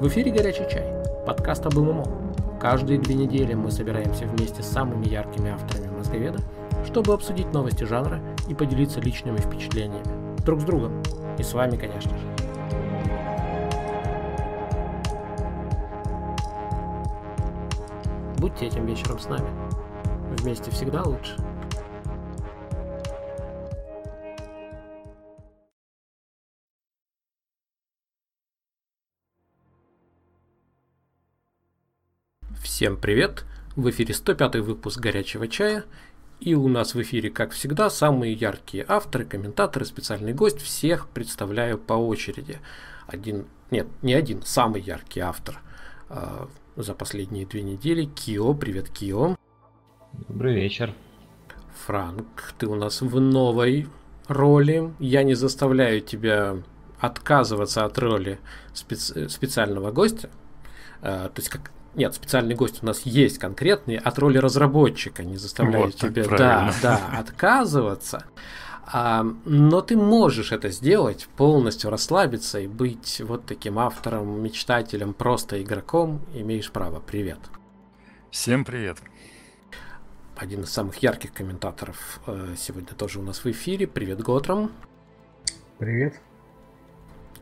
В эфире «Горячий чай» – подкаст об ММО. Каждые две недели мы собираемся вместе с самыми яркими авторами мозговеда, чтобы обсудить новости жанра и поделиться личными впечатлениями. Друг с другом. И с вами, конечно же. Будьте этим вечером с нами. Вместе всегда лучше. Всем привет! В эфире 105 выпуск «Горячего чая». И у нас в эфире, как всегда, самые яркие авторы, комментаторы, специальный гость. Всех представляю по очереди. Один, нет, не один, самый яркий автор э, за последние две недели. Кио, привет, Кио. Добрый вечер. Франк, ты у нас в новой роли. Я не заставляю тебя отказываться от роли специ- специального гостя. Uh, то есть как нет, специальный гость у нас есть конкретный от роли разработчика, не заставляю вот тебя да, да, отказываться. А, но ты можешь это сделать, полностью расслабиться и быть вот таким автором, мечтателем, просто игроком. Имеешь право. Привет. Всем привет. Один из самых ярких комментаторов э, сегодня тоже у нас в эфире. Привет, Готром. Привет.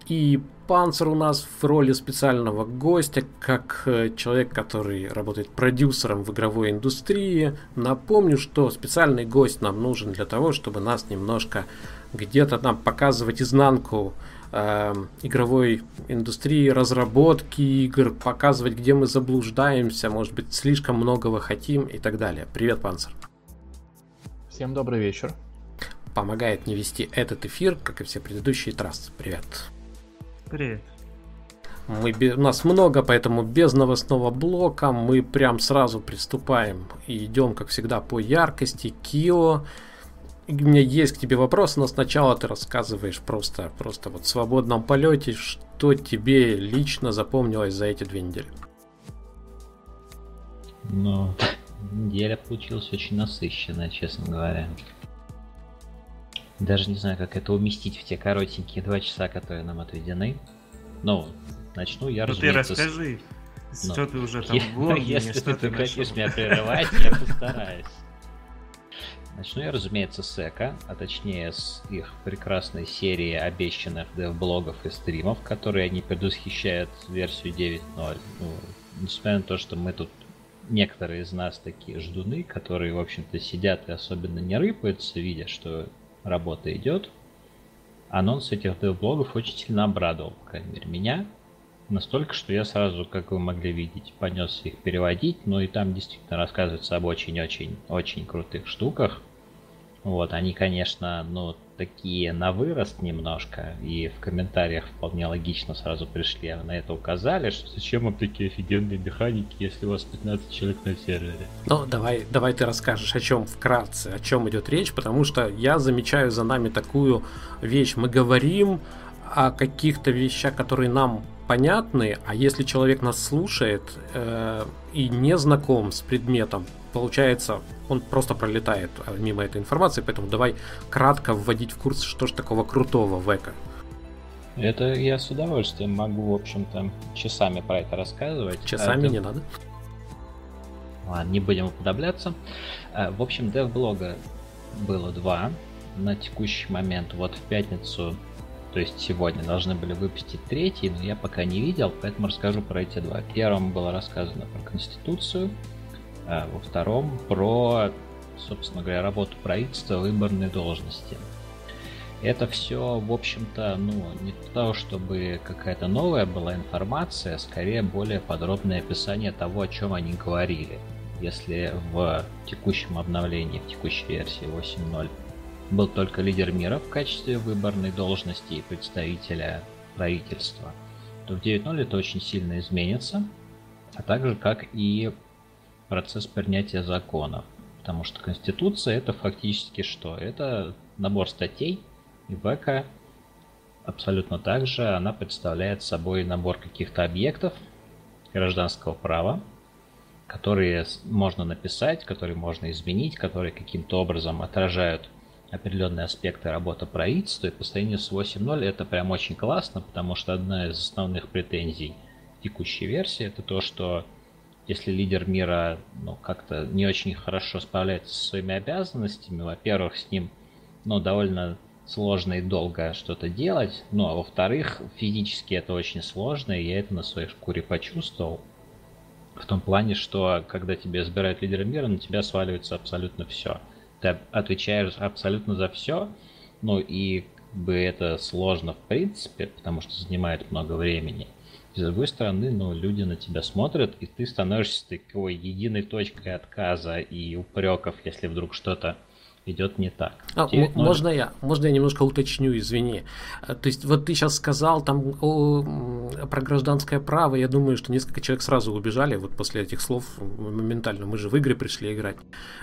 И Панцер у нас в роли специального гостя, как э, человек, который работает продюсером в игровой индустрии. Напомню, что специальный гость нам нужен для того, чтобы нас немножко где-то нам показывать изнанку э, игровой индустрии, разработки игр, показывать, где мы заблуждаемся, может быть, слишком многого хотим и так далее. Привет, Панцер. Всем добрый вечер. Помогает не вести этот эфир, как и все предыдущие трассы. Привет. Привет. Мы, у нас много, поэтому без новостного блока мы прям сразу приступаем и идем, как всегда, по яркости. Кио, у меня есть к тебе вопрос, но сначала ты рассказываешь просто, просто вот в свободном полете, что тебе лично запомнилось за эти две недели. Ну, неделя получилась очень насыщенная, честно говоря. Даже не знаю, как это уместить в те коротенькие два часа, которые нам отведены. Ну, начну я, ну, разумеется... ты расскажи, с... что ты уже там в Лондоне, Если что ты, ты прекратишь меня прерывать, я постараюсь. Начну я, разумеется, с Эко, а точнее с их прекрасной серии обещанных дев-блогов и стримов, которые они предвосхищают версию 9.0. Ну, несмотря на то, что мы тут некоторые из нас такие ждуны, которые, в общем-то, сидят и особенно не рыпаются, видя, что работа идет. Анонс этих дев-блогов очень сильно обрадовал, по крайней мере, меня. Настолько, что я сразу, как вы могли видеть, понес их переводить. Ну и там действительно рассказывается об очень-очень-очень крутых штуках. Вот, они, конечно, ну, такие на вырост немножко, и в комментариях вполне логично сразу пришли, на это указали, что зачем вам такие офигенные механики, если у вас 15 человек на сервере. Ну, давай, давай ты расскажешь, о чем вкратце, о чем идет речь, потому что я замечаю за нами такую вещь. Мы говорим о каких-то вещах, которые нам понятны, а если человек нас слушает э, и не знаком с предметом, получается, он просто пролетает э, мимо этой информации, поэтому давай кратко вводить в курс, что же такого крутого в эко. Это я с удовольствием могу, в общем-то, часами про это рассказывать. Часами это... не надо. Ладно, не будем уподобляться. Э, в общем, дев-блога было два на текущий момент. Вот в пятницу, то есть сегодня, должны были выпустить третий, но я пока не видел, поэтому расскажу про эти два. Первым было рассказано про Конституцию, во втором про, собственно говоря, работу правительства, выборные должности. Это все, в общем-то, ну, не того, чтобы какая-то новая была информация, а скорее более подробное описание того, о чем они говорили. Если в текущем обновлении, в текущей версии 8.0 был только лидер мира в качестве выборной должности и представителя правительства, то в 9.0 это очень сильно изменится, а также как и процесс принятия законов. Потому что Конституция это фактически что? Это набор статей, и ВЭКа абсолютно так же она представляет собой набор каких-то объектов гражданского права, которые можно написать, которые можно изменить, которые каким-то образом отражают определенные аспекты работы правительства. И по сравнению с 8.0 это прям очень классно, потому что одна из основных претензий текущей версии, это то, что если лидер мира ну, как-то не очень хорошо справляется со своими обязанностями, во-первых, с ним ну, довольно сложно и долго что-то делать, ну, а во-вторых, физически это очень сложно, и я это на своей шкуре почувствовал. В том плане, что когда тебе избирают лидера мира, на тебя сваливается абсолютно все. Ты отвечаешь абсолютно за все, ну и как бы это сложно в принципе, потому что занимает много времени. С другой стороны, ну, люди на тебя смотрят, и ты становишься такой единой точкой отказа и упреков, если вдруг что-то идет не так. А, ну, можно я, можно я немножко уточню, извини. А, то есть вот ты сейчас сказал там о, про гражданское право, я думаю, что несколько человек сразу убежали вот после этих слов моментально. Мы же в игры пришли играть.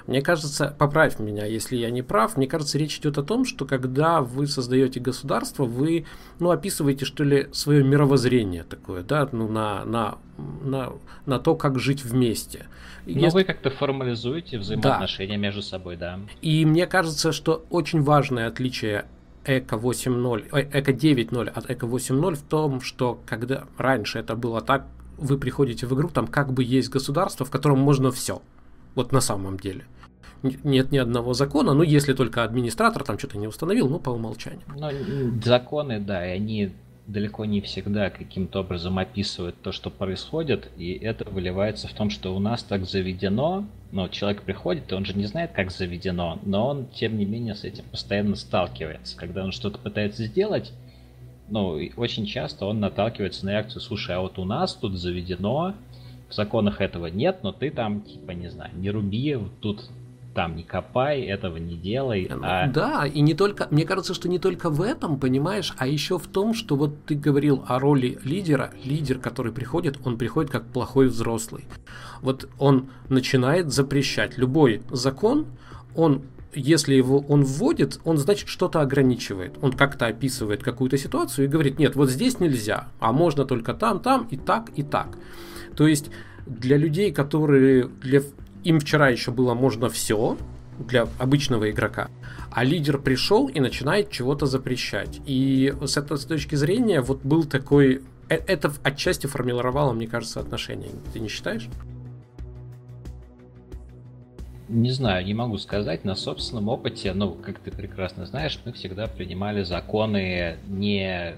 Мне кажется, поправь меня, если я не прав, мне кажется, речь идет о том, что когда вы создаете государство, вы, ну, описываете, что ли, свое мировоззрение такое, да, ну, на, на, на, на то, как жить вместе. Но Если... вы как-то формализуете взаимоотношения да. между собой, да. И мне кажется, что очень важное отличие Эко 8.0, Эко 9.0 от Эко 8.0 в том, что когда раньше это было так, вы приходите в игру, там как бы есть государство, в котором можно все. Вот на самом деле. Нет ни одного закона, ну если только администратор там что-то не установил, ну по умолчанию. Ну, законы, да, и они далеко не всегда каким-то образом описывают то, что происходит, и это выливается в том, что у нас так заведено, ну, человек приходит, и он же не знает, как заведено, но он, тем не менее, с этим постоянно сталкивается. Когда он что-то пытается сделать, ну, очень часто он наталкивается на реакцию, слушай, а вот у нас тут заведено, в законах этого нет, но ты там, типа, не знаю, не руби, тут там не копай, этого не делай. Ну а... Да, и не только, мне кажется, что не только в этом, понимаешь, а еще в том, что вот ты говорил о роли лидера, лидер, который приходит, он приходит как плохой взрослый. Вот он начинает запрещать любой закон, он если его он вводит, он значит что-то ограничивает. Он как-то описывает какую-то ситуацию и говорит, нет, вот здесь нельзя, а можно только там, там и так, и так. То есть для людей, которые, для им вчера еще было можно все для обычного игрока, а лидер пришел и начинает чего-то запрещать. И с этой точки зрения вот был такой... Э, это отчасти формировало, мне кажется, отношения. Ты не считаешь? Не знаю, не могу сказать. На собственном опыте, ну, как ты прекрасно знаешь, мы всегда принимали законы не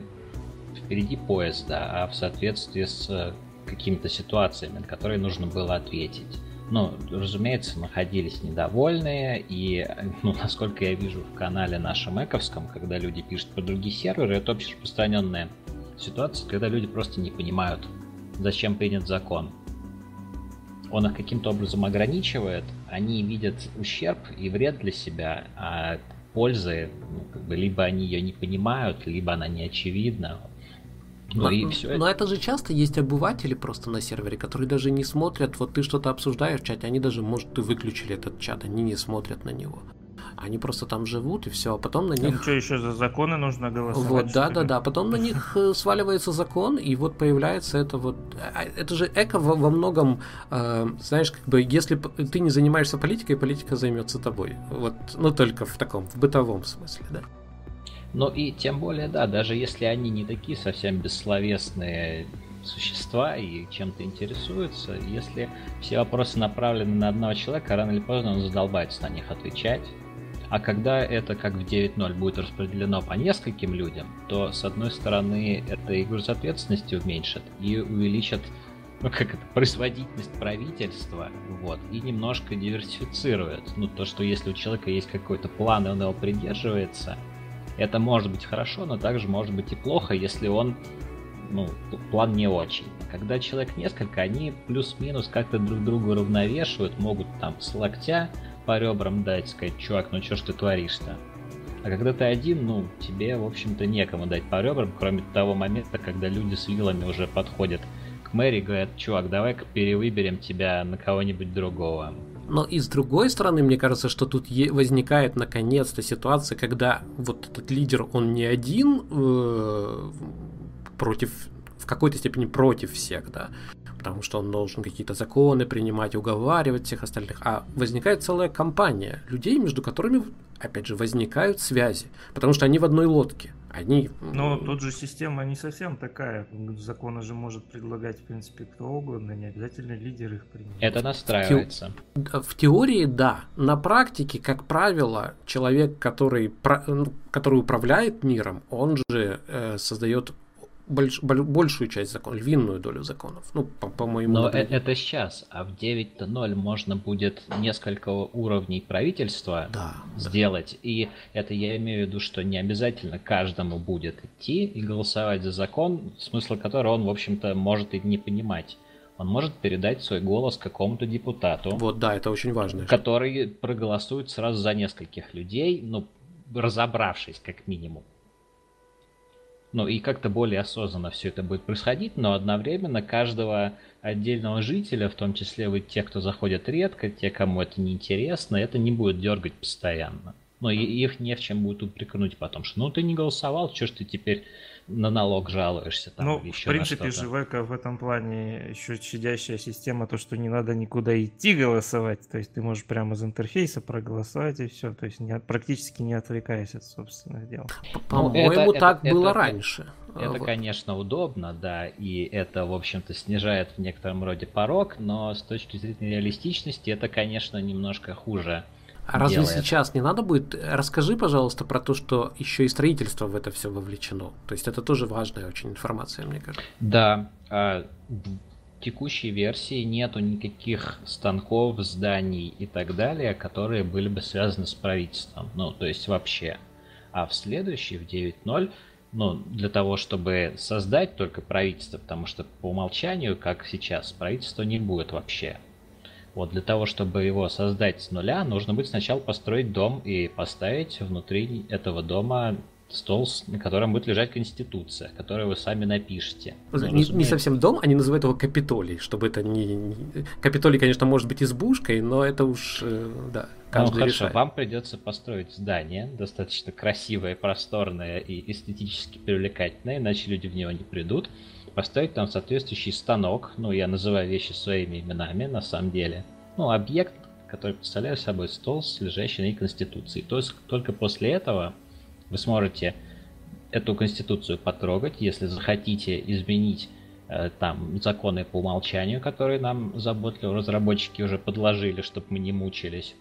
впереди поезда, а в соответствии с какими-то ситуациями, на которые нужно было ответить ну, разумеется, находились недовольные, и, ну, насколько я вижу в канале нашем Эковском, когда люди пишут про другие серверы, это общераспространенная ситуация, когда люди просто не понимают, зачем принят закон. Он их каким-то образом ограничивает, они видят ущерб и вред для себя, а пользы, ну, как бы, либо они ее не понимают, либо она не очевидна. Ну но, и все. Но это же часто есть обыватели просто на сервере, которые даже не смотрят, вот ты что-то обсуждаешь в чате, они даже, может, ты выключили этот чат, они не смотрят на него. Они просто там живут и все, а потом на них... Там что еще за законы нужно голосовать? Вот, да, да, да, потом на них э, сваливается закон, и вот появляется это вот... А, это же эко во, во многом, э, знаешь, как бы, если ты не занимаешься политикой, политика займется тобой. Вот, ну только в таком, в бытовом смысле, да. Ну и тем более, да, даже если они не такие совсем бессловесные существа и чем-то интересуются, если все вопросы направлены на одного человека, рано или поздно он задолбается на них отвечать. А когда это как в 9.0 будет распределено по нескольким людям, то с одной стороны это и груз ответственности уменьшит, и увеличит ну, как это, производительность правительства, вот, и немножко диверсифицирует. Ну, то, что если у человека есть какой-то план, и он его придерживается, это может быть хорошо, но также может быть и плохо, если он, ну, план не очень. Когда человек несколько, они плюс-минус как-то друг друга равновешивают, могут там с локтя по ребрам дать, сказать, чувак, ну что ж ты творишь-то? А когда ты один, ну, тебе, в общем-то, некому дать по ребрам, кроме того момента, когда люди с вилами уже подходят к Мэри и говорят, чувак, давай-ка перевыберем тебя на кого-нибудь другого. Но и с другой стороны, мне кажется, что тут возникает наконец-то ситуация, когда вот этот лидер, он не один э, против, в какой-то степени против всех, да. Потому что он должен какие-то законы принимать, уговаривать всех остальных, а возникает целая компания людей, между которыми, опять же, возникают связи, потому что они в одной лодке. Они... Но тут же система не совсем такая. Закона же может предлагать, в принципе, кто угодно, не обязательно лидер их принимает. Это настраивается. В теории, да. На практике, как правило, человек, который, ну, который управляет миром, он же э, создает больш, большую часть законов, львиную долю законов. Ну, по, по моему Но это, это сейчас, а в 9.0 можно будет несколько уровней правительства да, сделать. Да. И это я имею в виду, что не обязательно каждому будет идти и голосовать за закон, смысл которого он, в общем-то, может и не понимать. Он может передать свой голос какому-то депутату. Вот, да, это очень важно. Который проголосует сразу за нескольких людей, ну, разобравшись как минимум. Ну и как-то более осознанно все это будет происходить, но одновременно каждого отдельного жителя, в том числе вот те, кто заходят редко, те, кому это не интересно, это не будет дергать постоянно. Но их не в чем будет упрекнуть потом, что ну ты не голосовал, что ж ты теперь на налог жалуешься. Там, ну, в принципе же в в этом плане еще щадящая система, то, что не надо никуда идти голосовать, то есть ты можешь прямо из интерфейса проголосовать и все, то есть не, практически не отвлекаясь от собственных дел. По-моему, ну, так это, было это, раньше. Это, вот. конечно, удобно, да, и это, в общем-то, снижает в некотором роде порог, но с точки зрения реалистичности это, конечно, немножко хуже а разве делает. сейчас не надо будет? Расскажи, пожалуйста, про то, что еще и строительство в это все вовлечено. То есть это тоже важная очень информация, мне кажется. Да. А, в текущей версии нету никаких станков, зданий и так далее, которые были бы связаны с правительством. Ну, то есть вообще. А в следующей, в 9.0, ну, для того, чтобы создать только правительство, потому что по умолчанию, как сейчас, правительства не будет вообще. Вот для того, чтобы его создать с нуля, нужно будет сначала построить дом и поставить внутри этого дома стол, на котором будет лежать конституция, которую вы сами напишете. Ну, не, не совсем дом, они называют его Капитолий, чтобы это не, не... Капитолий, конечно, может быть избушкой, но это уж, э, да, каждый ну, хорошо, вам придется построить здание, достаточно красивое, просторное и эстетически привлекательное, иначе люди в него не придут поставить там соответствующий станок, ну, я называю вещи своими именами, на самом деле, ну, объект, который представляет собой стол с лежащей на ней конституцией. То есть только после этого вы сможете эту конституцию потрогать, если захотите изменить э, там законы по умолчанию, которые нам заботливо разработчики уже подложили, чтобы мы не мучились,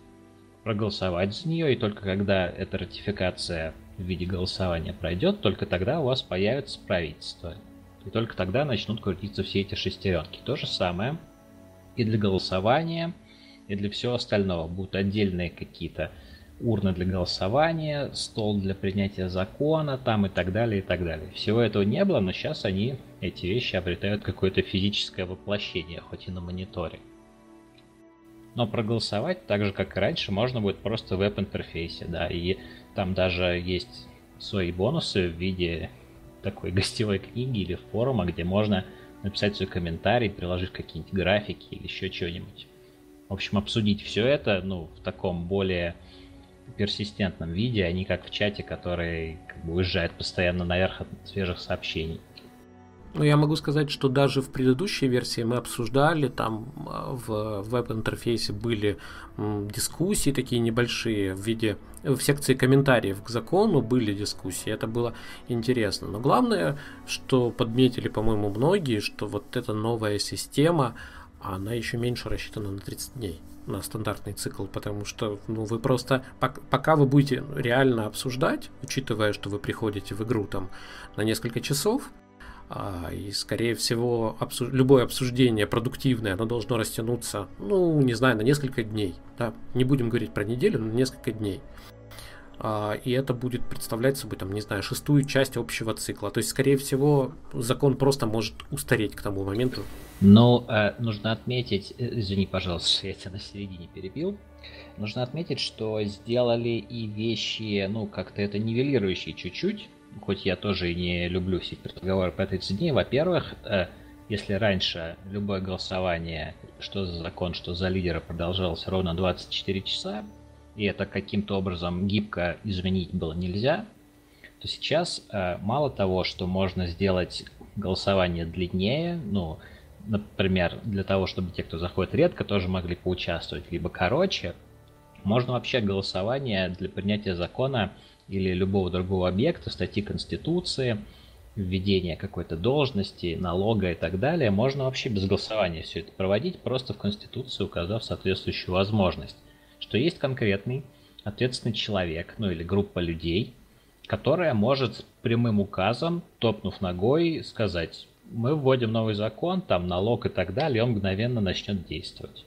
проголосовать за нее, и только когда эта ратификация в виде голосования пройдет, только тогда у вас появится правительство. И только тогда начнут крутиться все эти шестеренки. То же самое и для голосования, и для всего остального. Будут отдельные какие-то урны для голосования, стол для принятия закона, там и так далее, и так далее. Всего этого не было, но сейчас они, эти вещи, обретают какое-то физическое воплощение, хоть и на мониторе. Но проголосовать, так же как и раньше, можно будет просто в веб-интерфейсе, да, и там даже есть свои бонусы в виде такой гостевой книги или форума, где можно написать свой комментарий, приложить какие-нибудь графики или еще что-нибудь. В общем, обсудить все это, ну, в таком более персистентном виде, а не как в чате, который как бы уезжает постоянно наверх от свежих сообщений. Ну, я могу сказать, что даже в предыдущей версии мы обсуждали, там а, в веб-интерфейсе были дискуссии такие небольшие в виде, в секции комментариев к закону были дискуссии, это было интересно. Но главное, что подметили, по-моему, многие, что вот эта новая система, она еще меньше рассчитана на 30 дней на стандартный цикл, потому что ну, вы просто, пока вы будете реально обсуждать, учитывая, что вы приходите в игру там на несколько часов, и, скорее всего, обсуж... любое обсуждение продуктивное, оно должно растянуться, ну, не знаю, на несколько дней. Да? Не будем говорить про неделю, но на несколько дней. А, и это будет представлять собой, там, не знаю, шестую часть общего цикла. То есть, скорее всего, закон просто может устареть к тому моменту. Но э, нужно отметить, э, извини, пожалуйста, я тебя на середине перебил. Нужно отметить, что сделали и вещи, ну, как-то это нивелирующие чуть-чуть хоть я тоже и не люблю все разговоры по 30 дней, во-первых, э, если раньше любое голосование, что за закон, что за лидера продолжалось ровно 24 часа, и это каким-то образом гибко изменить было нельзя, то сейчас э, мало того, что можно сделать голосование длиннее, ну, например, для того, чтобы те, кто заходит редко, тоже могли поучаствовать, либо короче, можно вообще голосование для принятия закона или любого другого объекта, статьи Конституции, введения какой-то должности, налога и так далее, можно вообще без голосования все это проводить, просто в Конституции указав соответствующую возможность, что есть конкретный ответственный человек, ну или группа людей, которая может прямым указом, топнув ногой, сказать, мы вводим новый закон, там налог и так далее, и он мгновенно начнет действовать.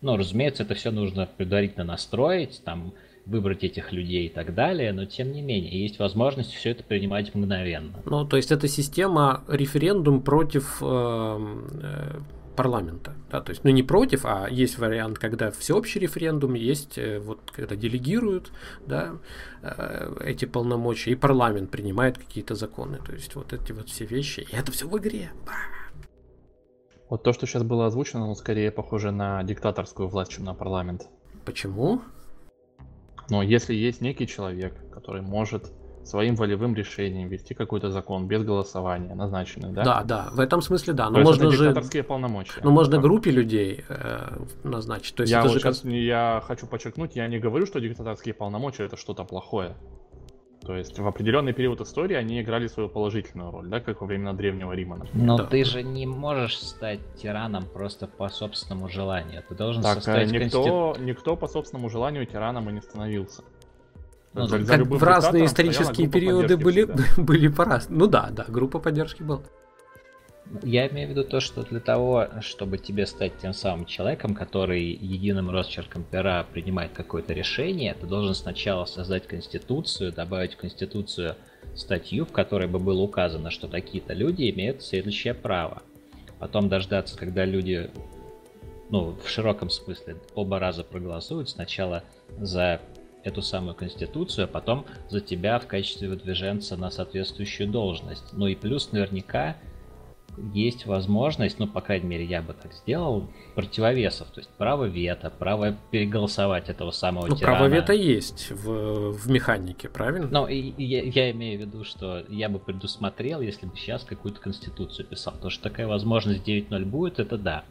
Ну, разумеется, это все нужно предварительно настроить, там, выбрать этих людей и так далее, но тем не менее, есть возможность все это принимать мгновенно. Ну, то есть это система референдум против э, э, парламента. Да? То есть, ну не против, а есть вариант, когда всеобщий референдум, есть э, вот когда делегируют да, э, эти полномочия, и парламент принимает какие-то законы. То есть вот эти вот все вещи, и это все в игре. Вот то, что сейчас было озвучено, оно скорее похоже на диктаторскую власть, чем на парламент. Почему? Но если есть некий человек, который может своим волевым решением вести какой-то закон без голосования, назначенный, да? Да, да, в этом смысле да. Но То можно же... диктаторские полномочия. Но можно группе людей э, назначить. То есть я это вот же сейчас я хочу подчеркнуть, я не говорю, что диктаторские полномочия это что-то плохое. То есть в определенный период истории они играли свою положительную роль, да, как во времена Древнего Рима. Например. Но да. ты же не можешь стать тираном просто по собственному желанию. Ты должен так, составить никто, конститу... никто по собственному желанию тираном и не становился. Ну, как в разные исторические периоды были, были по-разному. Ну да, да, группа поддержки была. Я имею в виду то, что для того, чтобы тебе стать тем самым человеком, который единым росчерком пера принимает какое-то решение, ты должен сначала создать конституцию, добавить в конституцию статью, в которой бы было указано, что такие-то люди имеют следующее право. Потом дождаться, когда люди, ну, в широком смысле, оба раза проголосуют. Сначала за эту самую конституцию, а потом за тебя в качестве выдвиженца на соответствующую должность. Ну и плюс наверняка есть возможность, ну, по крайней мере, я бы так сделал, противовесов. То есть право вето, право переголосовать этого самого ну, тирана. право вето есть в, в механике, правильно? Ну, и, и я, я имею в виду, что я бы предусмотрел, если бы сейчас какую-то конституцию писал. То, что такая возможность 9.0 будет, это да.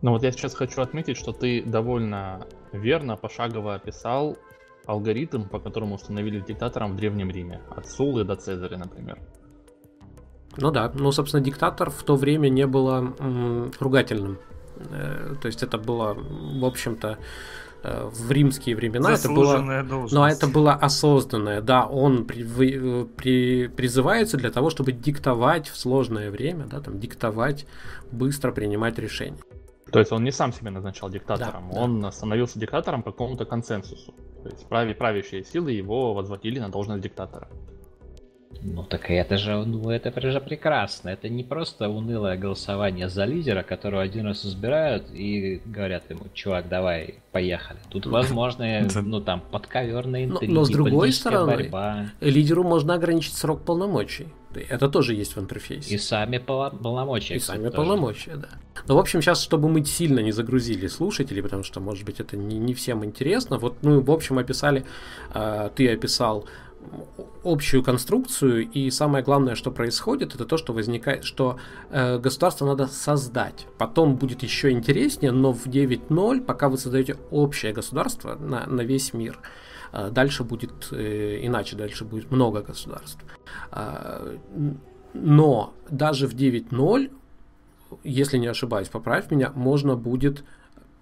Ну вот я сейчас хочу отметить, что ты довольно верно, пошагово описал алгоритм, по которому установили диктатором в Древнем Риме. От Сулы до Цезаря, например. Ну да, ну, собственно, диктатор в то время не было м, ругательным. Э, то есть это было, в общем-то, э, в римские времена это было, должность. но это было осознанное, да, он при, вы, при, призывается для того, чтобы диктовать в сложное время, да, там диктовать, быстро принимать решения. То есть он не сам себя назначал диктатором, да, он да. становился диктатором по какому-то консенсусу. То есть прави, правящие силы его возводили на должность диктатора. Ну так это же, ну это же прекрасно. Это не просто унылое голосование за лидера, которого один раз избирают и говорят ему, чувак, давай, поехали. Тут возможны, ну там, подковерные интриги, но, но с другой стороны, борьба. лидеру можно ограничить срок полномочий. Это тоже есть в интерфейсе. И сами полномочия. И сами тоже. полномочия, да. Ну, в общем, сейчас, чтобы мы сильно не загрузили слушателей, потому что, может быть, это не, не всем интересно, вот, ну, в общем, описали, э, ты описал общую конструкцию, и самое главное, что происходит, это то, что возникает, что э, государство надо создать. Потом будет еще интереснее, но в 9.0, пока вы создаете общее государство на, на весь мир, э, дальше будет э, иначе, дальше будет много государств. Э, но даже в 9.0, если не ошибаюсь, поправь меня, можно будет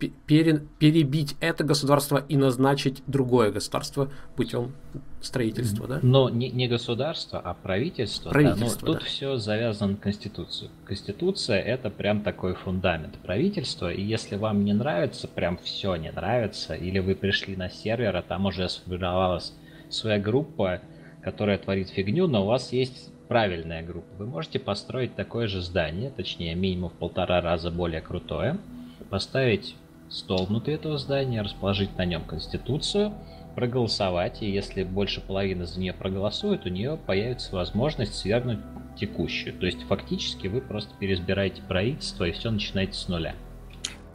перебить это государство и назначить другое государство путем строительства, да? Но не, не государство, а правительство. правительство да. Ну, тут да. все завязано на Конституцию. Конституция это прям такой фундамент правительства, и если вам не нравится, прям все не нравится, или вы пришли на сервер, а там уже сформировалась своя группа, которая творит фигню, но у вас есть правильная группа. Вы можете построить такое же здание, точнее минимум в полтора раза более крутое, поставить стол внутри этого здания, расположить на нем конституцию, проголосовать, и если больше половины за нее проголосует, у нее появится возможность свергнуть текущую. То есть фактически вы просто переизбираете правительство и все начинаете с нуля.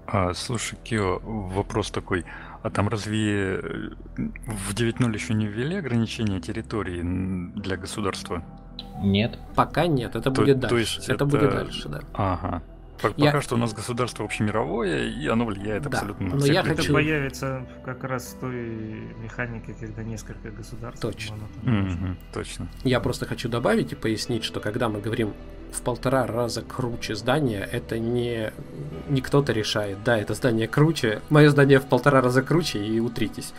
А, слушай, Кио, вопрос такой. А там разве э, в 9.0 еще не ввели ограничения территории для государства? Нет. Пока нет, это то, будет дальше. То есть это, это будет дальше, да. Ага. Пока я... что у нас государство общемировое, и оно влияет да. абсолютно на Но всех. Я Это хочу... появится как раз с той механикой, когда несколько государств. Точно. Mm-hmm, точно. Я просто хочу добавить и пояснить, что когда мы говорим в полтора раза круче здание, это не, не кто-то решает. Да, это здание круче, мое здание в полтора раза круче, и утритесь.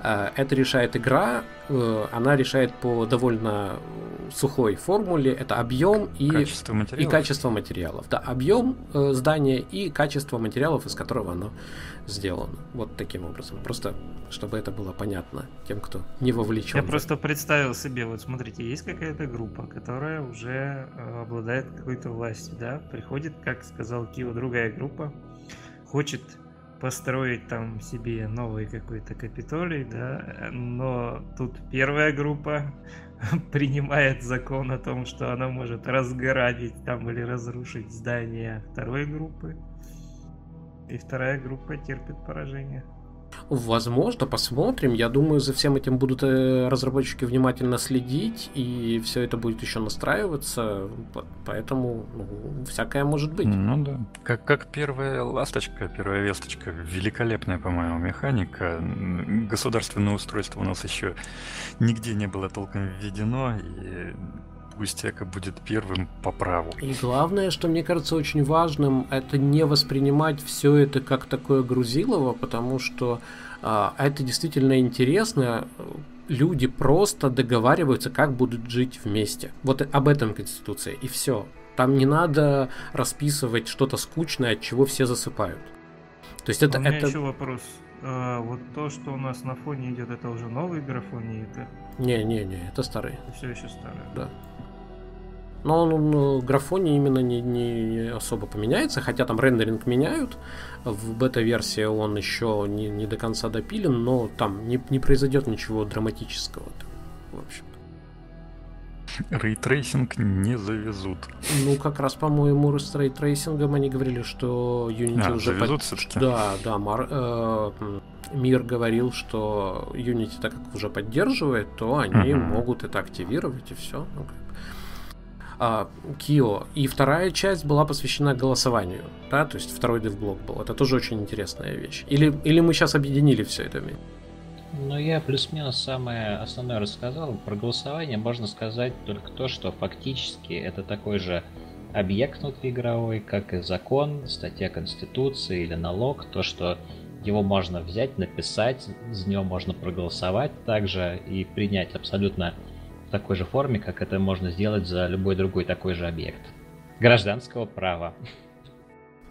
А, это решает игра, э, она решает по довольно сухой формуле. Это объем и качество материалов. И качество материалов. Да, объем э, здания и качество материалов, из которого оно сделано. Вот таким образом. Просто чтобы это было понятно тем, кто не вовлечен. Я просто представил себе, вот смотрите, есть какая-то группа, которая уже э, обладает какой-то властью, да, приходит, как сказал Кио, другая группа, хочет построить там себе новый какой-то Капитолий, да, но тут первая группа принимает закон о том, что она может разгородить там или разрушить здание второй группы, и вторая группа терпит поражение. Возможно, посмотрим. Я думаю, за всем этим будут э, разработчики внимательно следить, и все это будет еще настраиваться. Поэтому ну, всякое может быть. Ну да. Как, как первая ласточка, первая весточка. Великолепная, по-моему, механика. Государственное устройство у нас еще нигде не было толком введено. И Густека будет первым по праву. И главное, что мне кажется очень важным, это не воспринимать все это как такое грузилово, потому что а, это действительно интересно. Люди просто договариваются, как будут жить вместе. Вот об этом Конституция, и все. Там не надо расписывать что-то скучное, от чего все засыпают. То есть это... У меня это... еще вопрос. А, вот то, что у нас на фоне идет, это уже новый графон это? Не, не, не, это старый. Все еще старый. Да. Но он ну, графоне именно не, не особо поменяется, хотя там рендеринг меняют. В бета-версии он еще не, не до конца допилен, но там не, не произойдет ничего драматического. В общем. Ray tracing не завезут. Ну, как раз, по-моему, с ray tracing 'ом они говорили, что Unity а, уже... Завезут под... все-таки? Да, да, Мар... э, Мир говорил, что Unity так как уже поддерживает, то они uh-huh. могут это активировать и все. Ну, Кио. И вторая часть была посвящена голосованию, да, то есть второй девблог был. Это тоже очень интересная вещь. Или, или мы сейчас объединили все это вместе? Ну, я плюс-минус самое основное рассказал. Про голосование можно сказать только то, что фактически это такой же объект внутриигровой, как и закон, статья Конституции или налог, то, что его можно взять, написать, за него можно проголосовать также и принять абсолютно такой же форме, как это можно сделать за любой другой такой же объект. Гражданского права.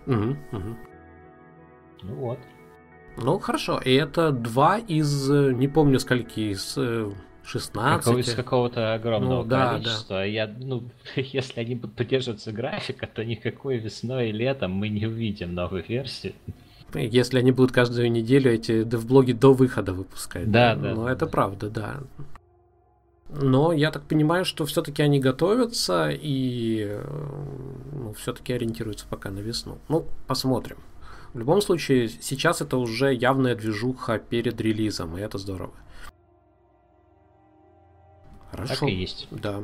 Угу, угу. Ну вот. Ну хорошо, и это два из, э, не помню скольки, из 16. Какого, из какого-то огромного ну, да, количества. Да. Я, ну, если они будут поддерживаться графика, то никакой весной и летом мы не увидим новую версию. Если они будут каждую неделю эти девблоги до выхода выпускать. Да, да. Ну, да, это да. правда, да. Но я так понимаю, что все-таки они готовятся и ну, все-таки ориентируются пока на весну. Ну, посмотрим. В любом случае, сейчас это уже явная движуха перед релизом, и это здорово. Хорошо. Так и есть. Да,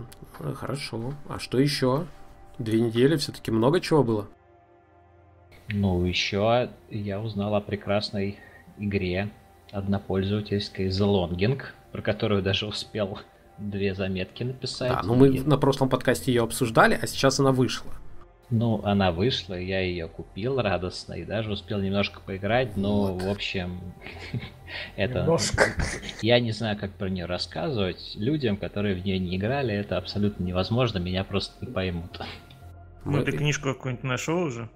хорошо. А что еще? Две недели все-таки много чего было? Ну, еще я узнал о прекрасной игре однопользовательской The Longing, про которую даже успел две заметки написать. Да, ну мы на прошлом подкасте ее обсуждали, а сейчас она вышла. Ну, она вышла, я ее купил радостно и даже успел немножко поиграть, но, вот. в общем, это... Немножко. Я не знаю, как про нее рассказывать. Людям, которые в нее не играли, это абсолютно невозможно, меня просто не поймут. Ну, ты книжку какую-нибудь нашел уже?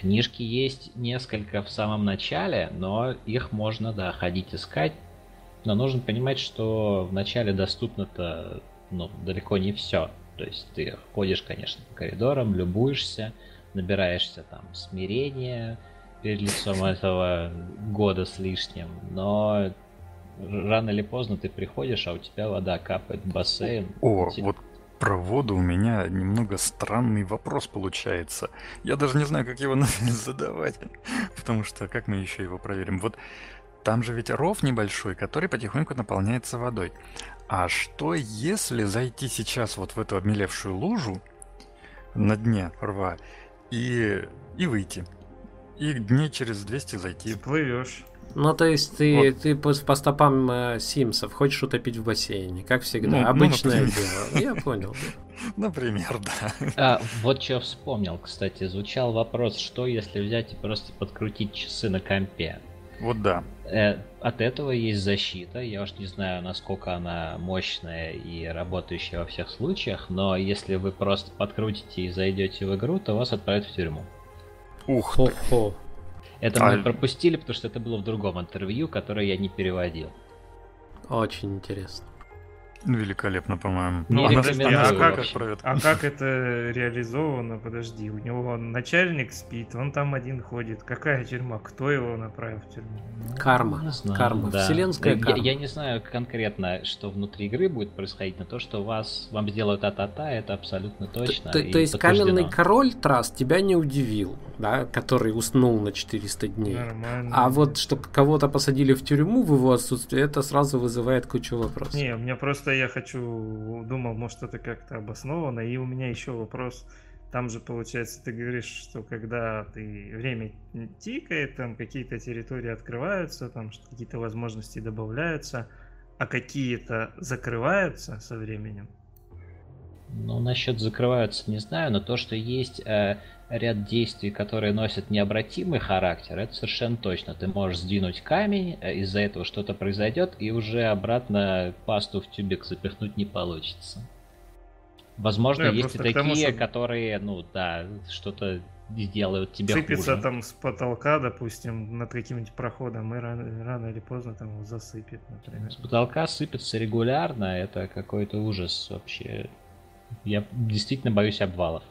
Книжки есть несколько в самом начале, но их можно, да, ходить искать. Но нужно понимать, что вначале доступно-то ну, далеко не все. То есть ты ходишь, конечно, по коридорам, любуешься, набираешься там смирения перед лицом этого года с лишним, но рано или поздно ты приходишь, а у тебя вода капает в бассейн. О, Ти... вот про воду у меня немного странный вопрос получается. Я даже не знаю, как его задавать, потому что как мы еще его проверим? Вот там же ведь ров небольшой, который потихоньку наполняется водой. А что если зайти сейчас вот в эту обмелевшую лужу на дне рва и, и выйти. И дней через 200 зайти. Плывешь. Ну, то есть ты, Вот. ты по, по стопам э, Симсов хочешь утопить в бассейне, как всегда. Ну, ну, Обычное например. дело. Я понял. Например, да. А, вот что вспомнил, кстати, звучал вопрос, что если взять и просто подкрутить часы на компе. Вот да. Э, от этого есть защита. Я уж не знаю, насколько она мощная и работающая во всех случаях, но если вы просто подкрутите и зайдете в игру, то вас отправят в тюрьму. Ух ты. Хо-хо. Это А- мы пропустили, потому что это было в другом интервью, которое я не переводил. Очень интересно. Великолепно, по-моему. Не а на- рекомендую а отправят? А как это реализовано? Подожди, у него начальник спит, он там один ходит. Какая тюрьма? Кто его направил в тюрьму? Ну, Карма. Карма. да. Вселенская Я- карма. Я, не знаю конкретно, что внутри игры будет происходить, но то, что вас вам сделают а-та-та, это абсолютно точно. То, и то есть каменный король Трас тебя не удивил, да, который уснул на 400 дней. Нормально. А вот что кого-то посадили в тюрьму в его отсутствие, это сразу вызывает кучу вопросов. Не, у меня просто я хочу, думал, может это как-то обосновано. И у меня еще вопрос. Там же, получается, ты говоришь, что когда ты время тикает, там какие-то территории открываются, там какие-то возможности добавляются, а какие-то закрываются со временем. Ну, насчет закрываются не знаю, но то, что есть э, ряд действий, которые носят необратимый характер, это совершенно точно. Ты можешь сдвинуть камень, э, из-за этого что-то произойдет, и уже обратно пасту в тюбик запихнуть не получится. Возможно, Ну, я есть и тому, такие, что- которые, ну да, что-то сделают тебе Сыпется хуже. там с потолка, допустим, над каким-нибудь проходом, и рано, рано или поздно там его засыпет, например. С потолка сыпется регулярно, это какой-то ужас вообще. Я действительно боюсь обвалов.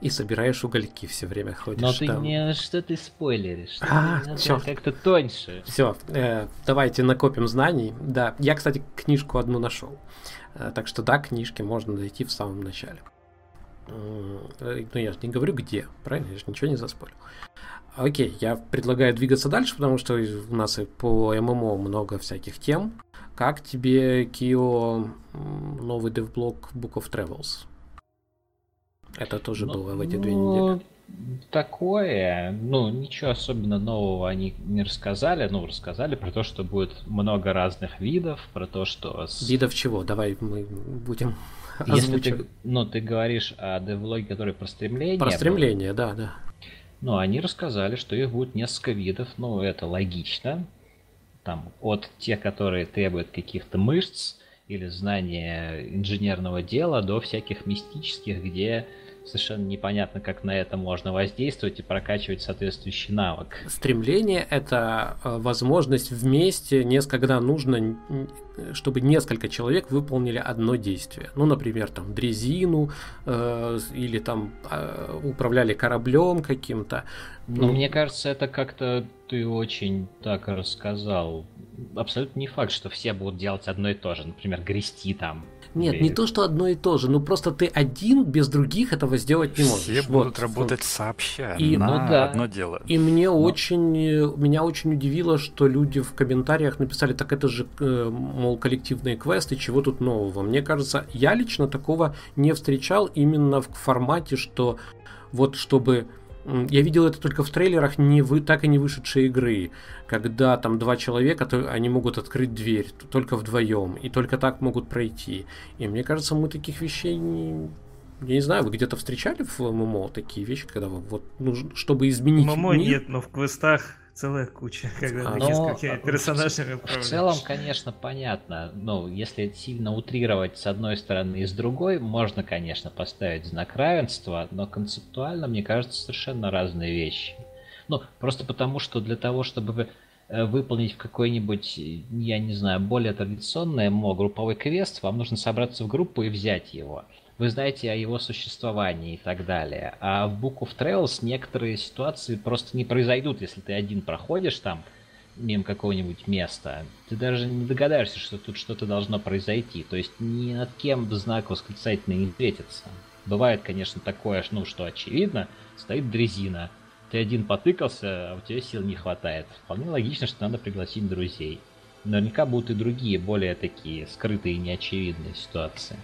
И собираешь угольки все время ходишь Но ты там. не что ты спойлеришь? Что А, ты- чёрт. как-то тоньше. Все, давайте накопим знаний. Да, я, кстати, книжку одну нашел. Э, так что да, книжки можно найти в самом начале. Э, Ну, я же не говорю где, правильно? Я же ничего не заспорил. Окей, я предлагаю двигаться дальше, потому что у нас и по ММО много всяких тем. Как тебе, Кио, новый девблог Book of Travels? Это тоже Ну, было в эти две ну, недели. Такое, ну, ничего особенно нового они не рассказали. Ну, рассказали про то, что будет много разных видов, про то, что... с- Видов чего? Давай мы будем Если ты, ну, ты говоришь о девлоге, который про стремление. Про был, стремление, да, да. Ну, они рассказали, что их будет несколько видов, ну, это логично. Там, от тех, которые требуют каких-то мышц или знания инженерного дела, до всяких мистических, где совершенно непонятно, как на это можно воздействовать и прокачивать соответствующий навык. Стремление это э, возможность вместе, когда нужно, чтобы несколько человек выполнили одно действие. Ну, например, там дрезину э, или там э, управляли кораблем каким-то. Но Ну, мне кажется, это как-то ты очень так рассказал. Абсолютно не факт, что все будут делать одно и то же. Например, грести там. Нет, Или- не то, что одно и то же, ну просто ты один без других этого сделать не можешь. Все Вот. будут работать сообща И- на ну да. одно дело. И мне очень, э, меня очень удивило, что люди в комментариях написали, так это же, э, мол, коллективные квесты, чего тут нового. Мне кажется, я лично такого не встречал именно в формате, что вот чтобы... Я видел это только в трейлерах не вы, так и не вышедшей игры, когда там два человека, то они могут открыть дверь только вдвоем, и только так могут пройти. И мне кажется, мы таких вещей не... Я не знаю, вы где-то встречали в ММО такие вещи, когда вы вот нужно, чтобы изменить Мамо мир? нет, но в квестах целая куча, когда А, ты но, несколькими а, персонажами В управляешь. целом, конечно, понятно. Ну, если сильно утрировать с одной стороны и с другой, можно, конечно, поставить знак равенства, но концептуально, мне кажется, совершенно разные вещи. Ну, просто потому, что для того, чтобы э, выполнить в какой-нибудь, э, я не знаю, более традиционный МО групповой квест, вам нужно собраться в группу и взять его. Вы знаете о его существовании и так далее. А в Book of Trails некоторые ситуации просто не произойдут, если ты один проходишь там, мимо какого-нибудь места, ты даже не догадаешься, что тут что-то должно произойти. То есть ни над кем знак восклицательный не встретится. Бывает, конечно, такое, ну что очевидно, стоит дрезина. Ты один потыкался, а у тебя сил не хватает. Вполне логично, что надо пригласить друзей. Наверняка будут и другие, более такие скрытые и неочевидные ситуации.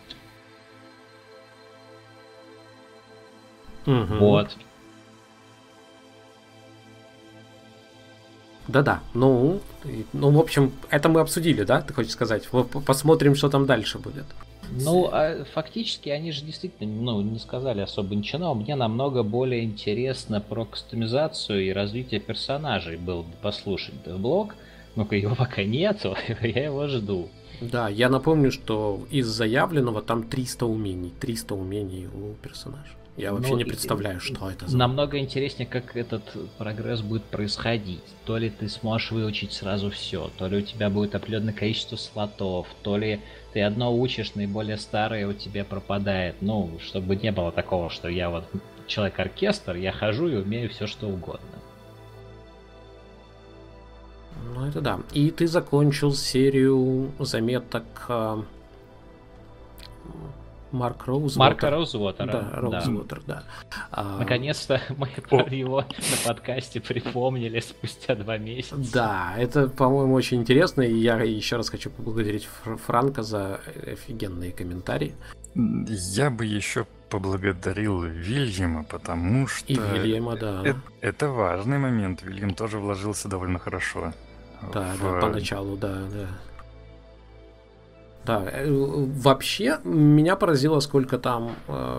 Мгм. Вот. Да-да, ну, ну, в общем, это мы обсудили, да, ты хочешь сказать? Посмотрим, что там дальше будет. Ну, а фактически они же действительно, ну, не сказали особо ничего, но мне намного более интересно про кастомизацию и развитие персонажей было бы послушать блог. Ну-ка, его пока нету, я его жду. Да, я напомню, что из заявленного там 300 умений. 300 умений у персонажа. Я вообще Ну, не и- представляю, что это за... Намного интереснее, как этот прогресс будет происходить. То ли ты сможешь выучить сразу все, то ли у тебя будет определенное количество слотов, то ли ты одно учишь, наиболее старое у тебя пропадает. Ну, чтобы не было такого, что я вот человек-оркестр, я хожу и умею все что угодно. Ну, это да. И ты закончил серию заметок а, Марк Роуз. Марка Роузвотера. Да, Роузвотер, да. А, Наконец-то мы про его на подкасте припомнили спустя два месяца. Да, это, по-моему, очень интересно, и я еще раз хочу поблагодарить Фр- Франка за офигенные комментарии. Я бы еще поблагодарил Вильяма, потому что... И Вильяма, да. э- Это важный момент. Вильям тоже вложился довольно хорошо. Да, в- да, поначалу, да, да. Да, э, вообще меня поразило, сколько там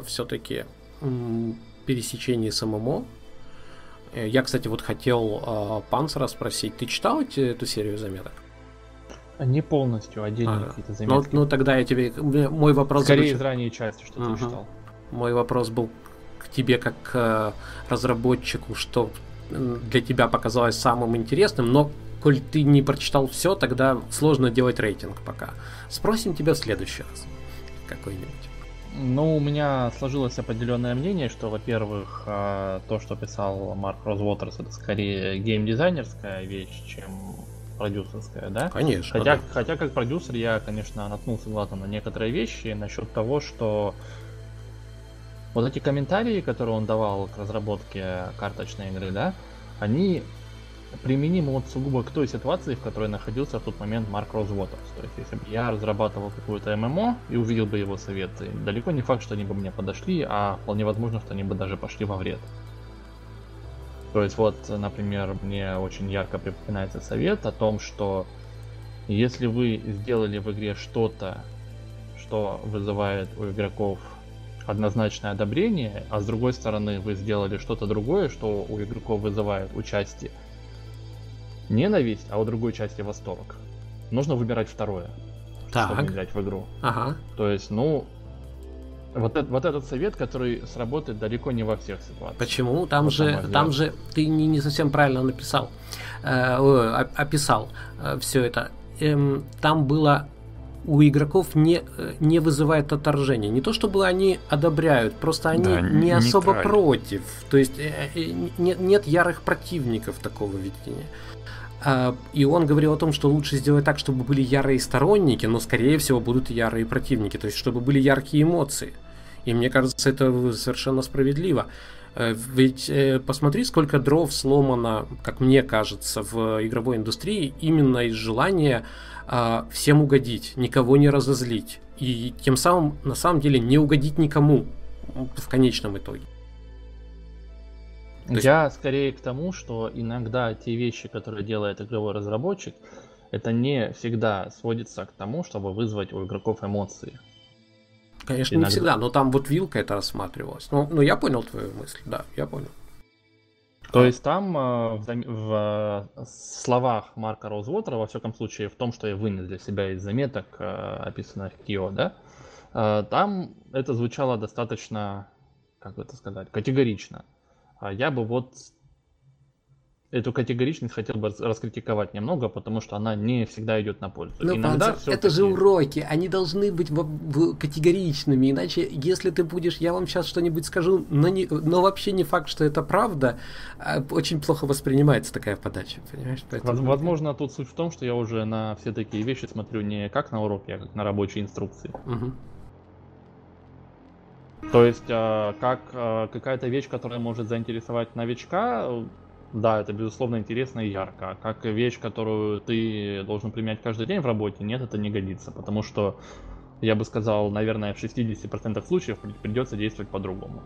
все-таки пересечений с ММО. Э, Я, кстати, вот хотел э, Панцера спросить, ты читал эти- эту серию заметок? Не полностью, отдельные Ага. какие-то Ну, заметки. ну тогда я тебе... Мой вопрос Скорее заключ- из ранней части, что Ага. ты читал. Мой вопрос был к тебе как к э, разработчику, что для тебя показалось самым интересным, но коль ты не прочитал все, тогда сложно делать рейтинг пока. Спросим тебя в следующий раз. Какой-нибудь. Ну, у меня сложилось определенное мнение, что, во-первых, а, то, что писал Марк Розвотерс, это скорее геймдизайнерская вещь, чем продюсерская, да? Конечно. Хотя, да. хотя как продюсер я, конечно, наткнулся глазом на некоторые вещи насчет того, что вот эти комментарии, которые он давал к разработке карточной игры, да, они применимы вот сугубо к той ситуации, в которой находился в тот момент Марк Розвотерс. То есть, если бы я разрабатывал какую-то ММО и увидел бы его советы, далеко не факт, что они бы мне подошли, а вполне возможно, что они бы даже пошли во вред. То есть вот, например, мне очень ярко припоминается совет о том, что если вы сделали в игре что-то, что вызывает у игроков однозначное одобрение, а с другой стороны вы сделали что-то другое, что у игроков вызывает у части ненависть, а у другой части восторг. Нужно выбирать второе, чтобы Так. играть в игру. Ага. То есть, ну, вот, эт- вот этот совет, который сработает далеко не во всех ситуациях. Почему? Там Вот же, там же ты не, не совсем правильно написал, э, описал все это. Эм, там было у игроков не, э, не вызывает отторжения. Не то чтобы они одобряют, просто они Да, не особо нейтрально. против. То есть э, э, нет, нет ярых противников такого видения. А, И он говорил о том, что лучше сделать так, чтобы были ярые сторонники, но скорее всего будут ярые противники, то есть чтобы были яркие эмоции. И мне кажется, это совершенно справедливо. Э, Ведь э, посмотри, сколько дров сломано, как мне кажется, в игровой индустрии именно из желания а, всем угодить, никого не разозлить. И тем самым, на самом деле, не угодить никому в конечном итоге. То есть- Я скорее к тому, что иногда те вещи, которые делает игровой разработчик, это не всегда сводится к тому, чтобы вызвать у игроков эмоции. Конечно, Иногда. не всегда, но там вот вилка это рассматривалась. Ну, ну, я понял твою мысль, да, я понял. То есть там э, в, в, э, словах Марка Роузвотера, во всяком случае, в том, что я вынес для себя из заметок, э, описанных Кио, да, там это звучало достаточно, как бы это сказать, категорично. А я бы вот эту категоричность хотел бы рас- раскритиковать немного, потому что она не всегда идет на пользу. Ну, Иногда Панцер, это же уроки, они должны быть категоричными, иначе, если ты будешь, я вам сейчас что-нибудь скажу, но, не, но вообще не факт, что это правда, а, очень плохо воспринимается такая подача, понимаешь? Поэтому- Воз- Возможно, тут суть в том, что я уже на все такие вещи смотрю не как на уроки, а как на рабочие инструкции. Мгм. То есть, э, как э, какая-то вещь, которая может заинтересовать новичка, да, это безусловно интересно и ярко. А как вещь, которую ты должен применять каждый день в работе, нет, это не годится. Потому что, я бы сказал, наверное, в 60% случаев при- придется действовать по-другому.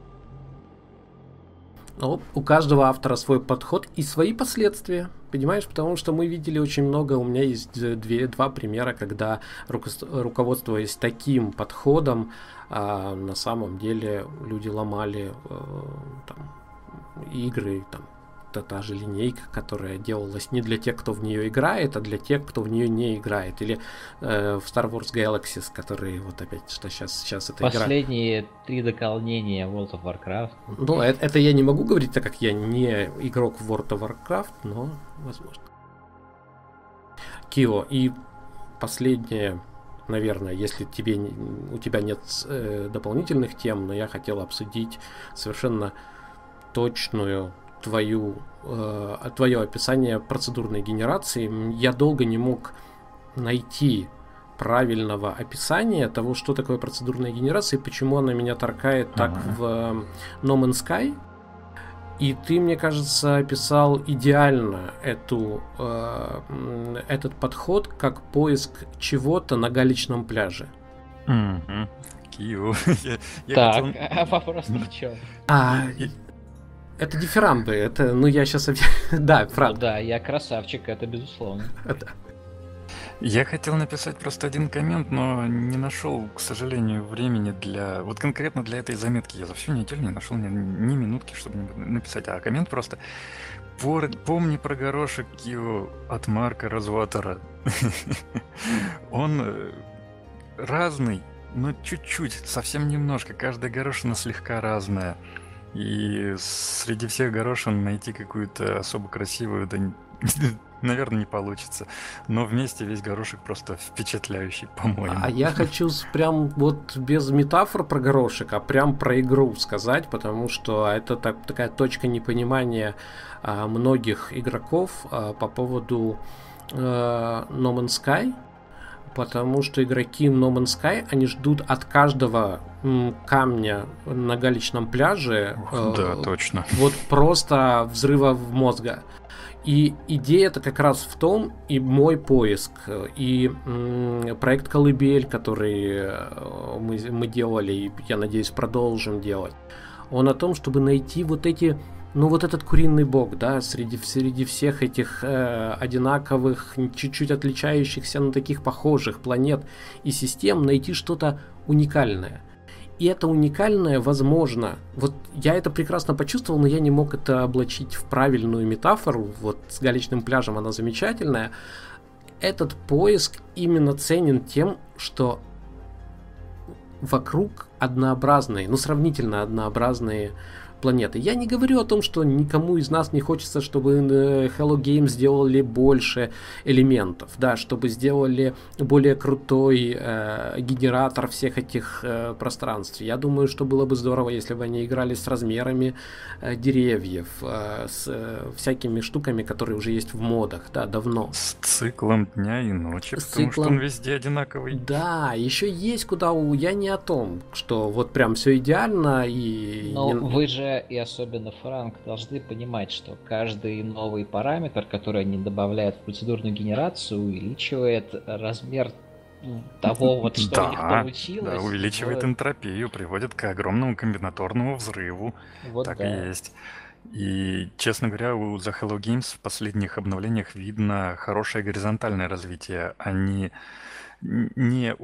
Но у каждого автора свой подход и свои последствия. Понимаешь, потому что мы видели очень много, у меня есть две, два примера, когда руководствуясь таким подходом, а на самом деле люди ломали э, там, игры, там, та, та же линейка, которая делалась не для тех, кто в нее играет, а для тех, кто в нее не играет. Или э, в Star Wars Galaxies, которые вот опять, что сейчас, сейчас это Последние игра. три дополнения World of Warcraft. Ну, это, это я не могу говорить, так как я не игрок в World of Warcraft, но возможно. Кио, и последнее, наверное, если тебе, у тебя нет э, дополнительных тем, но я хотел обсудить совершенно точную твою, э, твое описание процедурной генерации. Я долго не мог найти правильного описания того, что такое процедурная генерация и почему она меня торкает так ага. в э, No Man's Sky. И ты, мне кажется, описал идеально эту, э, этот подход как поиск чего-то на галечном пляже. Кио. Так, а вопрос в чем? А, это дифирамбы, это, ну я сейчас... да, правда. Ну, да, я красавчик, это безусловно. Я хотел написать просто один коммент, но не нашел, к сожалению, времени для... Вот конкретно для этой заметки я за всю неделю не нашел ни, ни минутки, чтобы написать. А коммент просто... Помни про горошек его от Марка Разватора. Он э, разный, но чуть-чуть, совсем немножко. Каждая горошина слегка разная. И среди всех горошин найти какую-то особо красивую, да, наверное, не получится. Но вместе весь горошек просто впечатляющий, по-моему. А я хочу прям вот без метафор про горошек, а прям про игру сказать, потому что это так, такая точка непонимания а, многих игроков а, по поводу а, No Man's Sky потому что игроки No Man's Sky, они ждут от каждого камня на галечном пляже. Э, да, точно. Вот просто взрыва в мозга. И идея это как раз в том, и мой поиск, и проект Колыбель, который э, мы, мы делали, и я надеюсь продолжим делать, он о том, чтобы найти вот эти ну вот этот куриный бог, да, среди, среди всех этих э, одинаковых, чуть-чуть отличающихся, но таких похожих планет и систем, найти что-то уникальное. И это уникальное возможно. Вот я это прекрасно почувствовал, но я не мог это облачить в правильную метафору. Вот с галечным пляжем она замечательная. Этот поиск именно ценен тем, что вокруг однообразные, ну сравнительно однообразные планеты. Я не говорю о том, что никому из нас не хочется, чтобы э, Hello Games сделали больше элементов, да, чтобы сделали более крутой э, генератор всех этих э, пространств. Я думаю, что было бы здорово, если бы они играли с размерами э, деревьев, э, с э, всякими штуками, которые уже есть в модах, да, давно. С циклом дня и ночи, с потому циклом... что он везде одинаковый. Да, еще есть куда у... Я не о том, что вот прям все идеально и... Но не... вы же и особенно Франк должны понимать, что каждый новый параметр, который они добавляют в процедурную генерацию, увеличивает размер того, вот что да, у них получилось. Да, увеличивает вот. энтропию, приводит к огромному комбинаторному взрыву. Вот так да. и есть. И, честно говоря, у The Hello Games в последних обновлениях видно хорошее горизонтальное развитие. Они не,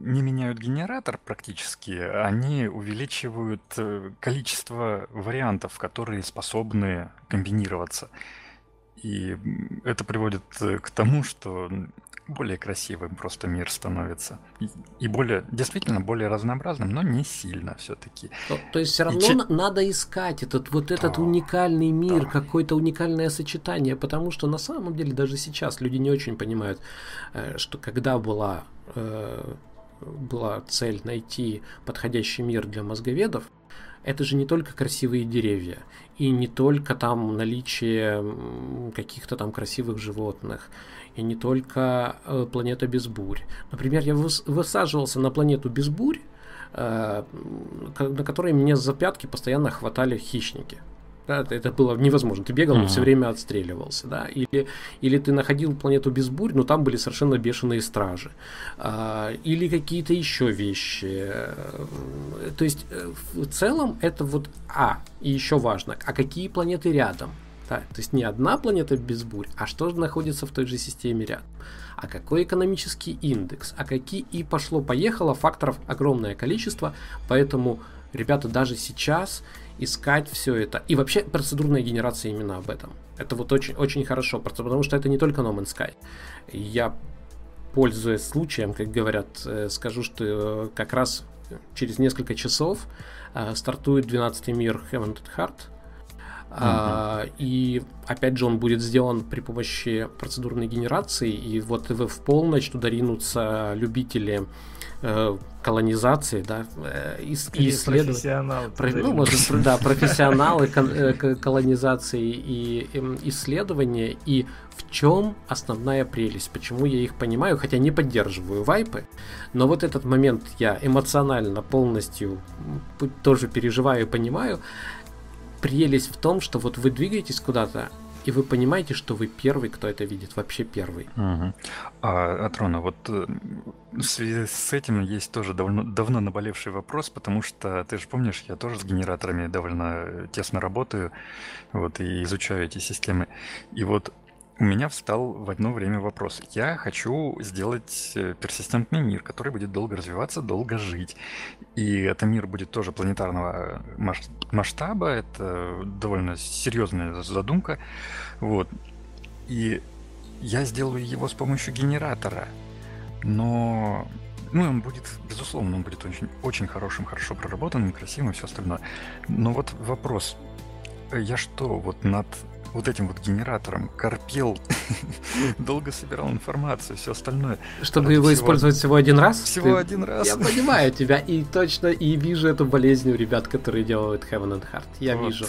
не меняют генератор практически, они увеличивают э, количество вариантов, которые способны комбинироваться. И это приводит э, к тому, что более красивым просто мир становится. И, более, действительно, более разнообразным, но не сильно все-таки. То, то есть все равно че... надо искать этот вот этот да, уникальный мир, да. какое-то уникальное сочетание, потому что на самом деле даже сейчас люди не очень понимают, э, что когда была э, была цель найти подходящий мир для мозговедов, это же не только красивые деревья, и не только там наличие каких-то там красивых животных, и не только э, планета без бурь. Например, я высаживался на планету без бурь, э, на которой мне за пятки постоянно хватали хищники. Да, это было невозможно. Ты бегал, но все время отстреливался, да. Или, или ты находил планету без бурь, но там были совершенно бешеные стражи. А, или какие-то еще вещи. То есть, э, в целом, это вот А. И еще важно, а какие планеты рядом? Да, то есть не одна планета без бурь, а что находится в той же системе рядом. А какой экономический индекс, а какие и пошло-поехало, факторов огромное количество, поэтому, ребята, даже сейчас искать все это. И вообще процедурная генерация именно об этом. Это вот очень, очень хорошо, потому что это не только No Man's Sky. Я, пользуясь случаем, как говорят, э, скажу, что э, как раз через несколько часов э, стартует 12 мир Heaven and Heart. Uh-huh. А, и опять же он будет сделан при помощи процедурной генерации. И вот в полночь туда ринутся любители Э, колонизации, да, э, и. Про, ну, может, да, профессионалы э, колонизации и исследования, и в чем основная прелесть, почему я их понимаю, хотя не поддерживаю вайпы, но вот этот момент я эмоционально полностью тоже переживаю и понимаю. Прелесть в том, что вот вы двигаетесь куда-то, и вы понимаете, что вы первый, кто это видит, вообще первый. Угу. А, Атрона, вот э, в связи с этим есть тоже давно, давно наболевший вопрос, потому что ты же помнишь, я тоже с генераторами довольно тесно работаю, вот, и изучаю эти системы. И вот у меня встал в одно время вопрос. Я хочу сделать э, персистентный мир, который будет долго развиваться, долго жить. И это мир будет тоже планетарного масштаба. Это довольно серьезная задумка. Вот. И я сделаю его с помощью генератора. Но ну, он будет, безусловно, он будет очень, очень хорошим, хорошо проработанным, красивым и все остальное. Но вот вопрос. Я что, вот над вот этим вот генератором корпел, долго собирал информацию, все остальное. Чтобы его всего... использовать всего один раз? Всего Ты... один раз. Я понимаю тебя и точно и вижу эту болезнь у ребят, которые делают Heaven and Heart. Я вот, вижу.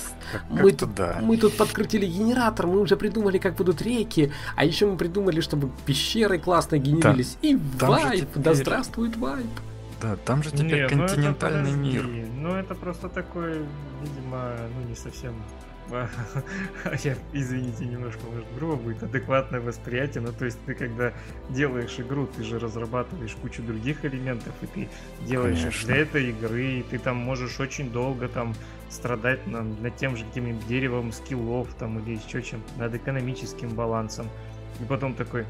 Мы, тут, да. мы тут подкрутили генератор, мы уже придумали, как будут реки, а еще мы придумали, чтобы пещеры классно генерились. Да. И там вайп, теперь... да здравствует вайп. Да, там же теперь не, ну континентальный мир. Ну это просто такой, видимо, ну не совсем я, извините, немножко, может, грубо будет, адекватное восприятие. Ну, то есть ты, когда делаешь игру, ты же разрабатываешь кучу других элементов, и ты делаешь Конечно. для этой игры, и ты там можешь очень долго там страдать над, над тем же каким-нибудь деревом скиллов там или еще чем-то, над экономическим балансом. И потом такой,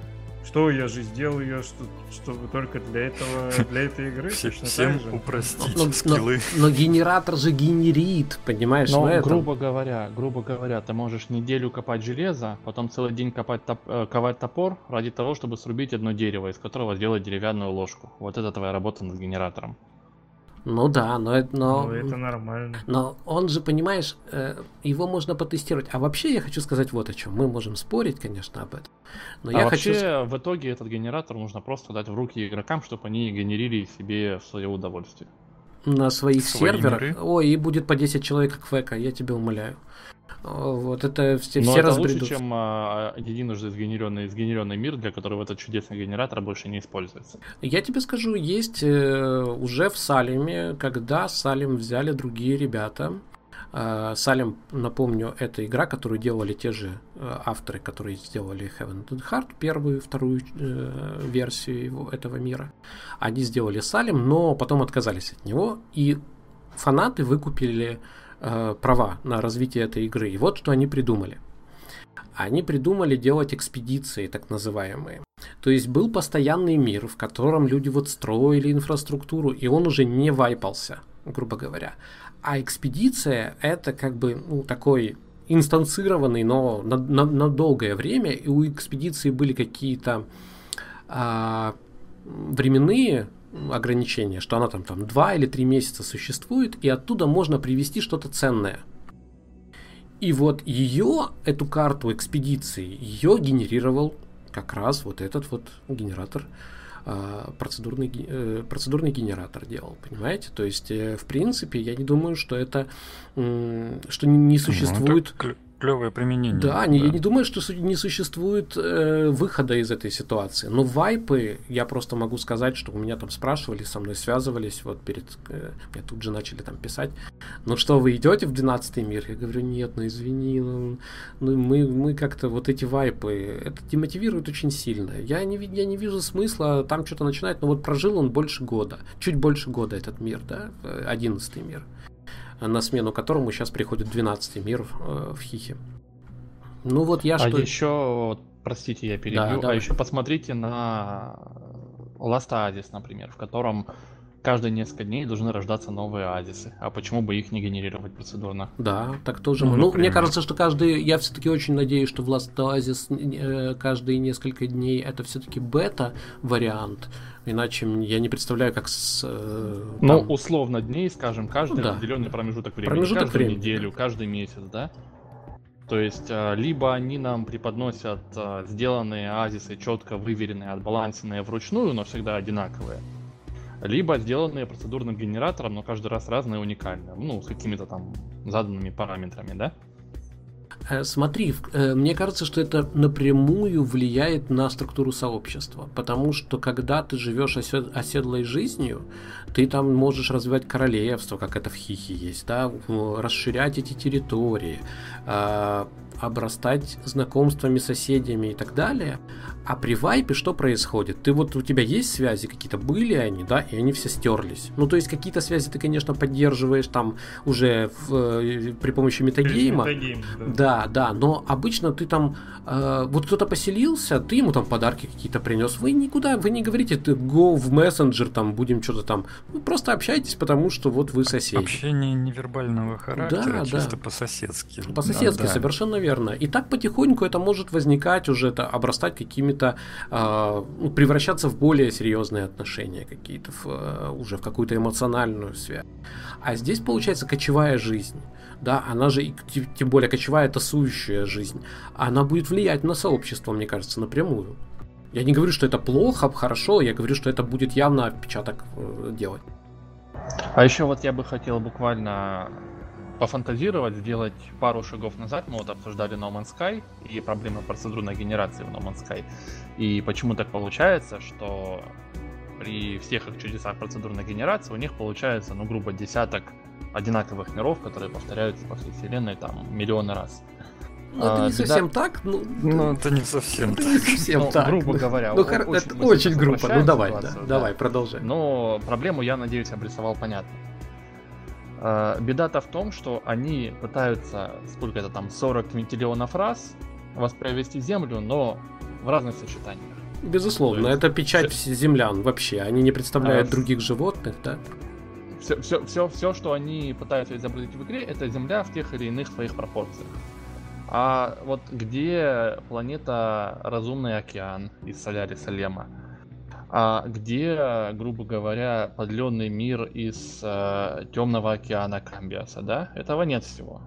что я же сделал ее, что, чтобы только для этого, для этой игры Все, Всем же. упростить но, скиллы. Но, но генератор же генерит, понимаешь? Но, этом... грубо говоря, грубо говоря, ты можешь неделю копать железо, потом целый день копать топ, э, ковать топор ради того, чтобы срубить одно дерево, из которого сделать деревянную ложку. Вот это твоя работа над генератором. Ну да, но, но, ну, это нормально. Но он же, понимаешь, э, его можно потестировать. А вообще я хочу сказать вот о чем. Мы можем спорить, конечно, об этом. Но а я вообще хочу... в итоге этот генератор нужно просто дать в руки игрокам, чтобы они генерили себе свое удовольствие. На своих Свои серверах. Миры? Ой, и будет по 10 человек как ВК, я тебя умоляю. Вот это все, Но все это лучше, чем а, единожды сгенеренный, сгенеренный мир, для которого этот чудесный генератор больше не используется. Я тебе скажу, есть э, уже в Салиме, когда Салим взяли другие ребята. Э, Салим, напомню, это игра, которую делали те же э, авторы, которые сделали Heaven and Heart, первую и вторую э, версию его, этого мира. Они сделали Салим, но потом отказались от него, и фанаты выкупили э, права на развитие этой игры. И вот что они придумали. Они придумали делать экспедиции, так называемые. То есть был постоянный мир, в котором люди вот строили инфраструктуру, и он уже не вайпался, грубо говоря. А экспедиция это как бы ну, такой инстанцированный, но на, на, на долгое время, и у экспедиции были какие-то а, временные ограничение, что она там, там 2 или 3 месяца существует, и оттуда можно привести что-то ценное. И вот ее, эту карту экспедиции, ее генерировал как раз вот этот вот генератор, а, процедурный, э, процедурный генератор делал, понимаете? То есть, э, в принципе, я не думаю, что это, что не ну, существует... Ну, клевое применение. Да, Не, я не думаю, что не существует э, выхода из этой ситуации. Но вайпы, я просто могу сказать, что у меня там спрашивали, со мной связывались, вот перед... Э, мне тут же начали там писать, ну что, вы идете в 12 мир? Я говорю, нет, ну извини, ну, ну мы, мы как-то вот эти вайпы, это демотивирует очень сильно. Я не, я не вижу смысла там что-то начинать, но вот прожил он больше года, чуть больше года этот мир, да, 11 мир на смену которому сейчас приходит 12 мир э, в Хихе. Ну вот я а что... еще, простите, я перебью, да, а еще посмотрите на Last Oasis, например, в котором каждые несколько дней должны рождаться новые оазисы. А почему бы их не генерировать процедурно? Да, так тоже. Ну, ну мне кажется, что каждый. Я все-таки очень надеюсь, что в Last Oasis э, каждые несколько дней это все-таки бета-вариант. Иначе я не представляю, как с... Э, ну, там... условно дней, скажем, каждый да. определенный промежуток времени. Промежуток каждую времени. неделю, каждый месяц, да? То есть, э, либо они нам преподносят э, сделанные азисы, четко выверенные, отбалансенные вручную, но всегда одинаковые. Либо сделанные процедурным генератором, но каждый раз разные, уникальные. Ну, с какими-то там заданными параметрами, да? Э, смотри, э, мне кажется, что это напрямую влияет на структуру сообщества, потому что когда ты живешь оседлой жизнью, ты там можешь развивать королевство, как это в Хихе есть, да, расширять эти территории, а, обрастать знакомствами, соседями и так далее. А при вайпе что происходит? Ты вот у тебя есть связи какие-то, были они, да, и они все стерлись. Ну, то есть какие-то связи ты, конечно, поддерживаешь там уже в, э, при помощи метагейма. Метагейм, да. да, да, но обычно ты там, э, вот кто-то поселился, ты ему там подарки какие-то принес. Вы никуда, вы не говорите, ты go в мессенджер, там будем что-то там. Вы просто общаетесь, потому что вот вы соседи. Общение невербального характера, да, чисто да. по-соседски. По-соседски, да, да. совершенно верно. И так потихоньку это может возникать уже, это обрастать какими-то, э, превращаться в более серьезные отношения какие-то, в, э, уже в какую-то эмоциональную связь. А здесь получается кочевая жизнь. Да, она же, тем более кочевая тасующая жизнь, она будет влиять на сообщество, мне кажется, напрямую. Я не говорю, что это плохо, хорошо, я говорю, что это будет явно отпечаток э, делать. А еще вот я бы хотел буквально пофантазировать, сделать пару шагов назад. Мы вот обсуждали No Man's Sky и проблемы процедурной генерации в No Man's Sky. И почему так получается, что при всех их чудесах процедурной генерации у них получается, ну, грубо, десяток одинаковых миров, которые повторяются по всей вселенной там миллионы раз. Ну, это а, не совсем беда... так. Ну, ну, это не совсем это так. Не совсем ну, так. Грубо говоря. Ну, очень, это очень грубо. Ну, давай, да, да. давай, продолжай. Но проблему, я надеюсь, обрисовал понятно. А, беда-то в том, что они пытаются, сколько это там, 40 миллионов раз воспроизвести Землю, но в разных сочетаниях. Безусловно, есть, это печать все... землян вообще. Они не представляют а, других животных, да? Все, все, все, все, что они пытаются изобразить в игре, это Земля в тех или иных своих пропорциях. А вот где планета Разумный океан из Соляриса Лема? А где, грубо говоря, подледный мир из э, Темного океана Камбиаса, да? Этого нет всего.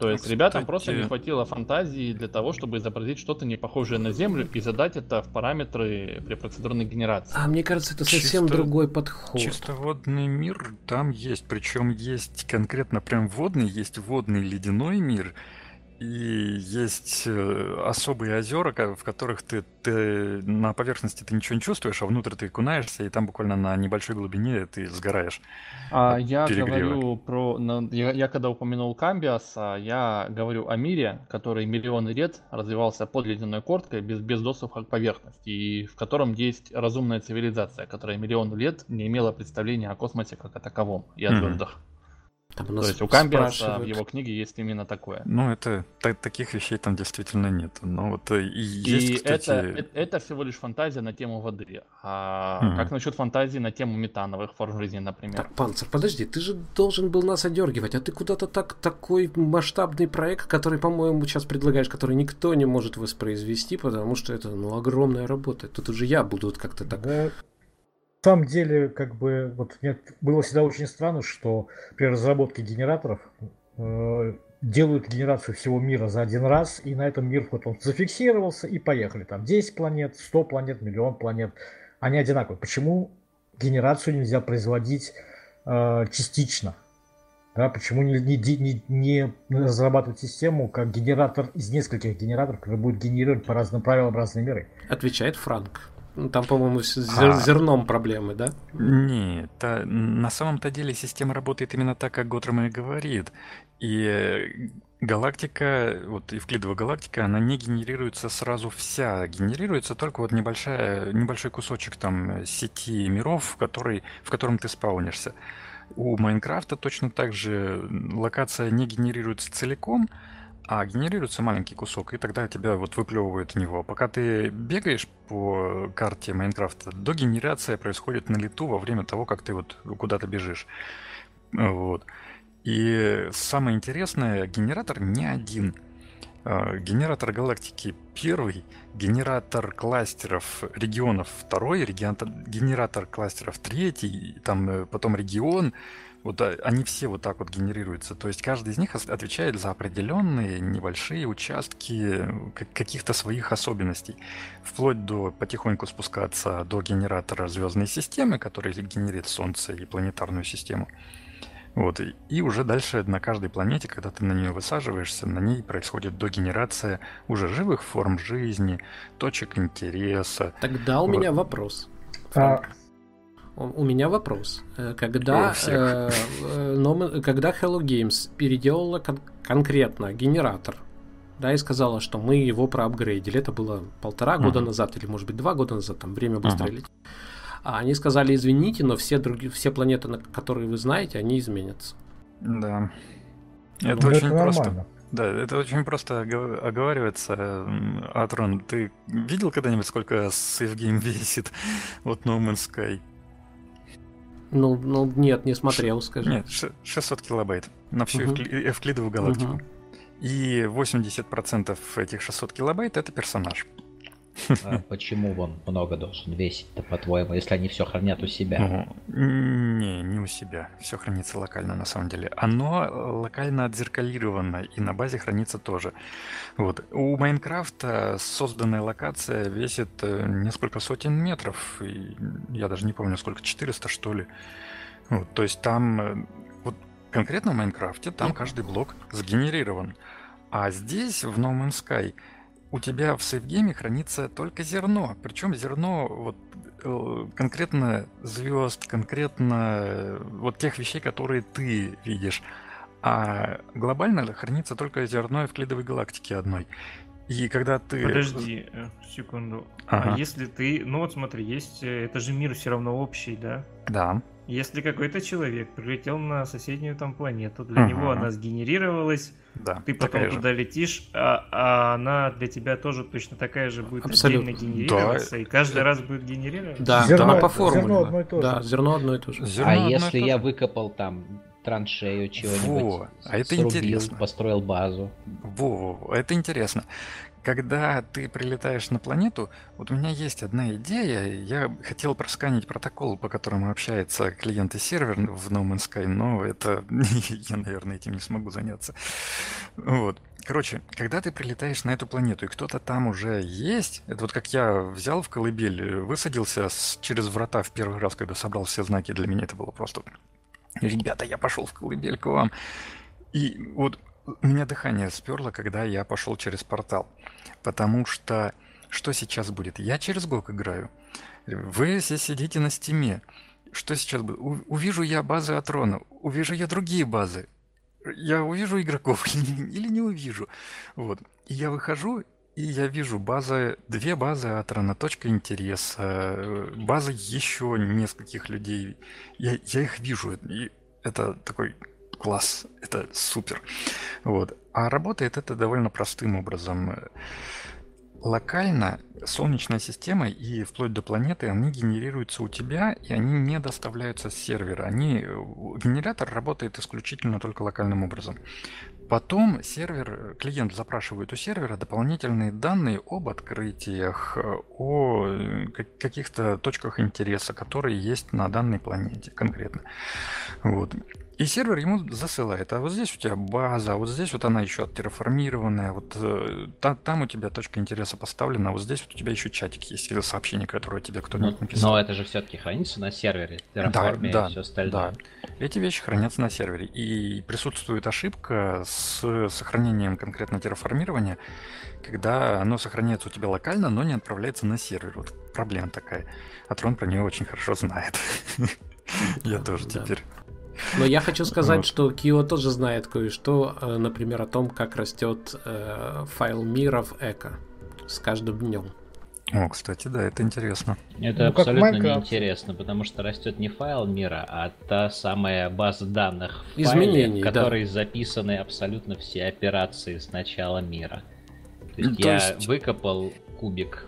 То есть Кстати... ребятам просто не хватило фантазии для того, чтобы изобразить что-то не похожее на Землю и задать это в параметры при процедурной генерации. А мне кажется, это совсем чисто, другой подход. Чисто водный мир там есть, причем есть конкретно прям водный, есть водный ледяной мир, и есть э, особые озера, в которых ты, ты на поверхности ты ничего не чувствуешь, а внутрь ты окунаешься, и там буквально на небольшой глубине ты сгораешь. А я перегрева. говорю про... Я, я когда упомянул Камбиаса, я говорю о мире, который миллионы лет развивался под ледяной корткой без, без доступа к поверхности, и в котором есть разумная цивилизация, которая миллионы лет не имела представления о космосе как о таковом и о звездах. Mm-hmm. Там То есть у Камбиаса в его книге есть именно такое. Ну, это так, таких вещей там действительно нет. Но вот э, и, есть, и кстати... это, это, это всего лишь фантазия на тему воды. А угу. как насчет фантазии на тему метановых форм жизни, например? Так, Панцер, подожди, ты же должен был нас одергивать, а ты куда-то так такой масштабный проект, который, по-моему, сейчас предлагаешь, который никто не может воспроизвести, потому что это ну огромная работа. Тут уже я буду как-то так. Да самом деле, как бы, вот мне было всегда очень странно, что при разработке генераторов э, делают генерацию всего мира за один раз, и на этом мир вот он зафиксировался, и поехали. Там 10 планет, 100 планет, миллион планет. Они одинаковые. Почему генерацию нельзя производить э, частично? Да, почему не, не, не, не разрабатывать систему как генератор из нескольких генераторов, который будет генерировать по разным правилам разные миры? Отвечает Франк. Ну, там, по-моему, с зер- а... зерном проблемы, да? Нет, а, на самом-то деле система работает именно так, как Готром и говорит. И галактика, вот Евклидова галактика, она не генерируется сразу вся, генерируется только вот небольшая, небольшой кусочек там сети миров, в, который, в котором ты спаунишься. У Майнкрафта точно так же локация не генерируется целиком, а генерируется маленький кусок, и тогда тебя вот выплевывает в него. Пока ты бегаешь по карте Майнкрафта, до генерация происходит на лету во время того, как ты вот куда-то бежишь. Вот. И самое интересное, генератор не один. А, генератор галактики первый, генератор кластеров регионов второй, генератор кластеров третий, там э, потом регион, вот а, они все вот так вот генерируются. То есть каждый из них отвечает за определенные небольшие участки каких-то своих особенностей. Вплоть до потихоньку спускаться до генератора звездной системы, который генерит Солнце и планетарную систему. Вот, и уже дальше на каждой планете, когда ты на нее высаживаешься, на ней происходит догенерация уже живых форм жизни, точек интереса. Тогда у вот. меня вопрос. А... У меня вопрос. Э, когда, э, э, когда Hello Games переделала кон- конкретно генератор, да, и сказала, что мы его проапгрейдили, это было полтора uh-huh. года назад или, может быть, два года назад, там время быстро uh-huh. летит. А они сказали, извините, но все, другие, все планеты, на которые вы знаете, они изменятся. Да. Ну, это ну, очень это просто. Нормально. Да, это очень просто оговаривается. Атрон, ты видел когда-нибудь, сколько Save Game весит? Вот No Man's Sky. Ну, ну нет, не смотрел, скажи. Нет, 600 килобайт на всю угу. Эвклидовую галактику. Угу. И 80% этих 600 килобайт это персонаж. А почему он много должен весить-то, по-твоему, если они все хранят у себя? Не, не у себя. Все хранится локально на самом деле. Оно локально отзеркалировано и на базе хранится тоже. Вот. У Майнкрафта созданная локация весит э, несколько сотен метров. И я даже не помню, сколько, 400 что ли. Вот, то есть там, э, вот конкретно в Майнкрафте, там каждый блок сгенерирован. А здесь, в No Man's Sky, у тебя в сейфгейме хранится только зерно. Причем зерно вот э, конкретно звезд, конкретно э, вот тех вещей, которые ты видишь. А глобально хранится только зерно в клидовой галактике одной. И когда ты... Подожди э, секунду. А ага. А если ты... Ну вот смотри, есть... Это же мир все равно общий, да? Да. Если какой-то человек прилетел на соседнюю там планету, для uh-huh. него она сгенерировалась, да, ты потом туда же. летишь, а, а она для тебя тоже точно такая же будет Абсолютно. отдельно генерироваться, да. и каждый раз будет генерироваться. Да, зерно, да, по формуле. Зерно одно и то же. Да, зерно одно и то же. Зерно а если я выкопал там траншею чего-нибудь, Во, а это срубил, интересно. построил базу. Во, это интересно когда ты прилетаешь на планету, вот у меня есть одна идея. Я хотел просканить протокол, по которому общается клиент и сервер в No Man's Sky, но это я, наверное, этим не смогу заняться. Вот. Короче, когда ты прилетаешь на эту планету, и кто-то там уже есть, это вот как я взял в колыбель, высадился с, через врата в первый раз, когда собрал все знаки, для меня это было просто... Ребята, я пошел в колыбель к вам. И вот меня дыхание сперло, когда я пошел через портал. Потому что что сейчас будет? Я через ГОК играю. Вы все сидите на стиме. Что сейчас будет? У- увижу я базы Атрона, увижу я другие базы. Я увижу игроков или не увижу. Вот. И я выхожу, и я вижу базы, две базы Атрона, точка интереса, базы еще нескольких людей. Я, я их вижу. И это такой класс, это супер. Вот. А работает это довольно простым образом. Локально Солнечная система и вплоть до планеты, они генерируются у тебя, и они не доставляются с сервера. Они, генератор работает исключительно только локальным образом. Потом сервер, клиент запрашивает у сервера дополнительные данные об открытиях, о каких-то точках интереса, которые есть на данной планете конкретно. Вот. И сервер ему засылает, а вот здесь у тебя база, а вот здесь вот она еще оттерраформированная, вот э, та, там у тебя точка интереса поставлена, а вот здесь вот у тебя еще чатик есть или сообщение, которое тебе кто-нибудь Ну, написал. но это же все-таки хранится на сервере, Terraform и да, все остальное. да. Эти вещи хранятся на сервере. И присутствует ошибка с сохранением конкретно терраформирования, когда оно сохраняется у тебя локально, но не отправляется на сервер. Вот проблема такая. А Трон про нее очень хорошо знает. Я тоже Да. теперь. Но я хочу сказать, Вот. что Кио тоже знает кое-что, э, например, о том, как растет э, файл мира в эко с каждым днем. О, кстати, да, это интересно. Это Ну, абсолютно неинтересно, потому что растет не файл мира, а та самая база данных в Изменений, файле, в да. которой записаны абсолютно все операции с начала мира. То есть То я есть- выкопал кубик,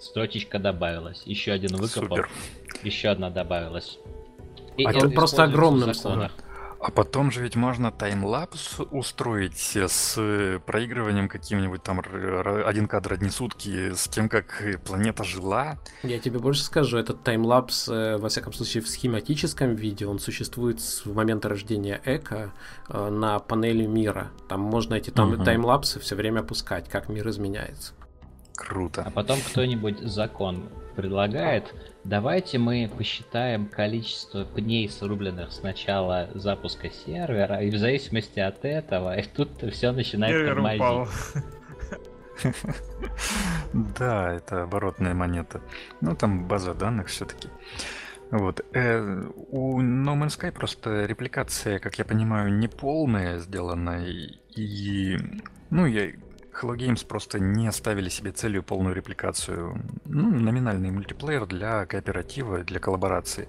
строчечка добавилась, еще один выкопал, Супер. еще одна добавилась. И А это просто огромным законах. А потом же ведь можно таймлапс устроить с э, проигрыванием каким-нибудь там один кадр одни сутки, с тем, как э, планета жила. Я тебе больше скажу, этот таймлапс, э, во всяком случае, в схематическом виде, он существует с момента рождения Эко на панели мира. Там можно эти там, Мгм. таймлапсы все время пускать, как мир изменяется. А Круто. потом кто-нибудь закон предлагает, давайте мы посчитаем количество пней, срубленных с начала запуска сервера, и в зависимости от этого, и тут все начинает Сервер тормозить. упал. Да, это оборотная монета. Ну, там база данных все-таки. Вот. Э, у No Man's Sky просто репликация, как я понимаю, не полная сделана. И, и, ну, я, Hello Games просто не ставили себе целью полную репликацию. Ну, номинальный мультиплеер для кооператива, для коллаборации.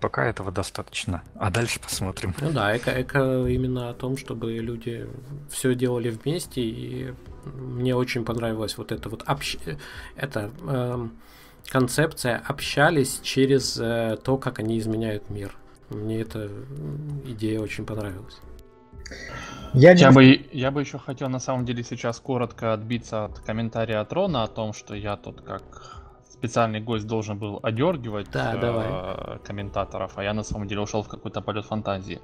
Пока этого достаточно. А дальше посмотрим. Ну да, эко, эко именно о том, чтобы люди все делали вместе, и мне очень понравилась вот эта вот общ... эта эм, концепция общались через э, то, как они изменяют мир. Мне эта идея очень понравилась. Я, Я не... бы, я бы еще хотел на самом деле сейчас коротко отбиться от комментария от Рона о том, что я тут как специальный гость должен был одергивать Да, э, давай. комментаторов, а я на самом деле ушел в какой-то полет фантазии.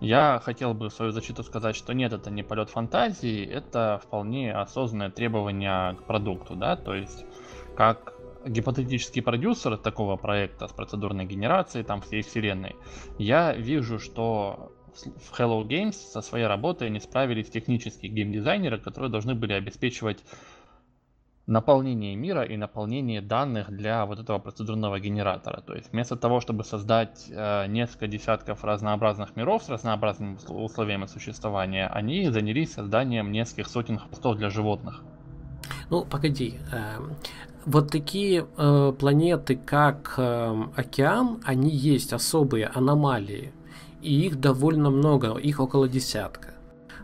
Я хотел бы в свою защиту сказать, что нет, это не полет фантазии, это вполне осознанное требование к продукту, да, то есть как гипотетический продюсер такого проекта с процедурной генерацией там всей вселенной, я вижу, что в Hello Games со своей работой не справились технические геймдизайнеры, которые должны были обеспечивать наполнение мира и наполнение данных для вот этого процедурного генератора. То есть вместо того, чтобы создать э, несколько десятков разнообразных миров с разнообразными усл- условиями существования, они занялись созданием нескольких сотен хвостов для животных. Ну, погоди. эм, Вот такие э, планеты, как эм, океан, они есть особые аномалии. И их довольно много, их около десятка.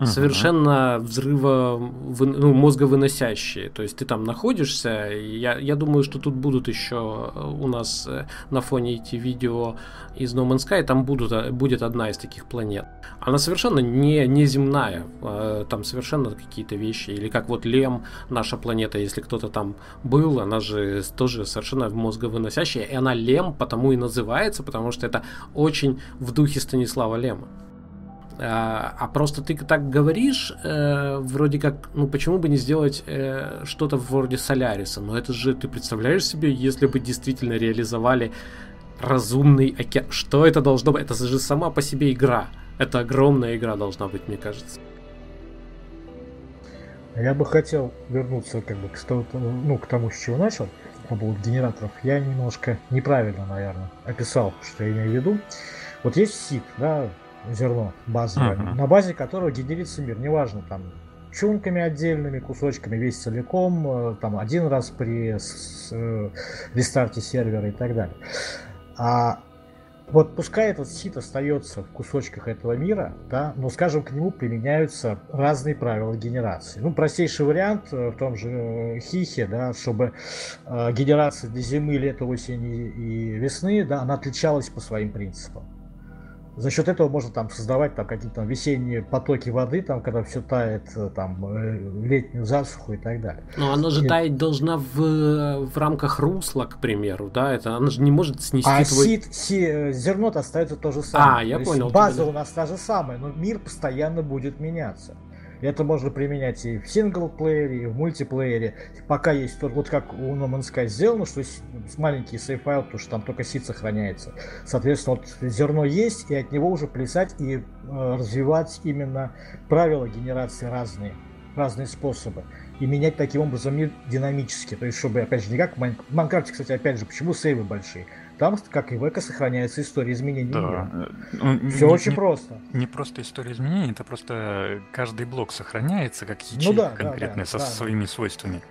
Мгм. Совершенно взрыва ну, мозговыносящие. То есть ты там находишься. Я, я думаю, что тут будут еще э, у нас э, на фоне эти видео из No Man's Sky. Там будут, э, будет одна из таких планет. Она совершенно не, не земная. Там совершенно какие-то вещи. Или как вот Лем, наша планета, если кто-то там был, она же тоже совершенно мозговыносящая. И она Лем потому и называется, потому что это очень в духе Станислава Лема. А, а просто ты так говоришь, э, вроде как, ну почему бы не сделать э, что-то вроде Соляриса? Но это же, ты представляешь себе, если бы действительно реализовали разумный океан. Что это должно быть? Это же сама по себе игра. Это огромная игра должна быть, мне кажется. Я бы хотел вернуться как бы к, sto- ну, к тому, с чего начал, по поводу генераторов. Я немножко неправильно, наверное, описал, что я имею в виду. Вот есть сит, да, зерно базовое, Мгм. на базе которого генерится мир, неважно, там, чунками отдельными, кусочками, весь целиком, э, там, один раз при с- с, э, рестарте сервера и так далее. А вот пускай этот сит остается в кусочках этого мира, да, но, скажем, к нему применяются разные правила генерации. Ну, простейший вариант э, в том же Хихе, да, чтобы генерация для зимы, лета, осени и весны, да, она отличалась по своим принципам. За счет этого можно там создавать там какие-то там весенние потоки воды, там, когда все тает, э, там, э, летнюю засуху и так далее. Но оно же и... таять должно в, в рамках русла, к примеру, да? Это оно же не может снести а твой... сид, си, зерно остается то же самое. А, я то понял. База тебя... у нас та же самая, но мир постоянно будет меняться. Это можно применять и в синглплеере, и в мультиплеере. Пока есть тот, вот как у No Man's Sky сделано, что есть маленький сейф файл, потому что там только сид сохраняется. Соответственно, вот зерно есть, и от него уже плясать и э, развивать именно правила генерации разные, разные способы. И менять таким образом мир динамически. То есть, чтобы, опять же, не как в Майнкрафте, кстати, опять же, почему сейвы большие? Там, как и в Эко, сохраняется история изменений да. мира. Ну, Все не, очень не, просто. Не просто история изменений, это просто каждый блок сохраняется как ячейка ну, да, конкретная да, да, со да, своими да. свойствами.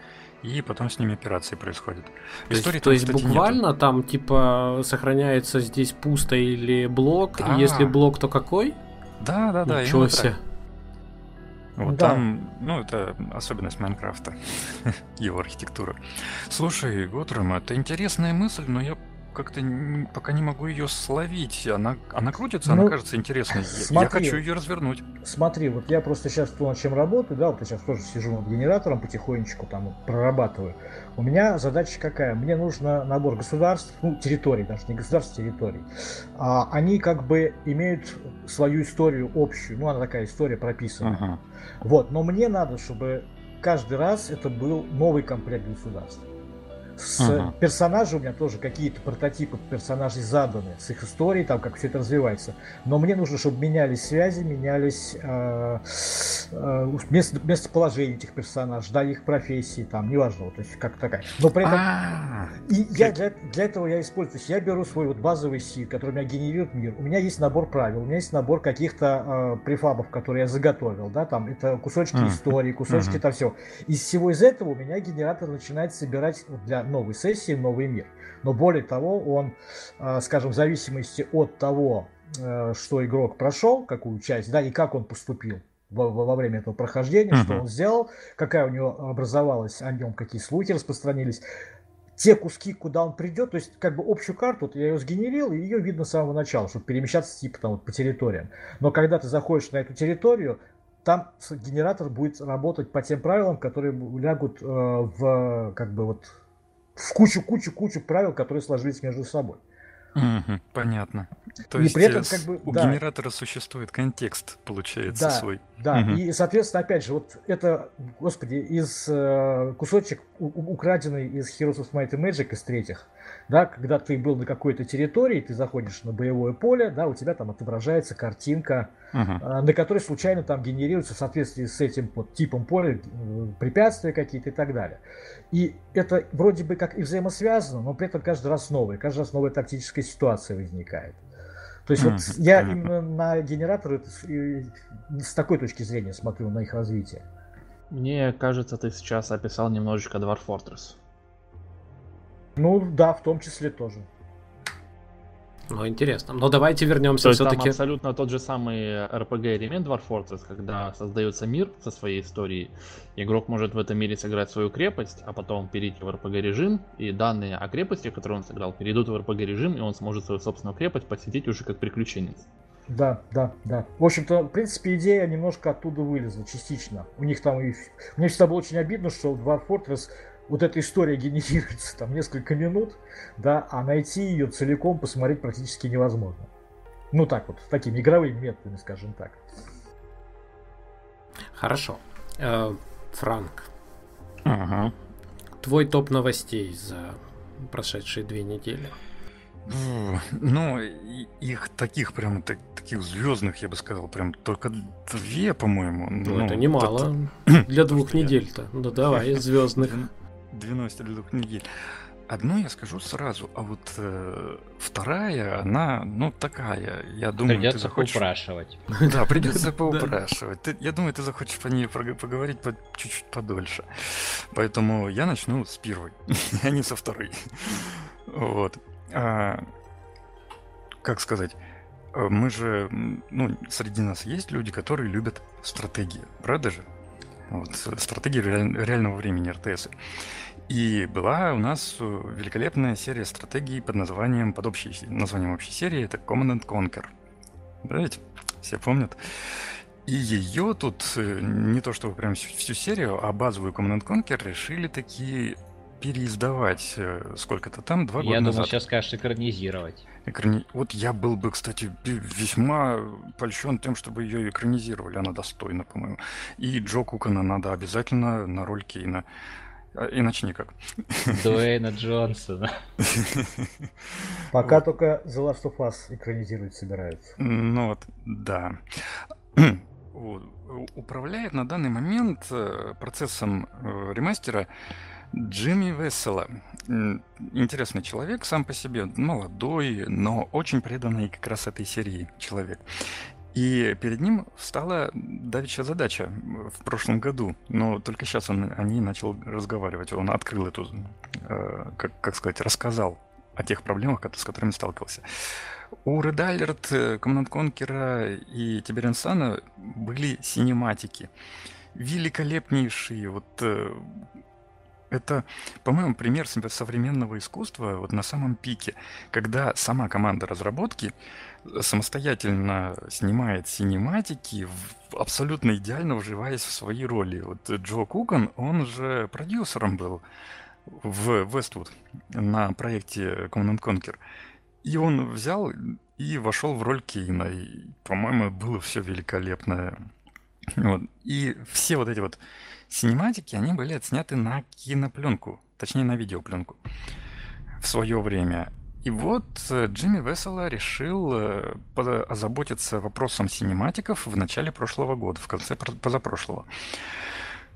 И потом с ними операции происходят. То Истории есть, то есть буквально нету. там типа сохраняется здесь пусто или блок, да. и если блок, то какой? Да, да, да. Ничего себе. Вот да. там, ну, это особенность Майнкрафта, его архитектура. Слушай, Готром, это интересная мысль, но я как-то пока не могу ее словить. Она, она крутится, ну, она кажется интересной. Смотри, я хочу ее развернуть. Смотри, вот я просто сейчас то, над чем работаю, да, вот я сейчас тоже сижу над генератором, потихонечку там прорабатываю. У меня задача какая? Мне нужно набор государств, ну, территорий, даже не государств, территорий. А, они как бы имеют свою историю общую, ну, она такая история прописана. Ага. Вот, но мне надо, чтобы каждый раз это был новый комплект государств. С uh-huh. персонажей у меня тоже какие-то прототипы персонажей заданы, с их историей, там, как все это развивается. Но мне нужно, чтобы менялись связи, менялись э, э, место, местоположение этих персонажей, да, их профессии, там, неважно, вот, то есть как такая. Но при этом... А. И я для, для этого я использую, то есть я беру свой вот базовый сид, который у меня генерирует мир. У меня есть набор правил, у меня есть набор каких-то э, префабов, которые я заготовил, да, там, это кусочки uh-huh. истории, кусочки uh-huh. там все. Из всего из этого у меня генератор начинает собирать для новой сессии, новый мир. Но более того, он, а, скажем, в зависимости от того, э, что игрок прошел, какую часть, да, и как он поступил во, во время этого прохождения, uh-huh. что он сделал, какая у него образовалась о нем, какие слухи распространились, те куски, куда он придет, то есть как бы общую карту, вот я ее сгенерил, и ее видно с самого начала, чтобы перемещаться типа там вот по территориям. Но когда ты заходишь на эту территорию, там генератор будет работать по тем правилам, которые лягут э, в как бы вот в кучу-кучу-кучу правил, которые сложились между собой. Угу, понятно. То и есть при этом, как бы, у да. генератора существует контекст, получается, да, свой. Да, угу. и, соответственно, опять же, вот это, господи, из э, кусочек, украденный из Heroes of Might and Magic, из третьих, да, когда ты был на какой-то территории, ты заходишь на боевое поле, да, у тебя там отображается картинка, uh-huh. на которой случайно там генерируется в соответствии с этим вот, типом поля э, препятствия какие-то и так далее. И это вроде бы как и взаимосвязано, но при этом каждый раз новое, каждый раз новая тактическая ситуация возникает. То есть mm, вот я именно на генераторы с такой точки зрения смотрю на их развитие. Мне кажется, ты сейчас описал немножечко Dwarf Fortress. Ну да, в том числе тоже. Ну, интересно. Но давайте вернемся То все-таки. Там абсолютно тот же самый RPG элемент Dwarf Fortress, когда создается мир со своей историей. Игрок может в этом мире сыграть свою крепость, а потом перейти в RPG режим, и данные о крепости, которые он сыграл, перейдут в RPG режим, и он сможет свою собственную крепость посетить уже как приключенец. Да, да, да. В общем-то, в принципе, идея немножко оттуда вылезла, частично. У них там и... Мне всегда было очень обидно, что в Dwarf Fortress вот эта история генерируется там несколько минут, да, а найти ее целиком посмотреть практически невозможно. Ну так вот, такими игровыми методами, скажем так. Хорошо. Э, Франк. Ага. Твой топ новостей за прошедшие две недели. Ну, их таких прям так, таких звездных, я бы сказал, прям только две, по-моему. Ну, ну это немало это... для двух недель-то. Ну давай, звездных. 90 или двух недель. Одну я скажу сразу, а вот э, вторая, она, ну, такая, я думаю, придется ты захочешь... поупрашивать. Да, придется поупрашивать. Ты, я думаю, ты захочешь по ней поговорить по, чуть-чуть подольше. Поэтому я начну с первой, а не со второй. Вот. А, как сказать? Э, мы же, ну, среди нас есть люди, которые любят стратегии, правда же? Вот, стратегии реального времени РТС. И была у нас э, великолепная серия стратегий под названием, под общей названием общей серии, это Command and Conquer. Да ведь? Все помнят. И ее тут э, не то чтобы прям всю серию, а базовую Command Conquer решили такие переиздавать э, сколько-то там, два года Я думал, назад. сейчас скажешь экранизировать. Экрани... Вот я был бы, кстати, весьма польщен тем, чтобы ее экранизировали. Она достойна, по-моему. И Джо Кукана надо обязательно на роль Кейна. А, иначе никак. Дуэйна Джонсона. Пока вот. только The Last of Us экранизировать собираются. Ну вот, да. Вот. Управляет на данный момент э, процессом э, ремастера Джимми Весело. Интересный человек сам по себе, молодой, но очень преданный как раз этой серии человек. И перед ним встала давеча задача в прошлом году, но только сейчас он о ней начал разговаривать. Он открыл эту, э, как, как сказать, рассказал о тех проблемах, с которыми сталкивался. У Red Alert, Command Conquer и Тиберенсана были синематики. Великолепнейшие, вот э, это, по-моему, пример современного искусства вот на самом пике, когда сама команда разработки самостоятельно снимает синематики, абсолютно идеально вживаясь в свои роли. Вот Джо Кукан, он же продюсером был в Westwood на проекте Command Conquer. И он взял и вошел в роль Кейна. И, по-моему, было все великолепно. Вот. И все вот эти вот синематики, они были отсняты на кинопленку, точнее на видеопленку в свое время. И вот э, Джимми Весело решил э, озаботиться вопросом синематиков в начале прошлого года, в конце позапрошлого.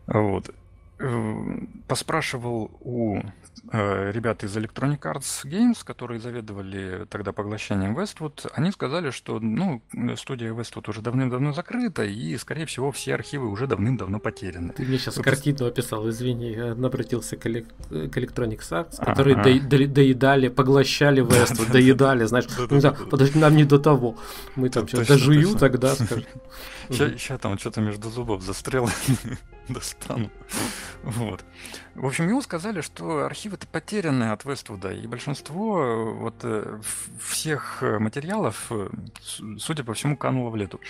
Вот. Э, поспрашивал у э, ребят из Electronic Arts Games, которые заведовали тогда поглощением Westwood, они сказали, что ну, студия Westwood уже давным-давно закрыта, и, скорее всего, все архивы уже давным-давно потеряны. Ты мне сейчас Вы... картину описал, извини, я обратился к, элек... к Electronic Arts, которые ага. до... доедали, поглощали Westwood, доедали, знаешь, подожди, нам не до того. Мы там сейчас дожую тогда, скажем. Сейчас там что-то между зубов застряло. достану. Вот. В общем, ему сказали, что архивы-то потеряны от Вествуда, и большинство э, вот э, всех материалов, э, судя по всему, кануло в лету.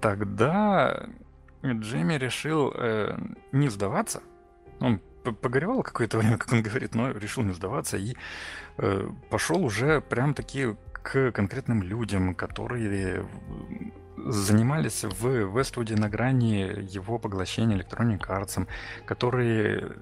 Тогда Джейми решил э, не сдаваться. Он погоревал какое-то время, как он говорит, но решил не сдаваться и э, пошел уже прям таки к конкретным людям, которые занимались в Вествуде на грани его поглощения Electronic Arts, которые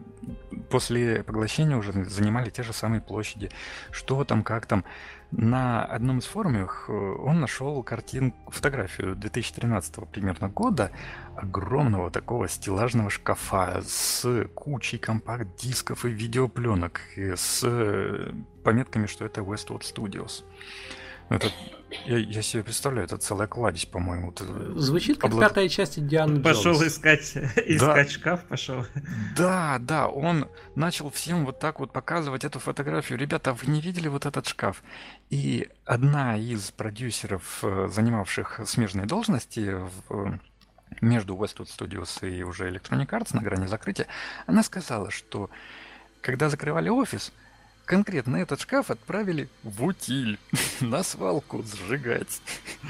после поглощения уже занимали те же самые площади. Что там, как там. На одном из форумов э, он нашел картин, фотографию 2013 примерно года огромного такого стеллажного шкафа с кучей компакт-дисков и видеопленок, и с э, пометками, что это Westwood Studios. Это, я, я себе представляю, это целая кладезь, по-моему. Звучит как Облад... пятая часть Дианы Пошел Джонс. искать, искать да. шкаф, пошел. Да, да, он начал всем вот так вот показывать эту фотографию. Ребята, вы не видели вот этот шкаф? И одна из продюсеров, э, занимавших смежные должности в между Westwood Studios и уже Electronic Arts на грани закрытия, она сказала, что когда закрывали офис, конкретно этот шкаф отправили в утиль, на свалку сжигать.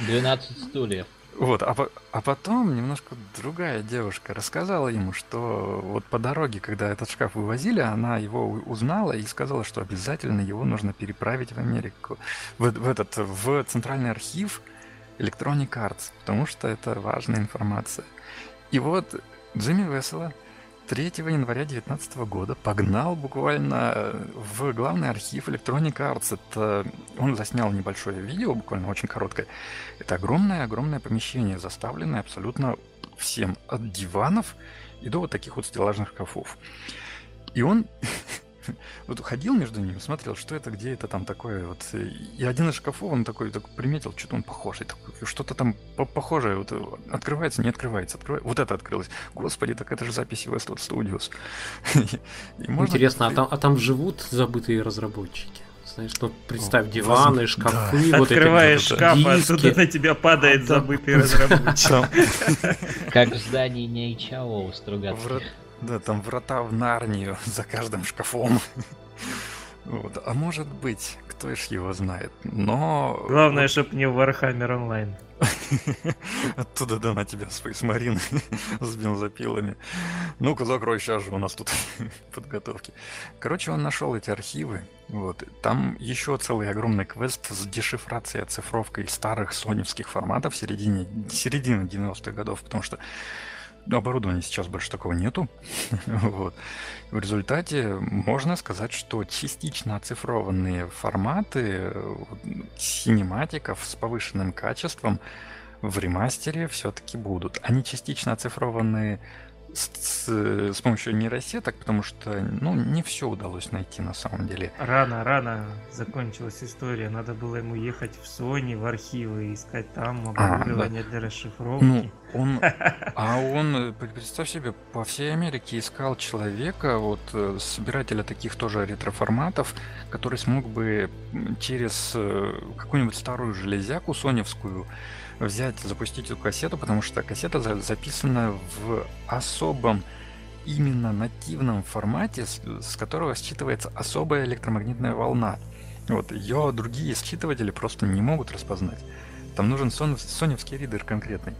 12 стульев. Вот, а, а потом немножко другая девушка рассказала ему, что вот по дороге, когда этот шкаф вывозили, она его узнала и сказала, что обязательно его нужно переправить в Америку, в, в этот, в центральный архив Electronic Arts, потому что это важная информация. И вот Джимми Весело 3 января 2019 года погнал буквально э, в главный архив Electronic Arts. Это он заснял небольшое видео, буквально очень короткое. Это огромное-огромное помещение, заставленное абсолютно всем, от диванов и до вот таких вот стеллажных шкафов. И он вот ходил между ними, смотрел, что это, где это там такое. Вот. И один из шкафов, он такой, такой приметил, что-то он похожий. Что-то там похожее. Вот, открывается, не открывается. Открывается. Вот это открылось. Господи, так это же записи Westwood Studios. Интересно, а там, а там живут забытые разработчики? Знаешь, ну представь, диваны, шкафы, да. вот Открываешь эти шкаф, а оттуда на тебя падает а забытый разработчик. Как в здании Нейчао Стругацких. Да, там врата в Нарнию за каждым шкафом. Вот. А может быть, кто ж его знает. Но... Главное, чтоб не Warhammer Online. Оттуда да на тебя Space Marine с бензопилами. Ну-ка, закрой, сейчас же у нас тут подготовки. Короче, он нашел эти архивы. Вот. Там еще целый огромный квест с дешифрацией, оцифровкой старых соневских форматов в середине, середины 90-х годов, потому что оборудования сейчас больше такого нету. вот. В результате можно сказать, что частично оцифрованные форматы синематиков с повышенным качеством в ремастере все-таки будут. Они частично оцифрованные с, с помощью нейросеток, потому что, ну, не все удалось найти на самом деле. Рано, рано закончилась история. Надо было ему ехать в Sony, в архивы, искать там оборудование а, да. для расшифровки. Ну, он, а он, представь себе, по всей Америке искал человека, вот, э, собирателя таких тоже ретроформатов, который смог бы через э, какую-нибудь старую железяку соневскую взять, запустить эту кассету, потому что кассета записана в особом именно нативном формате, с, которого считывается особая электромагнитная волна. Вот, ее другие считыватели просто не могут распознать. Там нужен сон, соневский ридер конкретный.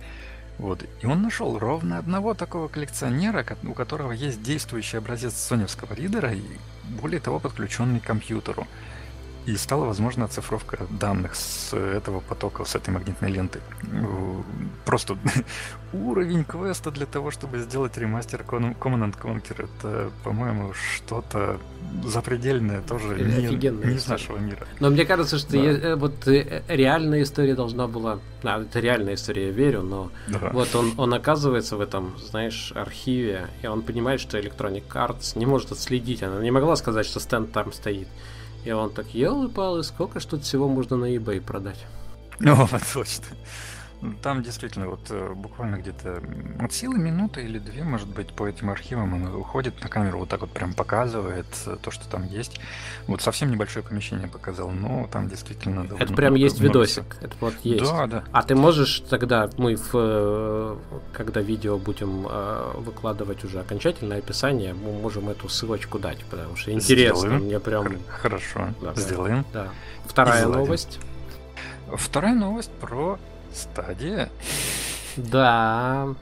Вот. И он нашел ровно одного такого коллекционера, у которого есть действующий образец соневского ридера и более того подключенный к компьютеру и стала возможна оцифровка данных с этого потока, с этой магнитной ленты. Просто уровень квеста для того, чтобы сделать ремастер Command Conquer, это, по-моему, что-то запредельное, тоже не, не из нашего мира. Но мне кажется, что да. я, э, вот э, реальная история должна была... А, это реальная история, я верю, но да. вот он, он оказывается в этом, знаешь, архиве, и он понимает, что Electronic Arts не может отследить. Она не могла сказать, что стенд там стоит. И он так, елы-палы, сколько ж тут всего можно на eBay продать? О, точно. Там действительно вот э, буквально где-то от силы минуты или две, может быть, по этим архивам он уходит на камеру, вот так вот прям показывает э, то, что там есть. Вот совсем небольшое помещение показал, но там действительно... Это прям много, есть видосик, это вот есть. Да, да. А ты можешь тогда, мы в, э, когда видео будем выкладывать уже окончательное описание, мы можем эту ссылочку дать, потому что интересно, Сделаем. мне прям... Хорошо, да, сделаем. Да. Вторая новость. Вторая новость про Стадия? Да.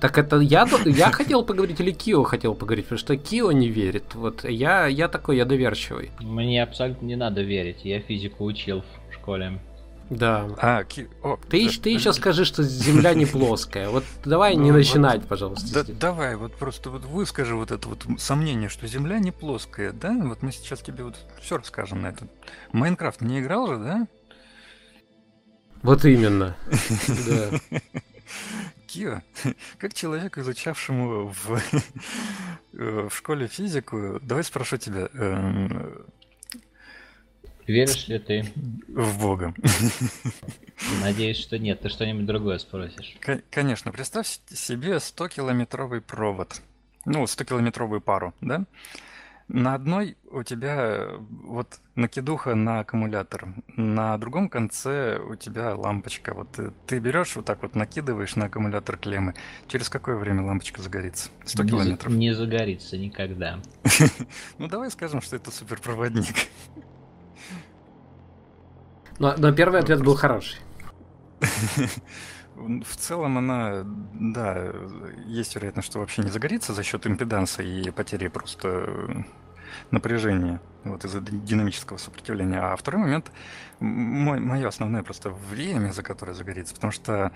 Так это я, я хотел поговорить или Кио хотел поговорить, потому что Кио не верит. Вот я, я такой, я доверчивый. Мне абсолютно не надо верить. Я физику учил в школе. Да. А, ки... О, ты, да, ты еще скажи, что Земля не плоская. Вот давай ну, не начинать, вот, пожалуйста. Да, давай, вот просто вот выскажи вот это вот сомнение, что Земля не плоская, да? Вот мы сейчас тебе вот все расскажем на это. Майнкрафт не играл же, да? Вот именно. Кио, как человек, изучавшему в, в школе физику, давай спрошу тебя. Эм, Веришь ли ты? В Бога. Надеюсь, что нет. Ты что-нибудь другое спросишь. Конечно. Представь себе 100-километровый провод. Ну, 100-километровую пару, да? На одной у тебя вот накидуха на аккумулятор, на другом конце у тебя лампочка. Вот ты, ты берешь вот так вот накидываешь на аккумулятор клеммы. Через какое время лампочка загорится? 100 не километров. За, не загорится никогда. Ну давай скажем, что это суперпроводник. Но, но первый ответ был хороший. В целом она, да, есть вероятность, что вообще не загорится за счет импеданса и потери просто напряжения вот из-за динамического сопротивления. А второй момент, мой, мое основное просто время, за которое загорится, потому что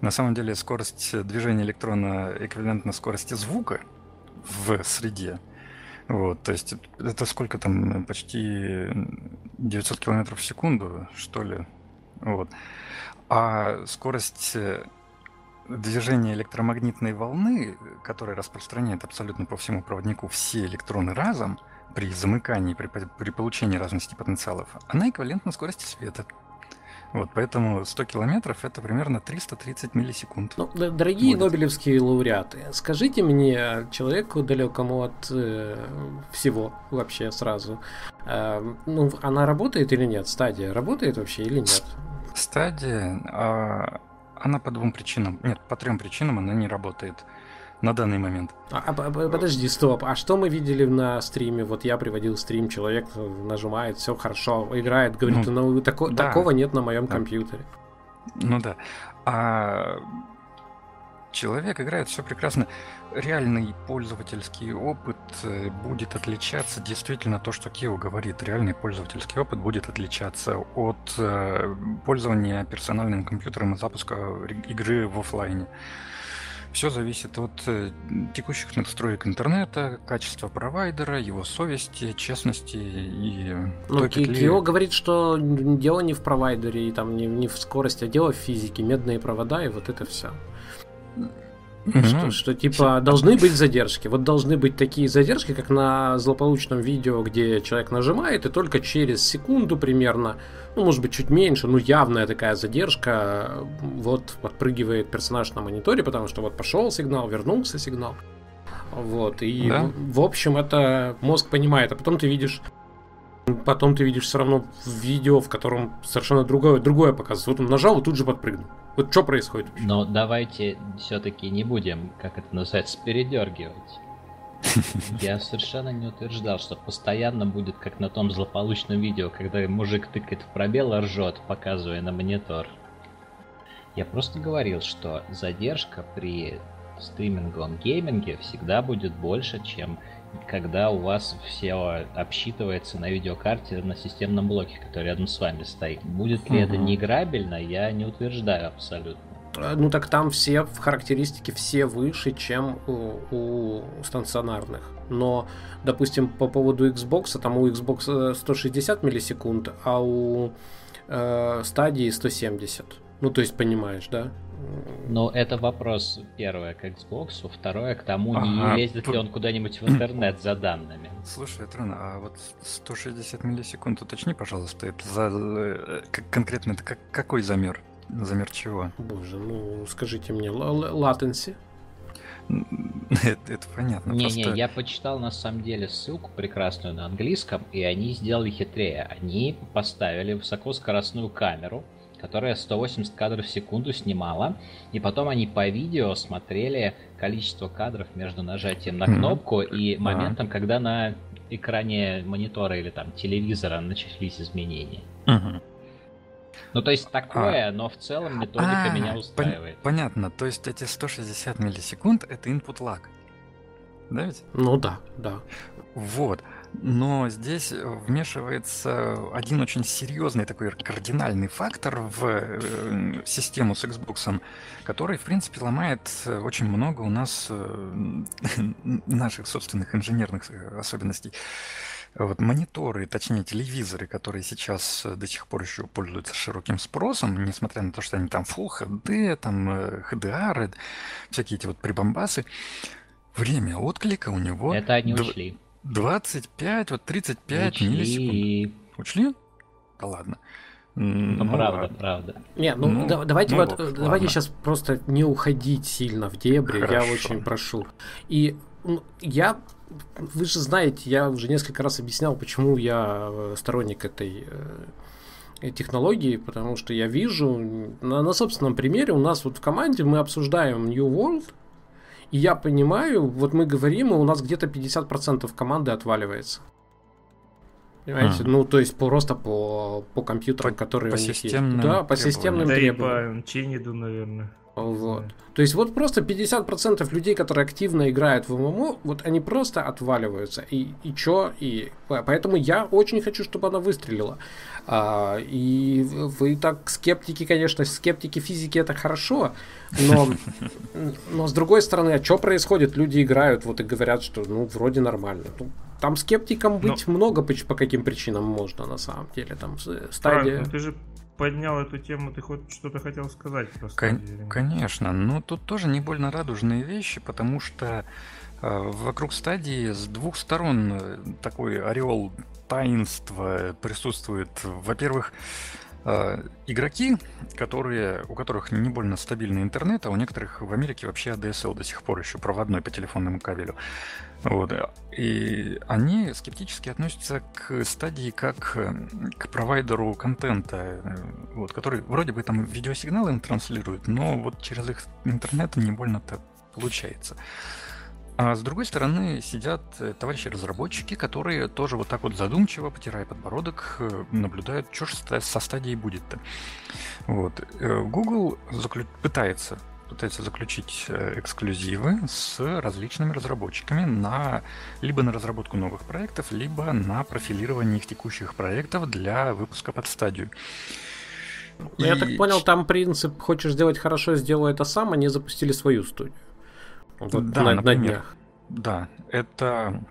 на самом деле скорость движения электрона эквивалентна скорости звука в среде. Вот, то есть это сколько там, почти 900 километров в секунду, что ли. Вот. А скорость э, движения электромагнитной волны, которая распространяет абсолютно по всему проводнику все электроны разом, при замыкании, при, при получении разности потенциалов, она эквивалентна скорости света. Вот, поэтому 100 километров это примерно 330 миллисекунд. Ну, дорогие будет. нобелевские лауреаты, скажите мне, человеку далекому от э, всего вообще сразу, э, ну, она работает или нет? Стадия работает вообще или нет? Стадия, а, она по двум причинам, нет, по трем причинам она не работает. на данный момент. А, а, подожди, стоп. А что мы видели на стриме? Вот я приводил стрим, человек нажимает, все хорошо, играет, говорит, ну, ну тако, да. такого нет на моем да. компьютере. Ну да. А человек играет все прекрасно. Реальный пользовательский опыт э, будет отличаться, действительно, то, что Кио говорит, реальный пользовательский опыт будет отличаться от э, пользования персональным компьютером и запуска игры в офлайне. Все зависит от э, текущих настроек интернета, качества провайдера, его совести, честности и... Ну, Кио говорит, что дело не в провайдере, и там не, не в скорости, а дело в физике, медные провода и вот это все. Что, что типа должны быть задержки. Вот должны быть такие задержки, как на злополучном видео, где человек нажимает, и только через секунду примерно, ну, может быть, чуть меньше, ну, явная такая задержка, вот подпрыгивает персонаж на мониторе, потому что вот пошел сигнал, вернулся сигнал. Вот, и да? в, в общем это мозг понимает, а потом ты видишь Потом ты видишь все равно видео, в котором совершенно другое, другое показывается. Вот он нажал и тут же подпрыгнул. Вот что происходит? Но давайте все-таки не будем, как это называется, передергивать. Я совершенно не утверждал, что постоянно будет как на том злополучном видео, когда мужик тыкает в пробел и ржет, показывая на монитор. Я просто говорил, что задержка при стриминговом гейминге всегда будет больше, чем когда у вас все обсчитывается на видеокарте на системном блоке, который рядом с вами стоит. Будет ли угу. это неиграбельно, я не утверждаю абсолютно. А, ну так там все в характеристике все выше, чем у, у стационарных. Но, допустим, по поводу Xbox, там у Xbox 160 э, миллисекунд, а у э, стадии 170. Ну, то есть, понимаешь, да? Ну, это вопрос, первое, к Xbox, второе, к тому, ага. не лезет ли он куда-нибудь в интернет за данными. Слушай, Трон, а вот 160 миллисекунд, уточни, пожалуйста, это за э, конкретно это как, какой замер? Замер чего? Боже, ну скажите мне, латенси? Это, это понятно. Не-не, просто... я почитал на самом деле ссылку прекрасную на английском, и они сделали хитрее. Они поставили высокоскоростную камеру, которая 180 кадров в секунду снимала, и потом они по видео смотрели количество кадров между нажатием на кнопку и моментом, когда на экране монитора или там телевизора начались изменения. Ну, то есть такое, а, но в целом методика а, меня устраивает. понятно, то есть эти 160 миллисекунд это input lag. Да ведь? Ну да, да. Вот. Но здесь вмешивается один очень серьезный такой кардинальный фактор в э, систему с Xbox, который, в принципе, ломает очень много у нас э, наших собственных инженерных особенностей. Вот мониторы, точнее телевизоры, которые сейчас до сих пор еще пользуются широким спросом, несмотря на то, что они там Full HD, там HDR, э, всякие эти вот прибамбасы, время отклика у него... Это они ушли. 25, вот 35 Учли. миллисекунд. Учли? Да ладно. Ну, ну правда, а... правда. Не, ну, ну да, давайте ну, вот, вот давайте сейчас просто не уходить сильно в дебри, Хорошо. я очень прошу. И ну, я, вы же знаете, я уже несколько раз объяснял, почему я э, сторонник этой э, технологии, потому что я вижу на, на собственном примере у нас вот в команде мы обсуждаем New World, и я понимаю, вот мы говорим, и у нас где-то 50% команды отваливается. Понимаете? А. Ну, то есть просто по, по компьютерам, по, которые по у них есть. Да, по системным да требованиям. Да и по Чениду, наверное. Вот. Да. То есть вот просто 50% людей, которые активно играют в ММО, вот они просто отваливаются. И, и чё? И поэтому я очень хочу, чтобы она выстрелила. А, и вы так скептики, конечно, скептики физики это хорошо, но, но с другой стороны, а что происходит? Люди играют вот и говорят, что ну вроде нормально. Ну, там скептикам быть но... много по, по каким причинам можно на самом деле. Там стадия. Правильно, ты же поднял эту тему, ты хоть что-то хотел сказать про Кон- Конечно, но тут тоже не больно радужные вещи, потому что э, вокруг стадии с двух сторон э, такой ореол таинства присутствует. Во-первых, э, игроки, которые, у которых не больно стабильный интернет, а у некоторых в Америке вообще ADSL до сих пор еще проводной по телефонному кабелю. Вот. И они скептически относятся к стадии как к провайдеру контента, вот, который вроде бы там видеосигналы им транслирует, но вот через их интернет не больно-то получается. А с другой стороны сидят э, товарищи-разработчики, которые тоже вот так вот задумчиво, потирая подбородок, э, наблюдают, что же со стадией будет-то. Вот. Э, Google заклю... пытается пытается заключить эксклюзивы с различными разработчиками на либо на разработку новых проектов, либо на профилирование их текущих проектов для выпуска под стадию. Я так понял, там принцип «хочешь сделать хорошо, сделай это сам», они запустили свою студию. Вот да, на, например, на днях. Да, это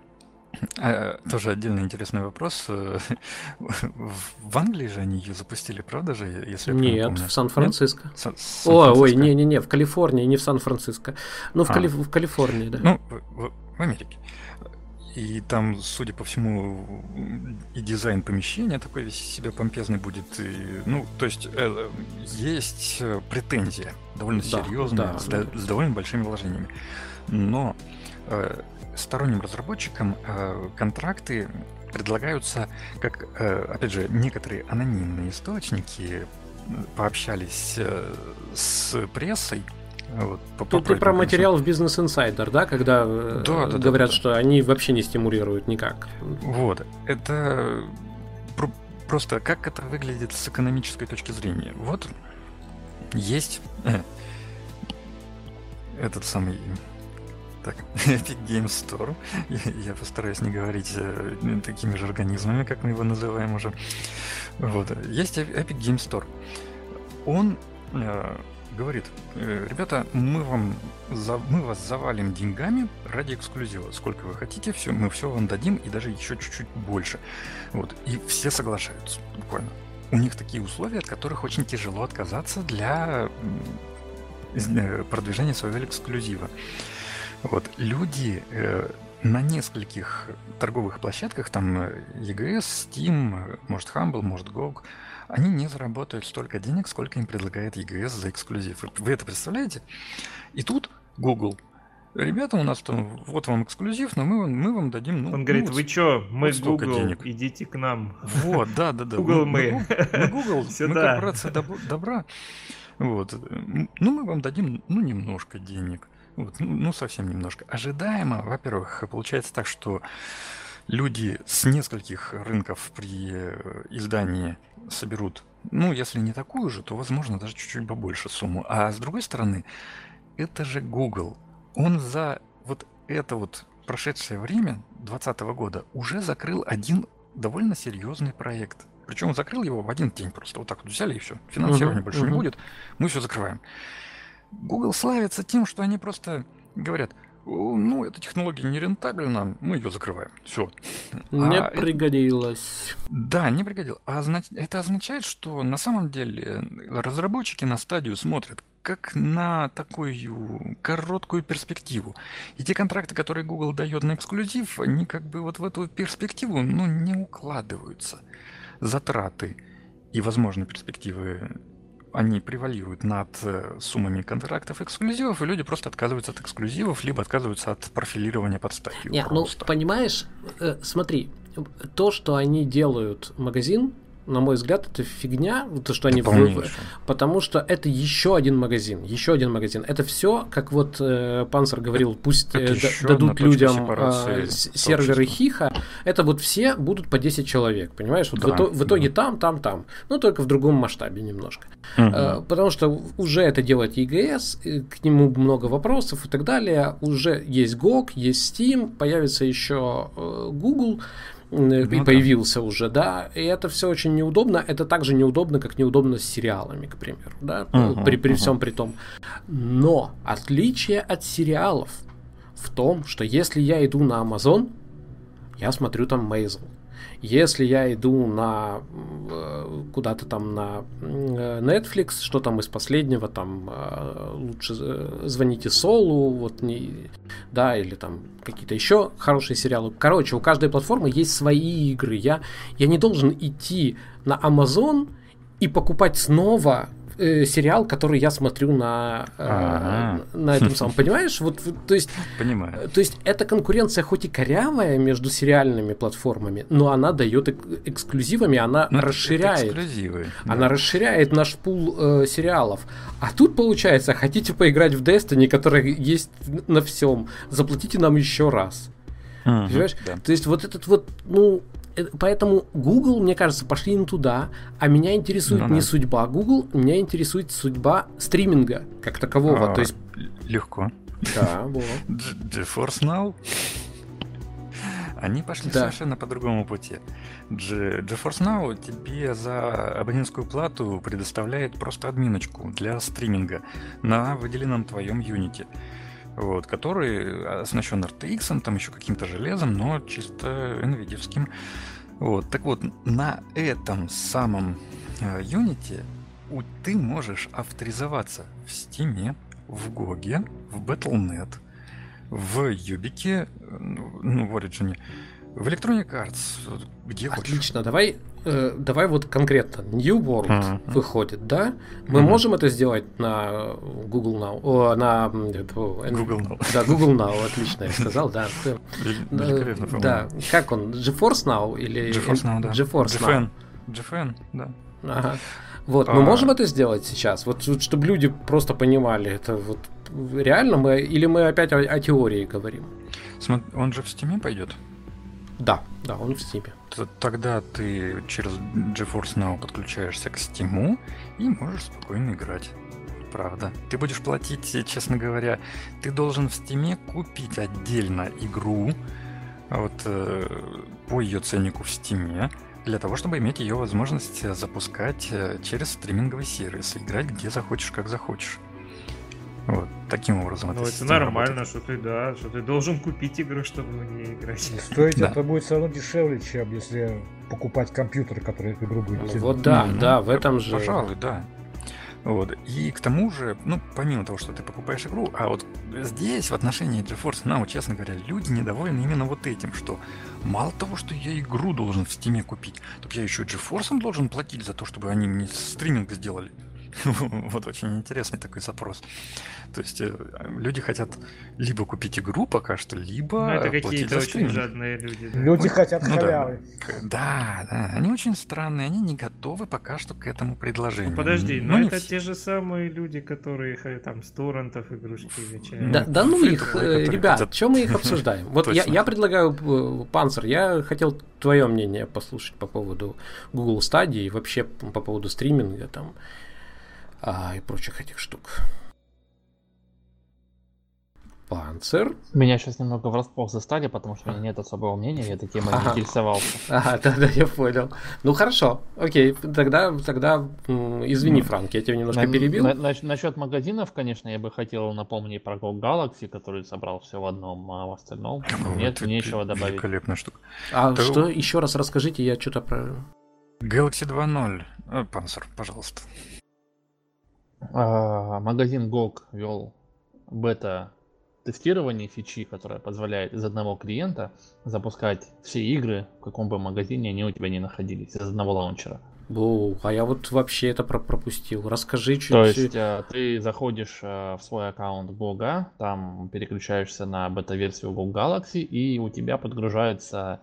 э, тоже отдельный интересный вопрос. В Англии же они ее запустили, правда же, если Нет, помню? в Сан-Франциско. Ой, ой, не-не-не, в Калифорнии, не в Сан-Франциско. Ну, в, а. Кали... в Калифорнии, да. Ну, в, в Америке. И там, судя по всему, и дизайн помещения такой весь себя помпезный будет. И, ну, то есть э, есть э, претензия довольно да, серьезная, да, с, да. с довольно большими вложениями. Но э, сторонним разработчикам э, контракты предлагаются, как, э, опять же, некоторые анонимные источники пообщались э, с прессой, вот, по, Тут ты про материал в Business Insider, да, когда э, да, да, говорят, да, да. что они вообще не стимулируют никак. Вот. Это просто как это выглядит с экономической точки зрения. Вот есть этот самый так, Epic Game Store. Я, я постараюсь не говорить э, такими же организмами, как мы его называем уже. Вот. Есть Epic Game Store. Он э, говорит, «Э, ребята, мы вам за, мы вас завалим деньгами ради эксклюзива. Сколько вы хотите, все, мы все вам дадим и даже еще чуть-чуть больше. Вот. И все соглашаются, буквально. У них такие условия, от которых очень тяжело отказаться для э, продвижения своего эксклюзива. Вот. Люди э, на нескольких торговых площадках, там EGS, Steam, может Humble, может GOG, они не заработают столько денег, сколько им предлагает EGS за эксклюзив. Вы это представляете? И тут Google. Ребята, у нас там, вот вам эксклюзив, но мы, мы вам дадим... Ну, Он говорит, ну, вы чё, мы вот Google, денег. идите к нам. Вот, да, да, да. Google мы. Мы Google, мы корпорация добра. Вот. Ну, мы вам дадим, ну, немножко денег. Вот, ну, ну, совсем немножко. Ожидаемо, во-первых, получается так, что люди с нескольких рынков при э, издании соберут, ну, если не такую же, то, возможно, даже чуть-чуть побольше сумму. А с другой стороны, это же Google. Он за вот это вот прошедшее время 2020 года уже закрыл один довольно серьезный проект. Причем закрыл его в один день просто. Вот так вот взяли и все. Финансирования uh-huh, больше uh-huh. не будет. Мы все закрываем. Google славится тем, что они просто говорят, ну, эта технология не рентабельна, мы ее закрываем. Все. Не а пригодилось. Это... Да, не пригодилось. А это означает, что на самом деле разработчики на стадию смотрят как на такую короткую перспективу. И те контракты, которые Google дает на эксклюзив, они как бы вот в эту перспективу ну, не укладываются. Затраты и, возможно, перспективы они превалируют над э, суммами контрактов эксклюзивов, и люди просто отказываются от эксклюзивов, либо отказываются от профилирования под статью. Нет, ну понимаешь, э, смотри, то, что они делают магазин, на мой взгляд, это фигня, то, что они в... потому что это еще один магазин, еще один магазин. Это все, как вот э, Панцер говорил, пусть э, дадут людям э, серверы Хиха, это вот все будут по 10 человек, понимаешь? Вот да, в, итоге, да. в итоге там, там, там, но только в другом масштабе немножко. Угу. Э, потому что уже это делает EGS, к нему много вопросов и так далее. Уже есть GOG, есть Steam, появится еще э, Google ну, и появился да. уже, да, и это все очень неудобно. Это также неудобно, как неудобно с сериалами, к примеру, да, uh-huh, при, при uh-huh. всем при том. Но отличие от сериалов в том, что если я иду на Amazon, я смотрю там Мейзл. Если я иду на куда-то там на Netflix, что там из последнего, там э, лучше звоните Солу, вот не, да, или там какие-то еще хорошие сериалы. Короче, у каждой платформы есть свои игры. Я, я не должен идти на Amazon и покупать снова э, сериал, который я смотрю на, э, на этом самом, понимаешь? Вот, то есть, Понимаю. то есть эта конкуренция хоть и корявая между сериальными платформами, но она дает эк- эксклюзивами, она Ну, расширяет. Эксклюзивы. Она да. расширяет наш пул э, сериалов. А тут получается, хотите поиграть в Destiny, который есть на всем, заплатите нам еще раз. Мгм, Понимаешь? да. То есть вот этот вот, ну, э, поэтому Google, мне кажется, пошли не туда, а меня интересует Ну не да. судьба Google, меня интересует судьба стриминга как такового. А, То есть, Легко. да, вот. GeForce Now. Они пошли Да. совершенно по другому пути. G- GeForce Now тебе за абонентскую плату предоставляет просто админочку для стриминга на выделенном твоем юните. Вот, который оснащен RTX, там еще каким-то железом, но чисто NVIDIA. Вот, так вот, на этом самом э, юните у- ты можешь авторизоваться в Steam, в GOG, в Battle.net, в Юбике, э, ну, в Origin, в Electronic Arts, где хочешь. Отлично, давай, э, давай вот конкретно. New World Мгм. выходит, да? Мы Мгм. можем это сделать на Google Now? О, на Google Now. Да, Google Now, отлично я сказал, да. Да, как он? GeForce Now или GeForce Now, да. GeForce Now. GFN. Да. Ага. Вот, мы А. можем это сделать сейчас? Вот, чтобы люди просто понимали, это вот реально мы или мы опять о, о теории говорим? Он же в Steam пойдет. Да, да, он в Steam. Тогда ты через GeForce Now подключаешься к Steam и можешь спокойно играть. Правда. Ты будешь платить, честно говоря, ты должен в Steam купить отдельно игру вот, э, по ее ценнику в Steam для того, чтобы иметь ее возможность запускать э, через стриминговый сервис, играть где захочешь, как захочешь. Вот, таким образом Ну, это нормально, работает. что ты, да, что ты должен купить игру, чтобы в нее играть. Стоить Да. это будет все равно дешевле, чем если покупать компьютер, который эту игру будет Ну, вот да, Мгм. да, в этом же. Пожалуй, да. Вот. И к тому же, ну, помимо того, что ты покупаешь игру, а вот здесь, в отношении GeForce Now, честно говоря, люди недовольны именно вот этим, что мало того, что я игру должен в Steam купить, так я еще и GeForce должен платить за то, чтобы они мне стриминг сделали. Вот очень интересный такой запрос. То есть э, люди хотят либо купить игру пока что, либо Ну, это платить какие-то за очень стриминг. жадные люди. да. Люди хотят Ну да. халявы. Да, да, они очень странные, они не готовы пока что к этому предложению. Подожди, но это все. те же самые люди, которые там с торрентов игрушки качают. Да, да ну их, э, ребят, хотят- чем мы их обсуждаем? Вот я предлагаю, э, Панцер, я хотел твое мнение послушать по поводу Google Stadia и вообще по поводу стриминга там а, и прочих этих штук. Панцер? Меня сейчас немного врасплох застали, потому что у меня нет особого мнения, я не Ага. интересовался. Ага, да-да, я понял. Ну хорошо, окей, тогда, тогда извини, Ну, Франк, я тебя немножко На- перебил. на- на- насчет магазинов, конечно, я бы хотел напомнить про Go Galaxy, который собрал все в одном, а в остальном О, нет это нечего добавить. Великолепная штука. А да- что, еще раз расскажите, я что-то про... Galaxy 2.0. Э, Панцер, пожалуйста. А, Магазин GOG вел бета тестирование фичи, которая позволяет из одного клиента запускать все игры, в каком бы магазине они у тебя не находились, из одного лаунчера. Бу, а я вот вообще это про- пропустил. Расскажи чуть То есть э, ты заходишь э, в свой аккаунт GOG, там переключаешься на бета-версию GO Galaxy, и у тебя подгружаются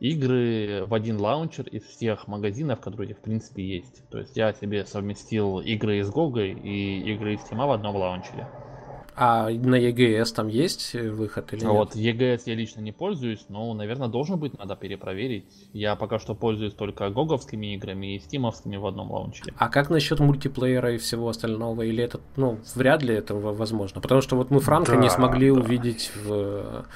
игры в один лаунчер из всех магазинов, которые у тебя в принципе есть. То есть я себе совместил игры из GOG и игры из Steam в одном лаунчере. А на EGS там есть э, выход или А нет? вот EGS я лично не пользуюсь, но, наверное, должен быть, надо перепроверить. Я пока что пользуюсь только гоговскими играми и стимовскими в одном лаунчере. А как насчет мультиплеера и всего остального? Или это, ну, вряд ли это возможно? Потому что вот мы Франка не Да, смогли да. увидеть в...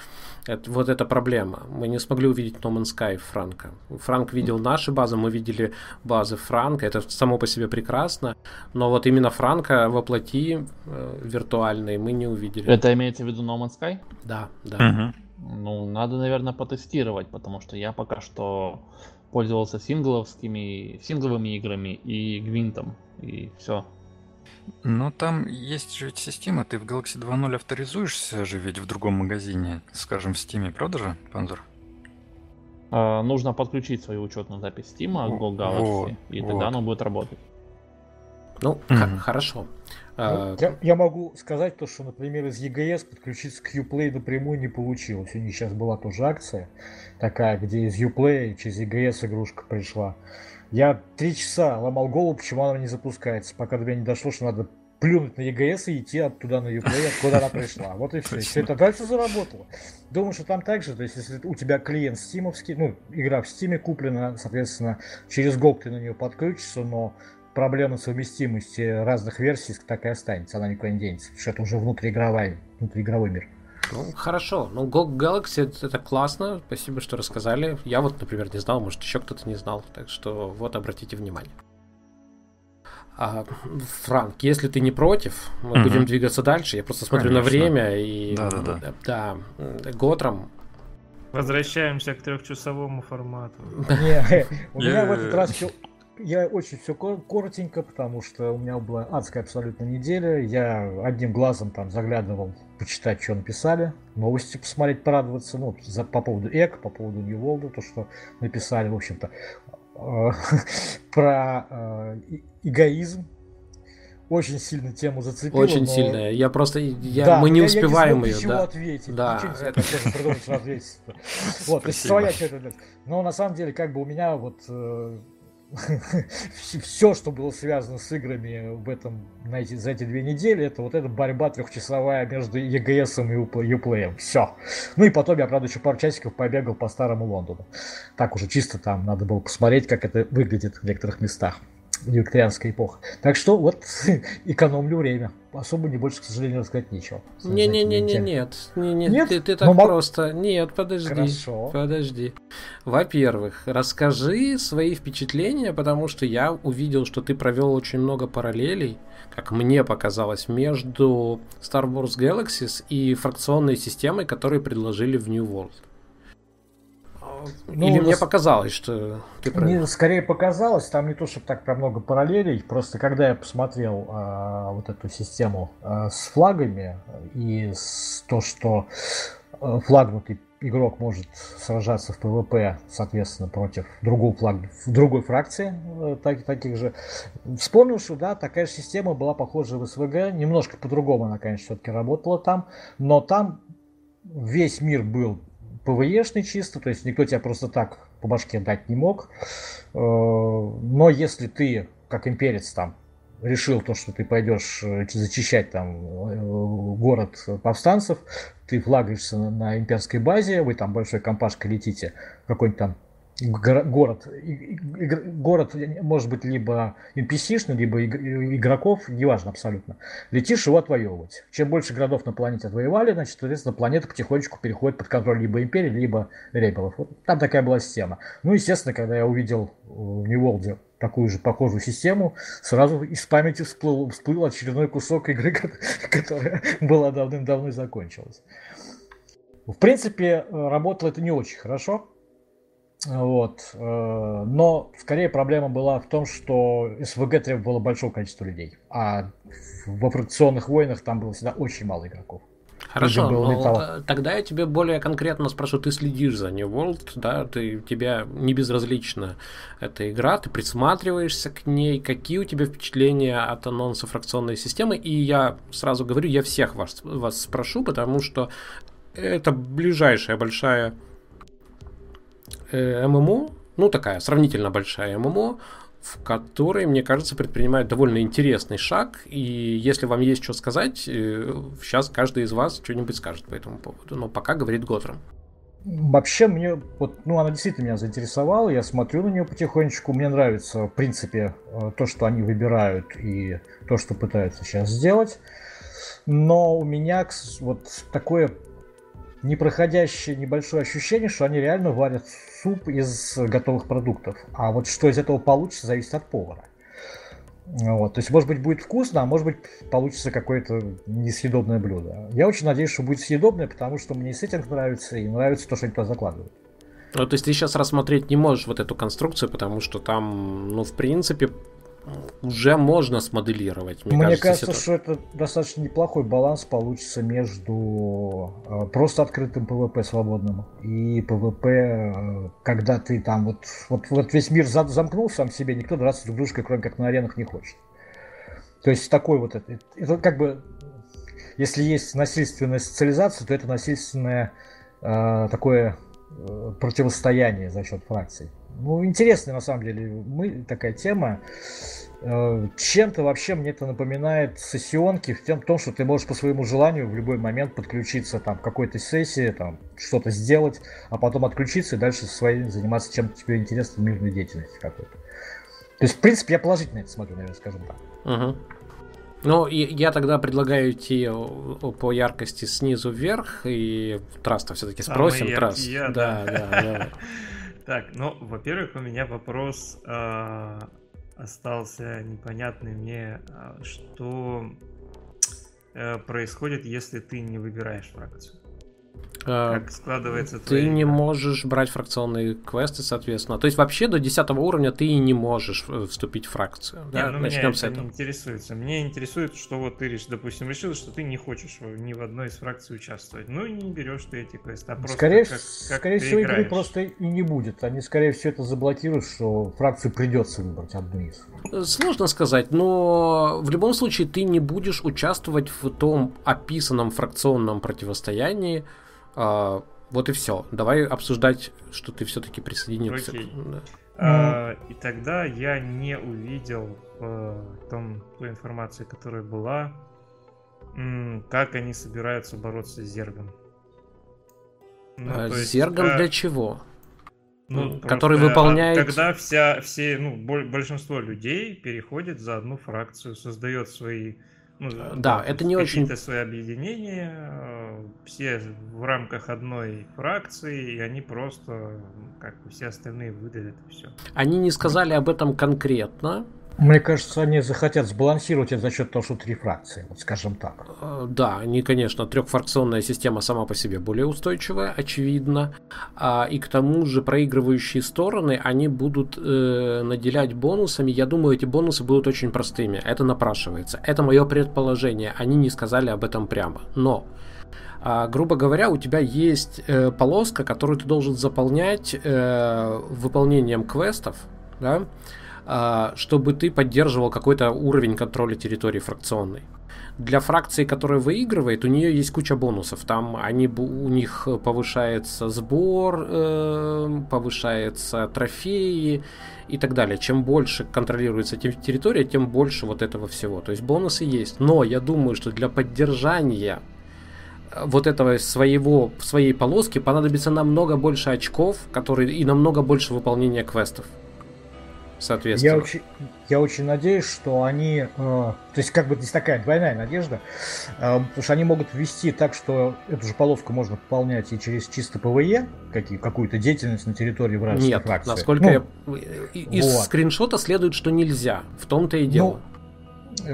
это- вот эта проблема. Мы не смогли увидеть No Man's Sky Франка. Франк видел наши базы, мы видели базы Франка. Это само по себе прекрасно. Но вот именно Франка воплоти э, виртуальной мы не увидели. Это имеется в виду No Man's Sky? Да, да. Мгм. Ну, надо, наверное, потестировать, потому что я пока что пользовался сингловскими, сингловыми играми и гвинтом, и все. Но там есть же ведь система, ты в Galaxy 2.0 авторизуешься же ведь в другом магазине, скажем, в Steam, правда же, Панзер? А, нужно подключить свою учетную запись Steam к Go Galaxy, Вот, и тогда вот. оно будет работать. Ну, mm-hmm. хорошо. Ну, а, я, я могу сказать то, что, например, из EGS подключиться к Uplay напрямую не получилось. У них сейчас была тоже акция такая, где из Uplay через EGS игрушка пришла. Я три часа ломал голову, почему она не запускается, пока до меня не дошло, что надо плюнуть на EGS и идти оттуда на Uplay, откуда она пришла. Вот и все. Все это дальше заработало. Думаю, что там также, то есть если у тебя клиент стимовский, ну, игра в стиме куплена, соответственно, через GOG ты на нее подключишься, но проблема совместимости разных версий так и останется, она никуда не денется, потому что это уже внутриигровой, внутриигровой мир. Ну, хорошо. Ну, GOG Galaxy это, классно. Спасибо, что рассказали. Я вот, например, не знал, может, еще кто-то не знал. Так что вот обратите внимание. А, Франк, если ты не против, мы угу. будем двигаться дальше. Я просто смотрю Конечно. на время и да, да, да. да Готром. Возвращаемся к трехчасовому формату. у меня в этот раз я очень все коротенько, потому что у меня была адская абсолютно неделя. Я одним глазом там заглядывал, почитать, что написали, новости посмотреть, порадоваться, ну, за, по поводу ЭК, по поводу New World, то, что написали, в общем-то, э, про э, эгоизм. Очень сильно тему зацепила. Очень но... сильная. Я просто, я, да, мы не я, успеваем я не ее. да. ответить. Да. Ничего это... тоже придумать, что ответить. Вот, то есть своя что-то. Но на самом деле, как бы у меня вот э, все, что было связано с играми в этом, на эти, за эти две недели, это вот эта борьба трехчасовая между EGS и Uplay. Все. Ну и потом я, правда, еще пару часиков побегал по старому Лондону. Так уже чисто там надо было посмотреть, как это выглядит в некоторых местах викторианская эпоха. Так что вот экономлю время. Особо не больше, к сожалению, рассказать нечего. Не-не-не, не, нет. Не, не, нет. Ты, ты так Но... просто. Нет, подожди. Хорошо. Подожди. Во-первых, расскажи свои впечатления, потому что я увидел, что ты провел очень много параллелей, как мне показалось, между Star Wars Galaxies и фракционной системой, которые предложили в New World. Ну, Или мне показалось, что ты прав. Мне скорее показалось, там не то, чтобы так прям много параллелей, просто когда я посмотрел а, вот эту систему а, с флагами и с то, что а, флагнутый игрок может сражаться в ПВП, соответственно, против другого флаг, другой фракции, э, так, таких же. Вспомнил, что да, такая же система была похожа в SWG, немножко по-другому она, конечно, все-таки работала там, но там весь мир был ПВЕшный чисто, то есть никто тебя просто так по башке дать не мог. Э, но если ты, как имперец там, решил то, что ты пойдешь э, зачищать там э, город повстанцев, ты флагаешься на имперской базе, вы там большой компашкой летите, какой-нибудь там город, город может быть либо NPC-шный, либо игроков, неважно абсолютно. Летишь его отвоевывать. Чем больше городов на планете отвоевали, значит, соответственно, планета потихонечку переходит под контроль либо империи, либо ребелов. Вот там такая была система. Ну, естественно, когда я увидел в World такую же похожую систему, сразу из памяти всплыл, всплыл очередной кусок игры, которая была давным-давно и закончилась. В принципе, работало это не очень хорошо, вот. Э, но скорее проблема была в том, что СВГ требовало большого количества людей, а в операционных войнах там было всегда очень мало игроков. Хорошо, но тогда я тебе более конкретно спрошу, ты следишь за New World, да, ты, тебя не безразлична эта игра, ты присматриваешься к ней, какие у тебя впечатления от анонса фракционной системы, и я сразу говорю, я всех вас, вас спрошу, потому что это ближайшая большая ММО, ну такая сравнительно большая ММО, в которой, мне кажется, предпринимают довольно интересный шаг. И если вам есть что сказать, э, сейчас каждый из вас что-нибудь скажет по этому поводу. Но пока говорит Готром. Вообще мне, вот, ну, она действительно меня заинтересовала, я смотрю на нее потихонечку, мне нравится, в принципе, э, то, что они выбирают и то, что пытаются сейчас сделать, но у меня вот такое непроходящее небольшое ощущение, что они реально варят суп из готовых продуктов. А вот что из этого получится, зависит от повара. Вот, то есть, может быть, будет вкусно, а может быть, получится какое-то несъедобное блюдо. Я очень надеюсь, что будет съедобное, потому что мне и сеттинг нравится, и нравится то, что они туда закладывают. Ну, то есть ты сейчас рассмотреть не можешь вот эту конструкцию, потому что там, ну, в принципе, уже можно смоделировать. Мне, Мне кажется, кажется, что это достаточно неплохой баланс получится между э, просто открытым ПВП свободным и ПВП, э, когда ты там вот, вот, вот весь мир замкнул сам себе, никто драться друг дружкой, кроме как на аренах, не хочет. То есть такой вот это, это как бы, если есть насильственная социализация, то это насильственное э, такое э, противостояние за счет фракций. Ну, интересная на самом деле мы, такая тема. Э, чем-то вообще мне это напоминает сессионки в том, что ты можешь по своему желанию в любой момент подключиться там, к какой-то сессии, там, что-то сделать, а потом отключиться и дальше своей заниматься чем-то тебе интересно в мирной деятельности какой-то. То есть, в принципе, я положительно это смотрю, наверное, скажем так. Угу. Ну, я тогда предлагаю идти по яркости снизу вверх, и Траста все-таки спросим. Траст. Да, да, да. Так, ну, во-первых, у меня вопрос а, остался непонятный мне, а, что э, происходит, если ты не выбираешь фракцию. А, как складывается Ты твоя... не можешь брать фракционные квесты, соответственно. То есть вообще до 10 уровня ты не можешь вступить в фракцию. Не, да? ну, Начнем меня с этого. Не интересуется. Мне интересует, что вот ты, допустим, решил, что ты не хочешь ни в одной из фракций участвовать. Ну и не берешь ты эти квесты, а просто скорее, как, как скорее всего, играешь. игры просто и не будет. Они, скорее всего, это заблокируют, что фракцию придется выбрать одну из. Сложно сказать, но в любом случае ты не будешь участвовать в том описанном фракционном противостоянии, а, вот и все. Давай обсуждать, что ты все-таки присоединился. Окей. Да. А, и тогда я не увидел в том той информации, которая была, как они собираются бороться с Зергом. Ну, а, есть, Зергом а... для чего? Ну, который выполняет... Когда вся, все, ну, большинство людей переходит за одну фракцию, создает свои ну, да, это не очень... Какие-то свои объединения, э, все в рамках одной фракции, и они просто, как все остальные, выдали это все. Они не сказали об этом конкретно, мне кажется, они захотят сбалансировать это за счет того, что три фракции, вот скажем так. Э, да, они, конечно, трехфракционная система сама по себе более устойчивая, очевидно. А, и к тому же проигрывающие стороны, они будут э, наделять бонусами. Я думаю, эти бонусы будут очень простыми. Это напрашивается. Это мое предположение. Они не сказали об этом прямо. Но а, грубо говоря, у тебя есть э, полоска, которую ты должен заполнять выполнением квестов, да, чтобы ты поддерживал какой-то уровень контроля территории фракционной. Для фракции, которая выигрывает, у нее есть куча бонусов. Там они, у них повышается сбор, э, повышается трофеи и так далее. Чем больше контролируется территория, тем больше вот этого всего. То есть бонусы есть. Но я думаю, что для поддержания э, вот этого своего, своей полоски понадобится намного больше очков, которые и намного больше выполнения квестов соответственно. Я очень, я очень надеюсь, что они... Э, то есть, как бы здесь такая двойная надежда, э, потому что они могут ввести так, что эту же полоску можно выполнять и через чисто ПВЕ, какие, какую-то деятельность на территории вражеской Нет, фракции. насколько ну, я... Из вот. скриншота следует, что нельзя. В том-то и дело. Ну,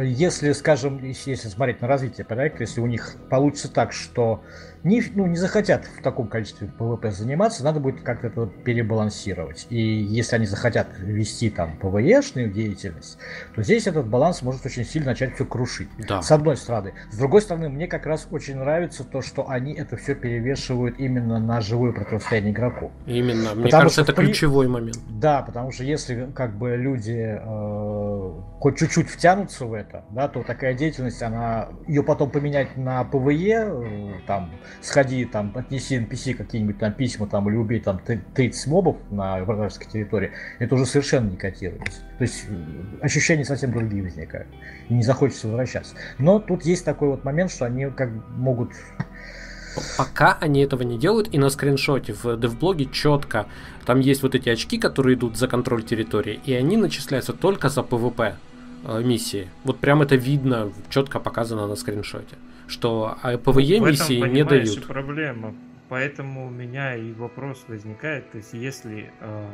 если, скажем, если смотреть на развитие проекта, если у них получится так, что не, ну, не захотят в таком количестве ПВП заниматься, надо будет как-то это перебалансировать. И если они захотят вести там ПВЕшную деятельность, то здесь этот баланс может очень сильно начать все крушить. Да. С одной стороны. С другой стороны, мне как раз очень нравится то, что они это все перевешивают именно на живое противостояние игроку. Именно. Мне потому кажется, это при... ключевой момент. Да, потому что если как бы люди э, хоть чуть-чуть втянутся в это, да, то такая деятельность, она ее потом поменять на ПВЕ, э, там сходи, там, отнеси NPC какие-нибудь там письма, там, или убей там 30 мобов на вражеской территории, это уже совершенно не котируется. То есть э, ощущения совсем другие возникают. И не захочется возвращаться. Но тут есть такой вот момент, что они как могут Пока они этого не делают, и на скриншоте в девблоге четко там есть вот эти очки, которые идут за контроль территории, и они начисляются только за PvP э, миссии. Вот прям это видно, четко показано на скриншоте что ПВЕ миссии не дают. проблема. Поэтому у меня и вопрос возникает, то есть если э,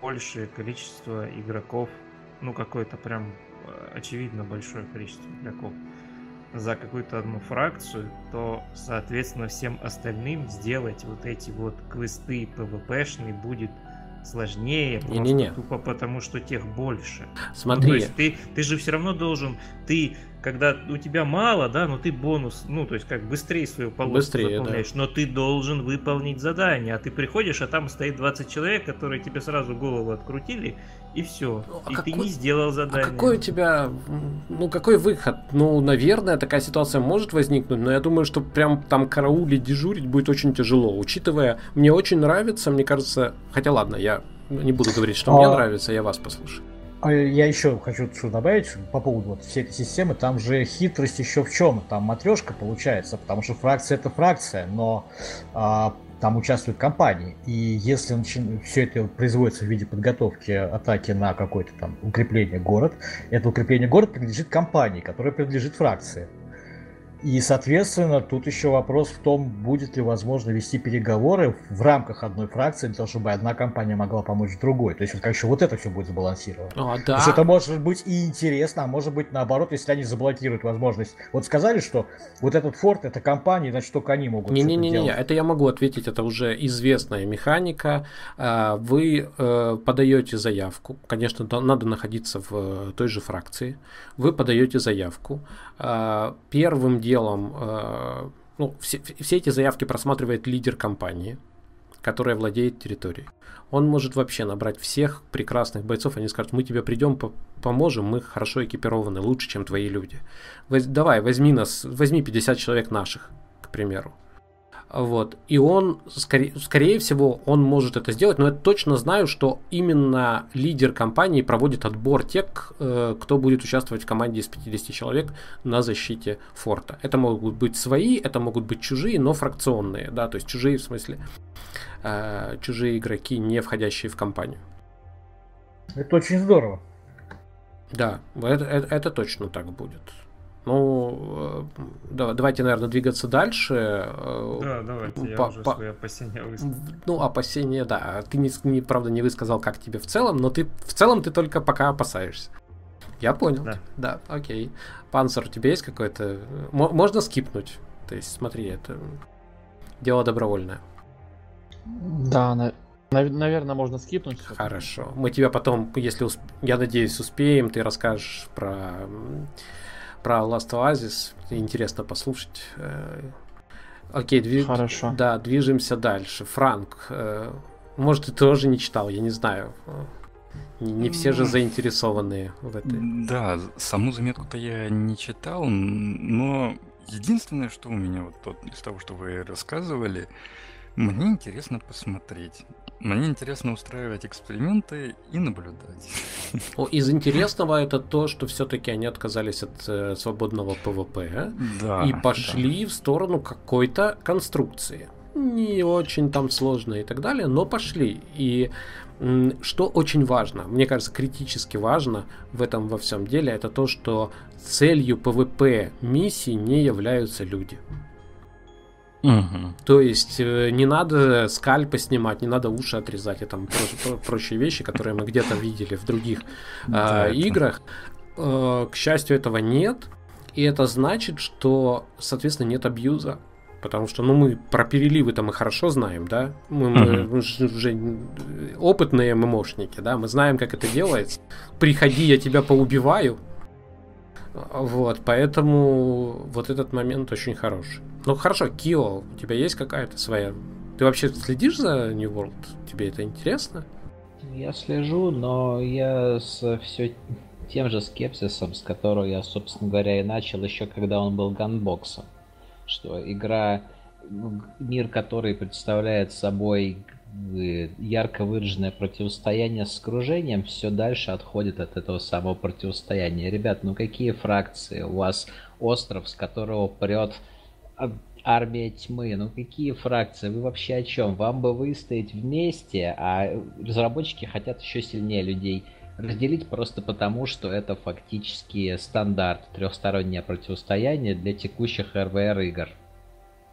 большее количество игроков, ну какое-то прям э, очевидно большое количество игроков за какую-то одну фракцию, то, соответственно, всем остальным сделать вот эти вот квесты PvP-шные будет сложнее, не, не, не. тупо потому, что тех больше. Смотри. Ну, то есть ты, ты же все равно должен, ты когда у тебя мало, да, но ты бонус, ну, то есть как быстрее свою полосу Быстрее, заполняешь, но ты должен выполнить задание, а ты приходишь, а там стоит 20 человек, которые тебе сразу голову открутили, и все. Ну, а и какой- ты не сделал А задание. какой у тебя, ну какой выход? Ну, наверное, такая ситуация может возникнуть, но я думаю, что прям там караулить, дежурить будет очень тяжело, учитывая, мне очень нравится, мне кажется, хотя ладно, я не буду говорить, что мне А- нравится, я вас послушаю. А Я еще хочу что добавить по поводу вот всей этой системы. Там же хитрость еще в чем? Там матрешка получается, потому что фракция это фракция, но а, там участвуют компании. И если все это производится в виде подготовки атаки на какое-то там укрепление город, это укрепление город принадлежит компании, которая принадлежит фракции. И, соответственно, тут еще вопрос в том, будет ли возможно вести переговоры в рамках одной фракции, для того, чтобы одна компания могла помочь другой. То есть, вот еще вот это все будет сбалансировано. А, То да. есть это может быть и интересно, а может быть наоборот, если они заблокируют возможность. Вот сказали, что вот этот форт это компания, значит только они могут. что-то Не-не-не, это я могу ответить, это уже известная механика. А, Вы э, подаете заявку, конечно, надо находиться в э, той же фракции. Вы подаете заявку. А, Первым делом, э, ну, все, все эти заявки просматривает лидер компании, которая владеет территорией. Он может вообще набрать всех прекрасных бойцов, они скажут, мы тебе придем, по- поможем, мы хорошо экипированы, лучше, чем твои люди. Давай, возьми нас, возьми 50 человек наших, к примеру. Вот. И он, скорее, скорее всего, он может это сделать, но я точно знаю, что именно лидер компании проводит отбор тех, э, кто будет участвовать в команде из 50 человек на защите форта. Это могут быть свои, это могут быть чужие, но фракционные, да, то есть чужие в смысле э, чужие игроки, не входящие в компанию. Это очень здорово. Да, это, это- это точно так будет. Ну, э, да- давайте, наверное, двигаться дальше. Э, Да, давайте, я По- уже по- свои опасения высказал. Ну, опасения, да. Ты, не, не- правда, не высказал, как тебе в целом, но ты в целом ты только пока опасаешься. Я понял. Да. Да, окей. Панцер, у тебя есть какой-то... Мо- можно скипнуть. То есть, смотри, это дело добровольное. Да, наверное, можно скипнуть. Хорошо. Мы тебя потом, если усп- я надеюсь, успеем, ты расскажешь про, про Last Oasis. Интересно послушать. Э, Окей, дви- Хорошо. Да, движемся дальше. Франк, э, может, ты тоже не читал, я не знаю. Не, не все же заинтересованные в этой. Да, саму заметку-то я не читал, но единственное, что у меня вот тот, из того, что вы рассказывали, мне интересно посмотреть. Мне интересно устраивать эксперименты и наблюдать. Из интересного это то, что все-таки они отказались от э, свободного ПВП Да. и пошли в сторону какой-то конструкции. Не очень там сложно и так далее, но пошли. И что очень важно, мне кажется, критически важно в этом во всем деле, это то, что целью ПВП миссии не являются люди. Мгм. То есть э, не надо скальпы снимать, не надо уши отрезать и там про- про- прочие вещи, которые мы где-то видели в других Да, а, это- играх. Э, К счастью, этого нет. И это значит, что, соответственно, нет абьюза. Потому что, ну, мы про переливы-то мы хорошо знаем, да? Мы, мы Мгм. мы же уже э, опытные ММОшники, да? Мы знаем, как это делается. Приходи, я тебя поубиваю. Вот, поэтому вот этот момент очень хороший. Ну хорошо, Кио, у тебя есть какая-то своя... Ты вообще следишь за New World? Тебе это интересно? Я слежу, но я с все тем же скепсисом, с которого я, собственно говоря, и начал еще когда он был ганбоксом. Что игра, м, мир который представляет собой э, ярко выраженное противостояние с окружением, все дальше отходит от этого самого противостояния. Ребят, ну какие фракции? У вас остров, с которого прет армия тьмы. Ну какие фракции? Вы вообще о чем? Вам бы выстоять вместе, а разработчики хотят еще сильнее людей разделить просто потому, что это фактически стандарт трехстороннее противостояние для текущих РВР игр.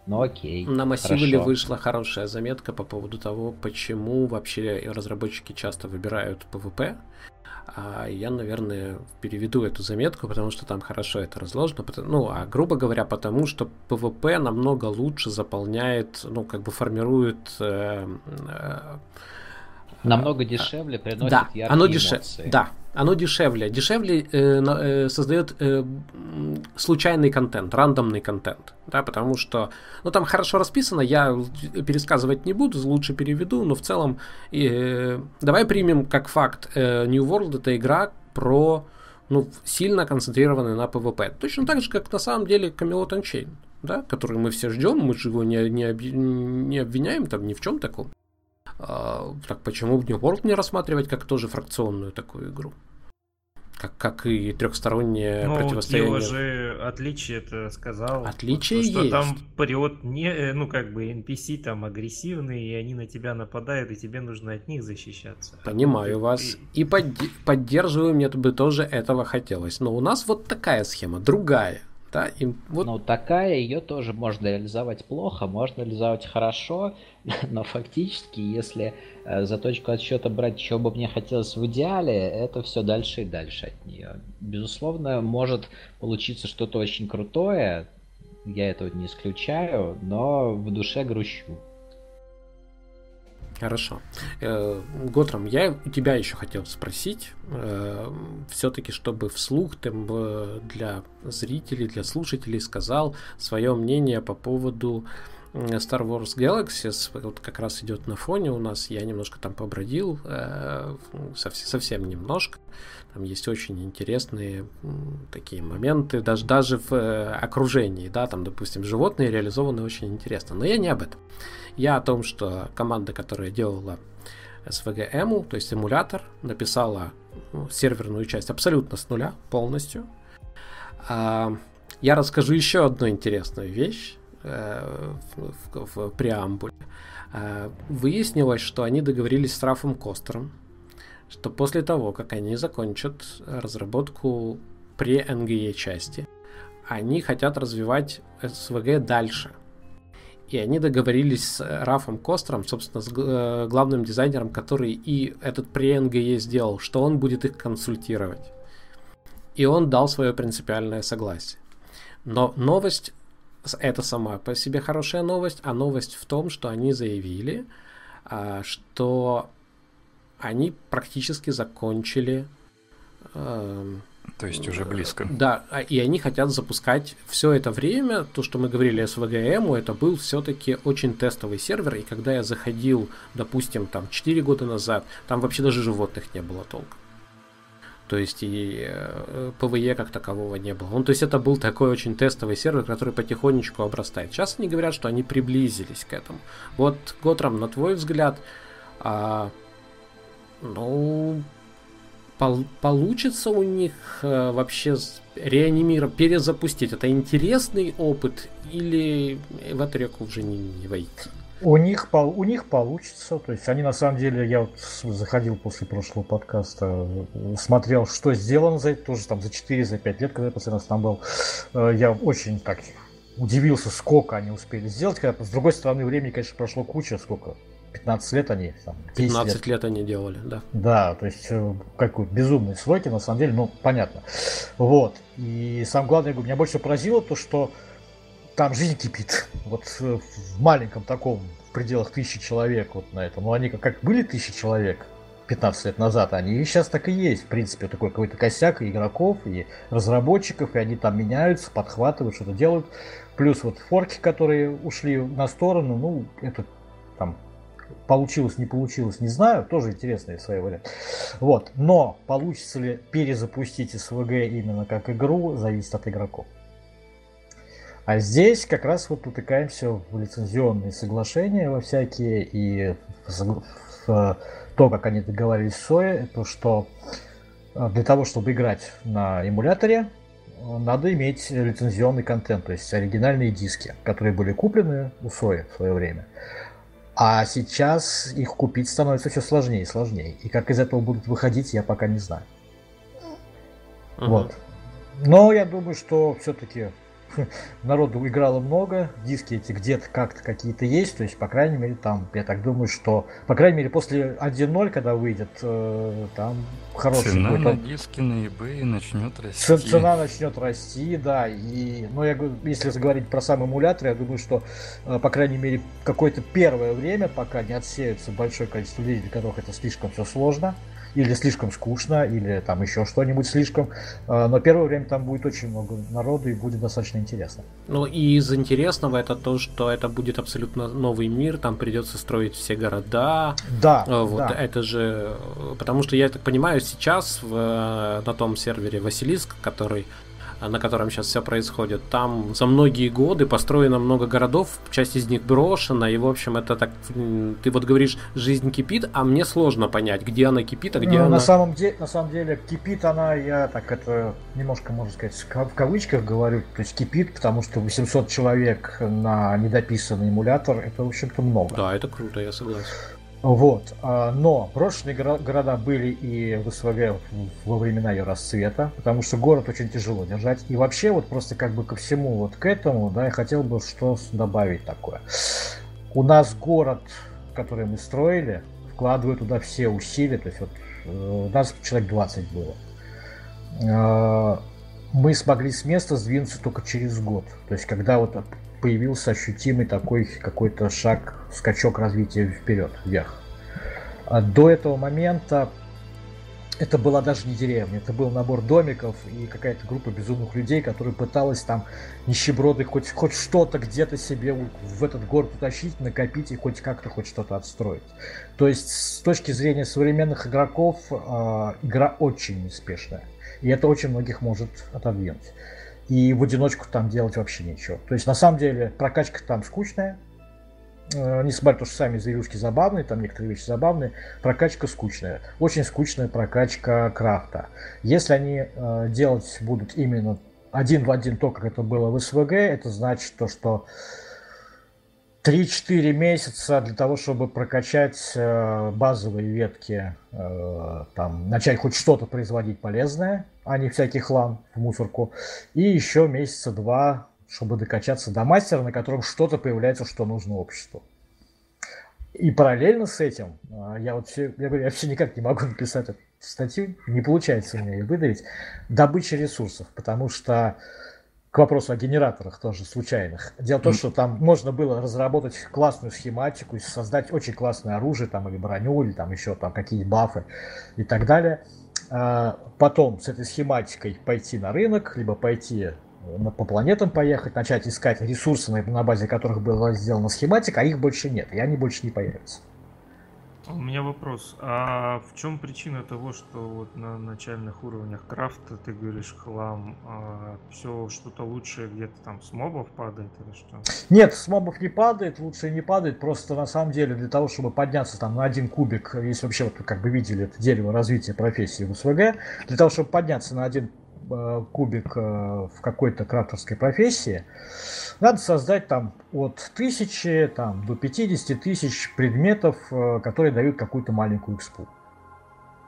Ну окей. На массиве вышла хорошая заметка по поводу того, почему вообще разработчики часто выбирают PvP. А я, наверное, переведу эту заметку, потому что там хорошо это разложено. Ну, а грубо говоря, потому что PvP намного лучше заполняет, ну, как бы формирует э, э, Намного дешевле приносит да, яркие оно дешевле. Да, оно дешевле. Дешевле э, э, создает э, случайный контент, рандомный контент. Да, потому что, ну, там хорошо расписано, я пересказывать не буду, лучше переведу, но в целом, э, давай примем как факт, э, New World это игра про, ну, сильно концентрированная на PvP. Точно так же, как на самом деле Camelot Unchained, да, который мы все ждем, мы же его не, не, не обвиняем там ни в чем таком. А, так почему New World не рассматривать как тоже фракционную такую игру? Как, как и трехстороннее ну, противостояние. Кио же отличие это сказал. Отличие что, есть. Там приот не, э, ну как бы NPC там агрессивные, и они на тебя нападают, и тебе нужно от них защищаться. Понимаю а вас. И, и под, поддерживаю, мне бы тоже этого хотелось. Но у нас вот такая схема, другая. Да, и вот... Ну, такая ее тоже можно реализовать плохо, можно реализовать хорошо, но фактически, если э, за точку отсчета брать, что бы мне хотелось в идеале, это все дальше и дальше от нее. Безусловно, может получиться что-то очень крутое, я этого не исключаю, но в душе грущу. Хорошо. Э, Готром, я у тебя еще хотел спросить, э, все-таки, чтобы вслух ты для зрителей, для слушателей сказал свое мнение по поводу Star Wars Galaxies, вот как раз идет на фоне у нас, я немножко там побродил, э, совсем немножко, там есть очень интересные такие моменты, даже, даже в окружении, да, там, допустим, животные реализованы очень интересно, но я не об этом. Я о том, что команда, которая делала SVG-EMU, то есть эмулятор, написала ну, серверную часть абсолютно с нуля, полностью. А, я расскажу еще одну интересную вещь э, в, в, преамбуле. А, выяснилось, что они договорились с Рафом Костером, что после того, как они закончат разработку pre-NGE части, они хотят развивать SVG дальше – и они договорились с Рафом Костером, собственно, с э, главным дизайнером, который и этот pre сделал, что он будет их консультировать. И он дал свое принципиальное согласие. Но новость, это сама по себе хорошая новость, а новость в том, что они заявили, а, что они практически закончили эм, то есть уже близко. Да, а, и они хотят запускать все это время, то, что мы говорили SVGM, это был все-таки очень тестовый сервер, и когда я заходил, допустим, там 4 года назад, там вообще даже животных не было толком. То есть и э, PvE как такового не было. Он, то есть это был такой очень тестовый сервер, который потихонечку обрастает. Сейчас они говорят, что они приблизились к этому. Вот, Готрам, на твой взгляд, а, ну, пол- получится у них э, вообще реанимировать, перезапустить? Это интересный опыт или в эту реку уже не, не войти? У них, у них получится. То есть они на самом деле, я вот заходил после прошлого подкаста, смотрел, что сделано за это, тоже там за 4, за 5 лет, когда я последний раз там был. Э, я очень так удивился, сколько они успели сделать. Когда, с другой стороны, времени, конечно, прошло куча, сколько? 15 лет они там, 15 лет. лет они делали, да. Да, то есть э, какой безумные сроки, на самом деле, ну, понятно. Вот. И самое главное, меня больше поразило то, что там жизнь кипит. Вот э, в маленьком таком, в пределах тысячи человек вот на этом. Ну, они как, как были тысячи человек 15 лет назад, они и сейчас так и есть. В принципе, такой какой-то косяк и игроков, и разработчиков, и они там меняются, подхватывают, что-то делают. Плюс вот форки, которые ушли на сторону, ну, это там Получилось, не получилось, не знаю. Тоже интересный свой вариант. Вот. Но получится ли перезапустить СВГ именно как игру, зависит от игроков. А здесь как раз вот утыкаемся в лицензионные соглашения во всякие и в то, как они договорились с Sony, то что э, для того, чтобы играть на эмуляторе, надо иметь лицензионный контент, то есть оригинальные диски, которые были куплены у Sony в свое время. А сейчас их купить становится все сложнее и сложнее. И как из этого будут выходить, я пока не знаю. Угу. Вот. Но я думаю, что все-таки народу играло много, диски эти где-то как-то какие-то есть, то есть, по крайней мере, там, я так думаю, что, по крайней мере, после 1.0, когда выйдет, э, там хороший Цена будет, на диски на eBay начнет расти. Цена начнет расти, да, и, ну, я говорю, если говорить про сам эмулятор, я думаю, что, э, по крайней мере, какое-то первое время, пока не отсеются большое количество людей, для которых это слишком все сложно, или слишком скучно, или там еще что-нибудь слишком. А, но первое время там будет очень много народу и будет достаточно интересно. Ну и из интересного это то, что это будет абсолютно новый мир, там придется строить все города. Да. А, вот да. это же, потому что я так понимаю, сейчас в, на том сервере Василиск, который на котором сейчас все происходит, там за многие годы построено много городов, часть из них брошена, и, в общем, это так, ты вот говоришь, жизнь кипит, а мне сложно понять, где она кипит, а где ну, она... На самом, деле, на самом деле, кипит она, я так это немножко, можно сказать, в кавычках говорю, то есть кипит, потому что 800 человек на недописанный эмулятор, это, в общем-то, много. Да, это круто, я согласен. Вот. А, но брошенные города были и в СВГ во времена ее расцвета, потому что город очень тяжело держать. И вообще вот просто как бы ко всему вот к этому, да, я хотел бы что добавить такое. У нас город, который мы строили, вкладывают туда все усилия, то есть вот э, у нас человек 20 было. А, мы смогли с места сдвинуться только через год. То есть когда вот появился ощутимый такой какой-то шаг, скачок развития вперед, вверх. А до этого момента это была даже не деревня, это был набор домиков и какая-то группа безумных людей, которые пыталась там нищеброды хоть, хоть что-то где-то себе в этот город утащить, накопить и хоть как-то хоть что-то отстроить. То есть с точки зрения современных игроков э, игра очень неспешная. И это очень многих может отодвинуть и в одиночку там делать вообще ничего. То есть на самом деле прокачка там скучная, э, несмотря на то, что сами зверюшки забавные, там некоторые вещи забавные, прокачка скучная. Очень скучная прокачка крафта. Если они э, делать будут именно один в один то, как это было в СВГ, это значит то, что 3-4 месяца для того, чтобы прокачать э, базовые ветки, э, там, начать хоть что-то производить полезное, а не всякий хлам в мусорку. И еще месяца два, чтобы докачаться до мастера, на котором что-то появляется, что нужно обществу. И параллельно с этим, э, я вот все, я говорю, я вообще никак не могу написать эту статью, не получается у меня ее выдавить, добыча ресурсов, потому что к вопросу о генераторах тоже случайных. Дело в том, что там можно было разработать классную схематику, создать очень классное оружие, там, или броню, или там еще там какие-то бафы и так далее. А потом с этой схематикой пойти на рынок, либо пойти по планетам поехать, начать искать ресурсы, на базе которых была сделана схематика, а их больше нет, и они больше не появятся. У меня вопрос. А в чем причина того, что вот на начальных уровнях крафта ты говоришь хлам, а все что-то лучшее где-то там с мобов падает или что? Нет, с мобов не падает, лучше не падает. Просто на самом деле для того, чтобы подняться там на один кубик, если вообще вот как бы видели это дерево развития профессии в СВГ, для того, чтобы подняться на один э, кубик э, в какой-то крафтерской профессии, надо создать там от тысячи там, до 50 тысяч предметов, э, которые дают какую-то маленькую экспу.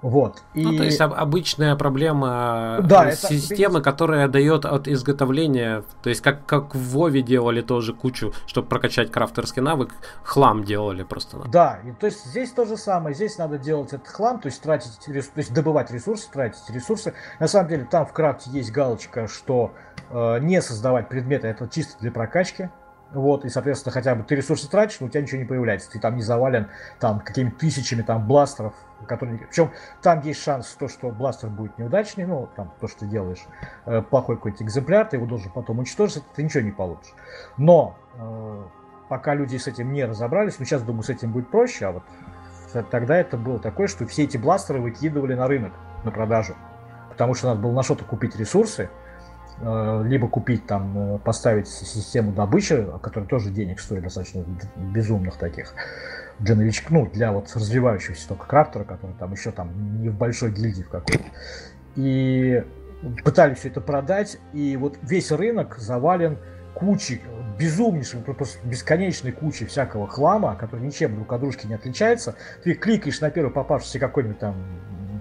Вот. И... Ну, то есть обычная проблема да, системы, это... которая дает от изготовления, то есть как, как в Вове делали тоже кучу, чтобы прокачать крафтерский навык, хлам делали просто. Да, и, то есть здесь то же самое, здесь надо делать этот хлам, то есть тратить, то есть добывать ресурсы, тратить ресурсы. На самом деле там в крафте есть галочка, что э, не создавать предметы, это чисто для прокачки. Вот, и, соответственно, хотя бы ты ресурсы тратишь, но у тебя ничего не появляется. Ты там не завален там какими-то тысячами там бластеров, которые... Причем там есть шанс, то, что бластер будет неудачный, ну, там, то, что ты делаешь, э, плохой какой-то экземпляр, ты его должен потом уничтожить, ты ничего не получишь. Но э, пока люди с этим не разобрались, ну, сейчас, думаю, с этим будет проще, а вот тогда это было такое, что все эти бластеры выкидывали на рынок, на продажу. Потому что надо было на что-то купить ресурсы, Э, либо купить там, э, поставить систему добычи, которая тоже денег стоит достаточно безумных таких, для новичков, ну, для вот развивающегося только крафтера, который там еще там не в большой гильдии в какой-то. И пытались все это продать, и вот весь рынок завален кучей, безумнейшей, просто бесконечной кучей всякого хлама, который ничем друг от дружки не отличается. Ты кликаешь на первый попавшийся какой-нибудь там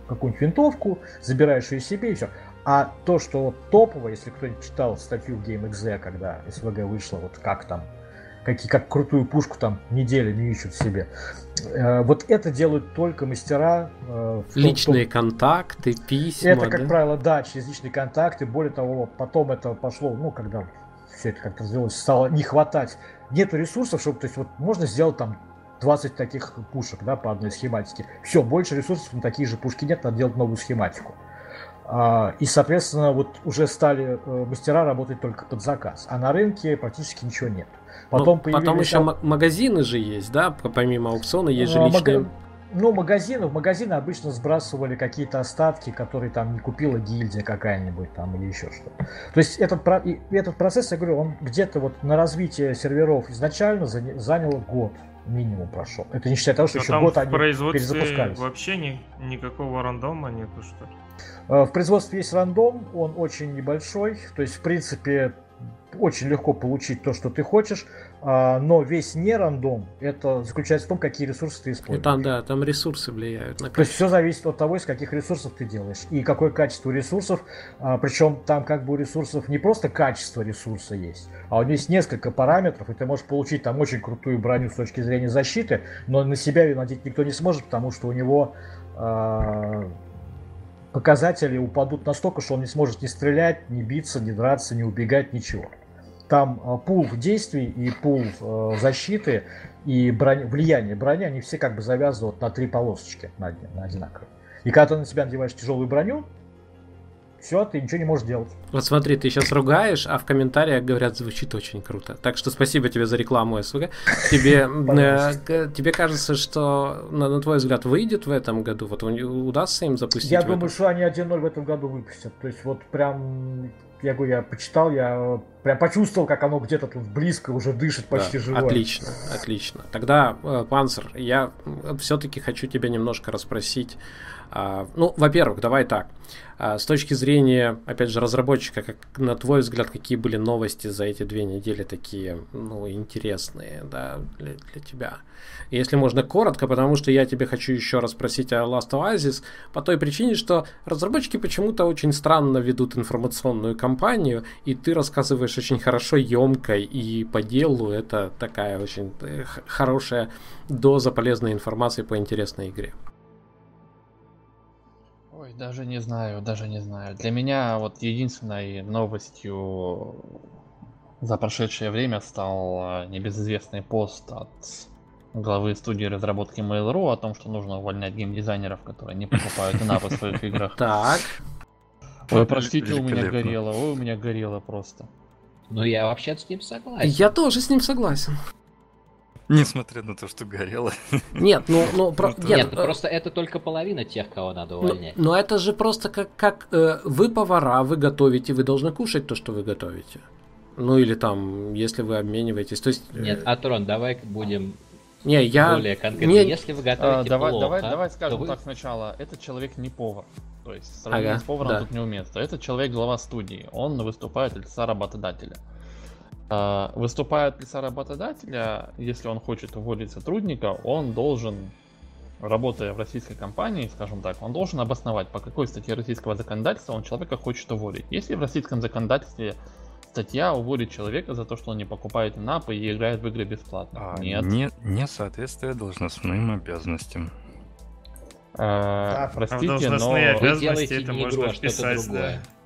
какую-нибудь винтовку, забираешь ее себе и все. А то, что вот топово, если кто-нибудь читал статью в GameXZ, когда СВГ вышло, вот как там, как, как крутую пушку там неделями ищут себе. Э, вот это делают только мастера. Э, личные том, контакты, письма. Это, как да? правило, да, через личные контакты. Более того, потом это пошло, ну, когда все это как-то развилось, стало не хватать. Нету ресурсов, чтобы, то есть, вот можно сделать там 20 таких пушек, да, по одной схематике. Все, больше ресурсов на такие же пушки нет, надо делать новую схематику. А, и, соответственно, вот уже стали э, мастера работать только под заказ. А на рынке практически ничего нет. Потом, ну, потом еще там... магазины же есть, да, помимо аукциона есть же а, личные... Мага... Ну, магазины, в магазины обычно сбрасывали какие-то остатки, которые там не купила гильдия какая-нибудь там или еще что. То есть этот, этот процесс, я говорю, он где-то вот на развитие серверов изначально занял год минимум прошел. Это не считая того, что Но еще год они перезапускались. вообще ни, никакого рандома нету, что ли? Э, в производстве есть рандом, он очень небольшой, то есть, в принципе, очень легко получить то, что ты хочешь, а, но весь не рандом, это заключается в том, какие ресурсы ты используешь. И там, да, там ресурсы влияют на качество. То есть все зависит от того, из каких ресурсов ты делаешь и какое качество ресурсов. А, причем там как бы у ресурсов не просто качество ресурса есть, а у него есть несколько параметров, и ты можешь получить там очень крутую броню с точки зрения защиты, но на себя ее надеть никто не сможет, потому что у него а, показатели упадут настолько, что он не сможет ни стрелять, ни биться, ни драться, ни убегать, ничего. Там э, пул действий и пул э, защиты и брони, влияние брони, они все как бы завязывают на три полосочки на, на одинаковые. И когда ты на себя надеваешь тяжелую броню, все, ты ничего не можешь делать. Вот смотри, ты сейчас ругаешь, а в комментариях говорят, звучит очень круто. Так что спасибо тебе за рекламу СВГ. Тебе, э, тебе кажется, что, на, на твой взгляд, выйдет в этом году? Вот удастся им запустить? Я думаю, что они 1.0 в этом году выпустят. То есть вот прям я говорю, я почитал, я прям почувствовал, как оно где-то тут близко уже дышит почти да, живое. Отлично, отлично. Тогда, э, Панцер, я все-таки хочу тебя немножко расспросить. А, ну, во-первых, давай так. А, с точки зрения, опять же, разработчика, как на твой взгляд, какие были новости за эти две недели такие, ну, интересные, да, для, для тебя? Если можно коротко, потому что я тебе хочу еще раз спросить о Last Oasis, по той причине, что разработчики почему-то очень странно ведут информационную кампанию, и ты рассказываешь очень хорошо, емко и по делу. Это такая очень э, хорошая доза полезной информации по интересной игре. Даже не знаю, даже не знаю. Для меня вот единственной новостью за прошедшее время стал а, небезызвестный пост от главы студии разработки Mail.ru о том, что нужно увольнять геймдизайнеров, которые не покупают инапы в своих играх. Так. Ой, простите, у меня горело, ой, у меня горело просто. Ну, я вообще с ним согласен. Я тоже с ним согласен. Несмотря на то, что горело. Нет, ну, ну про... нет, нет, ну, просто это только половина тех, кого надо ну, увольнять. Но, но это же просто как, как э, вы повара, вы готовите, вы должны кушать то, что вы готовите. Ну или там, если вы обмениваетесь, то есть. Э... Нет, Атрон, давай будем не, я... более конкретно. Не... Если вы готовите а, давай, плохо, давай, давай скажем вы... так сначала. Этот человек не повар. То есть сравнение ага, с поваром да. тут не уместно. Этот человек глава студии. Он выступает от лица работодателя. А, выступая от лица работодателя, если он хочет уволить сотрудника, он должен, работая в российской компании, скажем так, он должен обосновать, по какой статье российского законодательства он человека хочет уволить. Если в российском законодательстве статья уволит человека за то, что он не покупает инапы и играет в игры бесплатно. А, Нет. Не, не соответствие должностным обязанностям. А, простите, но вы делаете это не игру, а что-то другое. Да.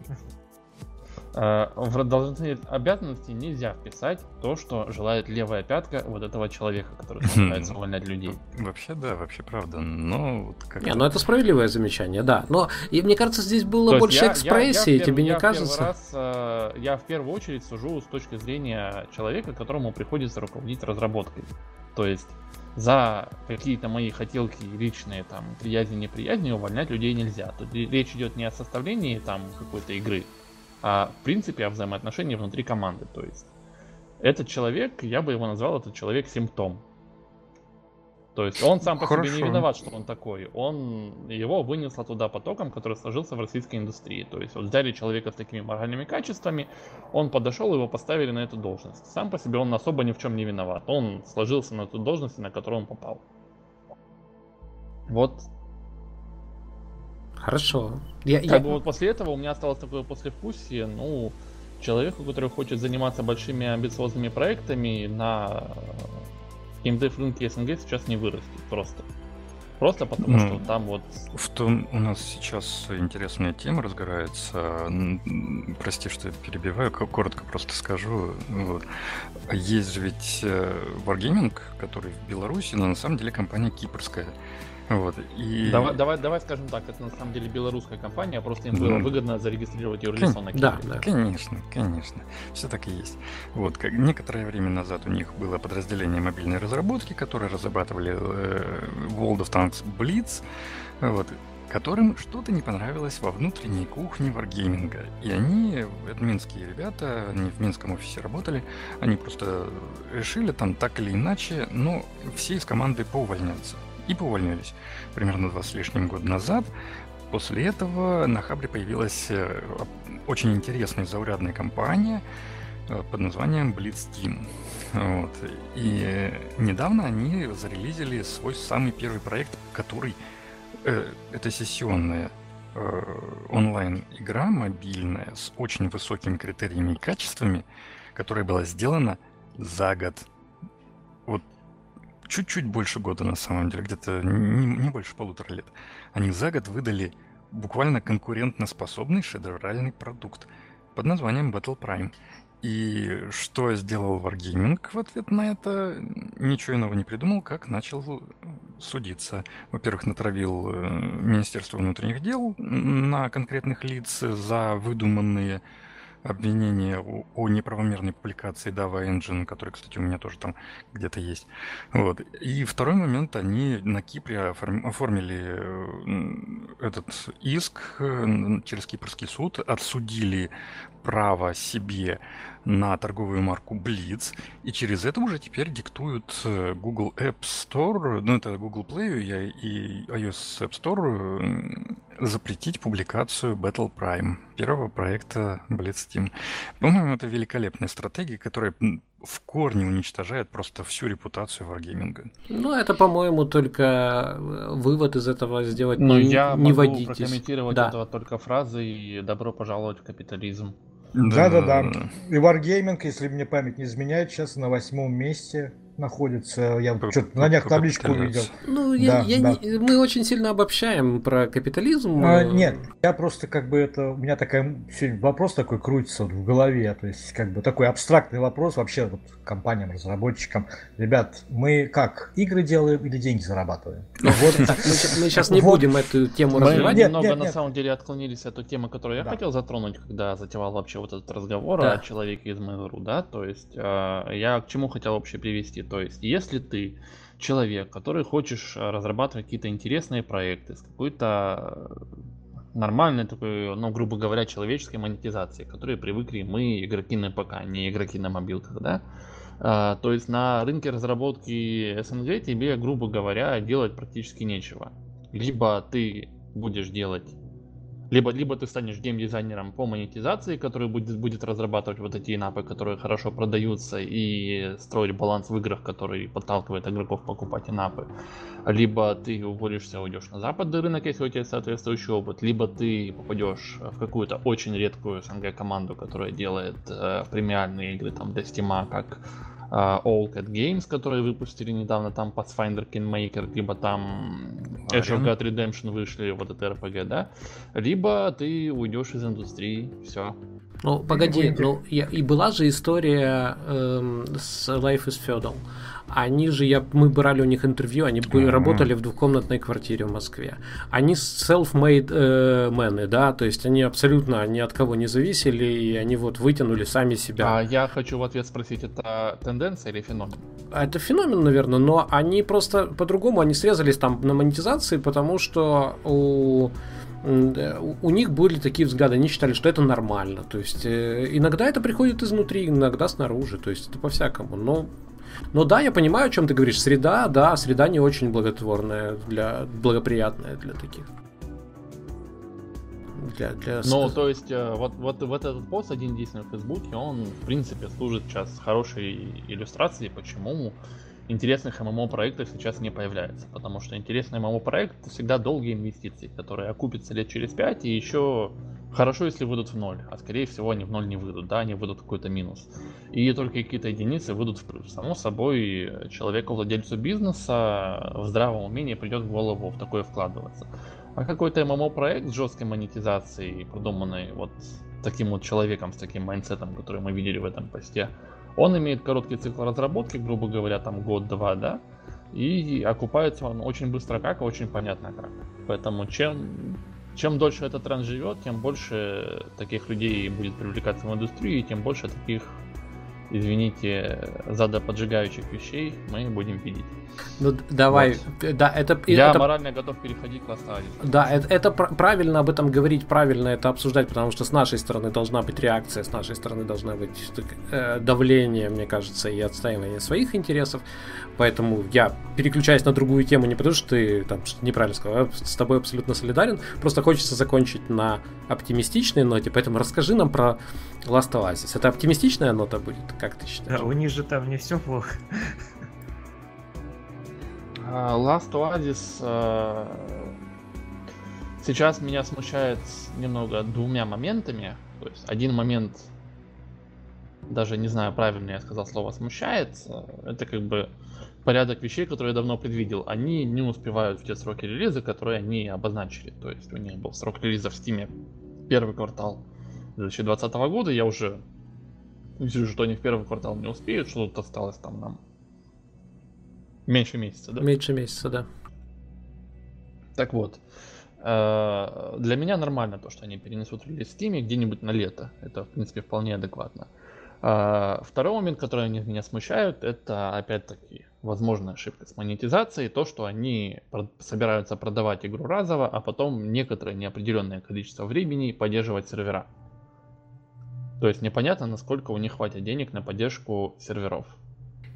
Э, в должностные обязанности нельзя вписать то, что желает левая пятка вот этого человека, который пытается увольнять людей. Вообще, да, вообще правда. Но как Не, ну это справедливое замечание, да. Но и мне кажется, здесь было больше я, экспрессии, я, я тебе не кажется? Раз, э, я в первую очередь сужу с точки зрения человека, которому приходится руководить разработкой. То есть за какие-то мои хотелки личные, там, приязни, неприязни увольнять людей нельзя. Тут речь идет не о составлении там какой-то игры, а в принципе о взаимоотношении внутри команды. То есть этот человек, я бы его назвал, этот человек симптом. То есть он сам по Хорошо. себе не виноват, что он такой. Он его вынесло туда потоком, который сложился в российской индустрии. То есть вот взяли человека с такими моральными качествами, он подошел, его поставили на эту должность. Сам по себе он особо ни в чем не виноват. Он сложился на ту должность, на которую он попал. Вот Хорошо. Я, как я... бы вот после этого у меня осталось такое послевкусие, ну, человеку, который хочет заниматься большими амбициозными проектами на геймдев рынке СНГ сейчас не вырастет просто. Просто потому, Ну, что там вот... В том у нас сейчас интересная тема разгорается. Прости, что я перебиваю, ко- коротко просто скажу. Вот. Есть же ведь э, Wargaming, который в Беларуси, но на самом деле компания кипрская. Вот. И... Давай, давай, давай скажем так, это на самом деле белорусская компания, а просто им Да. было выгодно зарегистрировать юрлицо на Да, Кипре. да. Конечно, конечно. Все так и есть. Вот, как некоторое время назад у них было подразделение мобильной разработки, которые разрабатывали э, World of Tanks Blitz, вот, которым что-то не понравилось во внутренней кухне Wargaming. И они, это минские ребята, они в минском офисе работали, они просто решили там так или иначе, ну, все из команды поувольняться. И поувольнялись примерно два с лишним года назад. После этого на Хабре появилась э, очень интересная заурядная компания э, под названием Blitz Team. Вот. И недавно они зарелизили свой самый первый проект, который э, это сессионная э, онлайн-игра мобильная с очень высокими критериями и качествами, которая была сделана за год. Чуть-чуть больше года на самом деле, где-то не, не больше полутора лет. Они за год выдали буквально конкурентноспособный шедевральный продукт под названием Battle Prime. И что сделал Wargaming в ответ на это? Ничего иного не придумал, как начал судиться. Во-первых, натравил э, Министерство внутренних дел на конкретных лиц за выдуманные обвинения о, о неправомерной публикации Dava Engine, который, кстати, у меня тоже там где-то есть. Вот. И второй момент, они на Кипре оформ- оформили э, этот иск э, через Кипрский суд, отсудили право себе на торговую марку Blitz, и через это уже теперь диктуют э, Google App Store, ну это Google Play и и iOS App Store запретить публикацию Battle Prime, первого проекта Blitz Team. По-моему, это великолепная стратегия, которая в корне уничтожает просто всю репутацию Wargaming. Ну, это, по-моему, только э, вывод из этого сделать. Но не, я не могу водитесь. прокомментировать Да. этого только фразой «добро пожаловать в капитализм». Да-да-да. И Wargaming, если мне память не изменяет, сейчас на восьмом месте находится. Я По- что-то на днях табличку увидел. Ну, я, Да, я да. не- мы очень сильно обобщаем про капитализм. А, нет, я просто как бы это, у меня такая сегодня вопрос такой крутится вот в голове, то есть как бы такой абстрактный вопрос вообще вот компаниям, разработчикам. Ребят, мы как, игры делаем или деньги зарабатываем? Вот. Так, мы, сейчас не Вот. будем эту тему развивать. Немного на самом деле отклонились от той темы, которую я хотел затронуть, когда затевал вообще вот этот разговор о человеке из Mail.ru, да, то есть э, я к чему хотел вообще привести, то есть если ты человек, который хочешь э, разрабатывать какие-то интересные проекты с какой-то э, нормальной такой, ну, грубо говоря, человеческой монетизацией, к которой привыкли мы, игроки на ПК, не игроки на мобилках, да, А, то есть на рынке разработки СНГ тебе, грубо говоря, делать практически нечего. Либо ты будешь делать, либо, либо ты станешь геймдизайнером по монетизации, который будет, будет разрабатывать вот эти инапы, которые хорошо продаются, и строить баланс в играх, который подталкивает игроков покупать инапы. Либо ты уволишься, уйдешь на западный рынок, если у тебя соответствующий опыт, либо ты попадешь в какую-то очень редкую СНГ команду, которая делает э, премиальные игры там для Steam, как All Cat Games, которые выпустили недавно там Pathfinder Kingmaker, либо там Age of. God Redemption вышли, вот это RPG, да? Либо ты уйдешь из индустрии, все. Ну, погоди, ну, я- и была же история эм, с Life is Feudal. Они же, я, мы брали у них интервью, они Ага. работали в двухкомнатной квартире в Москве. Они self-made э, мены, да, то есть они абсолютно ни от кого не зависели, и они вот вытянули сами себя. А я хочу в ответ спросить, это тенденция или феномен? А Это феномен, наверное, но они просто по-другому, они срезались там на монетизации, потому что у, э, у- у них были такие взгляды, они считали, что это нормально. То есть э, иногда это приходит изнутри, иногда снаружи, то есть это по-всякому. Но, но да, я понимаю, о чем ты говоришь. Среда, да, среда не очень благотворная, для, благоприятная для таких. Для, для Ну, то есть, э, вот, вот, вот этот пост один единственный в Фейсбуке, он, в принципе, служит сейчас хорошей иллюстрацией, почему интересных ММО проектов сейчас не появляется, потому что интересный ММО проект это всегда долгие инвестиции, которые окупятся лет через 5 и еще хорошо, если выйдут в ноль, а скорее всего они в ноль не выйдут, да, они выйдут в какой-то минус. И только какие-то единицы выйдут в плюс. Само собой, человеку, владельцу бизнеса в здравом умении придет в голову в такое вкладываться. А какой-то ММО проект с жесткой монетизацией, продуманный вот таким вот человеком с таким майндсетом, который мы видели в этом посте, он имеет короткий цикл разработки, грубо говоря, там год-два, да, и окупается он очень быстро как очень понятно как. Поэтому чем, чем дольше этот тренд живет, тем больше таких людей будет привлекаться в индустрию, и тем больше таких извините, задоподжигающих вещей мы будем видеть. Ну давай, вот. да, это... Я это, морально готов переходить к ластаде. Да, это, это правильно об этом говорить, правильно это обсуждать, потому что с нашей стороны должна быть реакция, с нашей стороны должна быть э, давление, мне кажется, и отстаивание своих интересов. Поэтому я переключаюсь на другую тему не потому, что ты там что-то неправильно сказал, я с тобой абсолютно солидарен, просто хочется закончить на оптимистичной ноте, поэтому расскажи нам про Last Oasis. Это оптимистичная нота будет, как ты считаешь? Да, у них же там не все плохо. А, Last Oasis э, сейчас меня смущает немного двумя моментами. То есть один момент, даже не знаю, правильно я сказал слово смущает, это как бы порядок вещей, которые я давно предвидел. Они не успевают в те сроки релиза, которые они обозначили. То есть у них был срок релиза в Steam первый квартал 2020 года. Я уже вижу, что они в первый квартал не успеют, что тут осталось там нам меньше месяца, да? Меньше месяца, да. Так вот, э, для меня нормально то, что они перенесут релиз в Steam где-нибудь на лето. Это, в принципе, вполне адекватно. А, второй момент, который меня смущают, это опять-таки возможная ошибка с монетизацией, то, что они собираются продавать игру разово, а потом некоторое неопределенное количество времени поддерживать сервера. То есть непонятно, насколько у них хватит денег на поддержку серверов.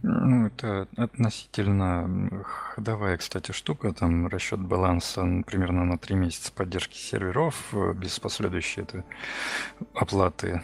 Ну, это относительно ходовая, кстати, штука. Там расчет баланса примерно на 3 месяца поддержки серверов э, без последующей это оплаты.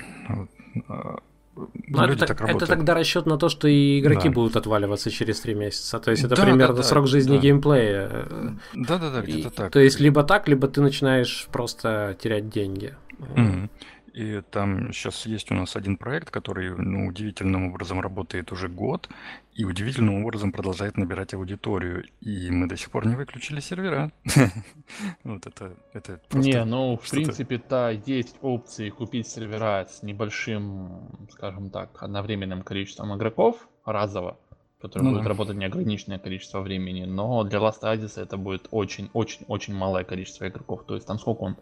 А, ну, это, так это тогда расчет на то, что и игроки да. будут отваливаться через три месяца. То есть это да, примерно да, срок жизни да. геймплея. Да, да, да, где-то так. То есть либо так, либо ты начинаешь просто терять деньги. Mm-hmm. И там сейчас есть у нас один проект, который ну, удивительным образом работает уже год и удивительным образом продолжает набирать аудиторию. И мы до сих пор не выключили сервера. Вот это, это Не, ну, в принципе-то есть опции купить сервера с небольшим, скажем так, одновременным количеством игроков разово, которые ну, будут да. работать неограниченное количество времени. Но для Last Oasis это будет очень-очень-очень малое количество игроков. То есть там сколько он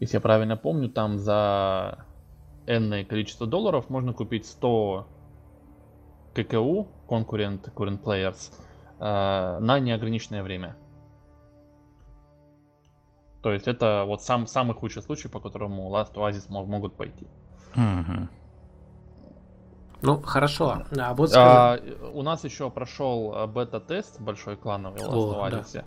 если я правильно помню, там за энное количество долларов можно купить 100 ККУ, конкурент, current players, на неограниченное время. То есть это вот сам, самый худший случай, по которому Last Oasis мог, могут пойти. Угу. Ну, хорошо. А, вот а, у нас еще прошел э, бета-тест большой клановый Last О, Oasis. Да.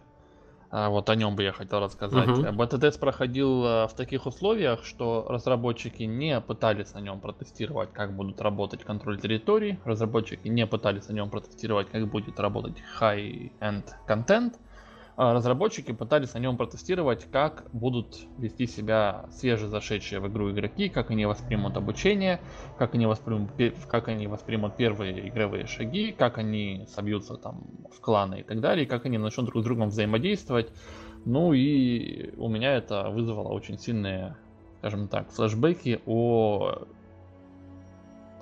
А, вот о нем бы я хотел рассказать. Uh-huh. Бета-тест проходил э, в таких условиях, что разработчики не пытались на нем протестировать, как будут работать контроль территорий. Разработчики не пытались на нем протестировать, как будет работать high-end контент. А разработчики пытались на нем протестировать, как будут вести себя свежезашедшие в игру игроки, как они воспримут обучение, как они воспримут, как они воспримут первые игровые шаги, как они собьются там в кланы и так далее, как они начнут друг с другом взаимодействовать. Ну и у меня это вызвало очень сильные, скажем так, флешбеки о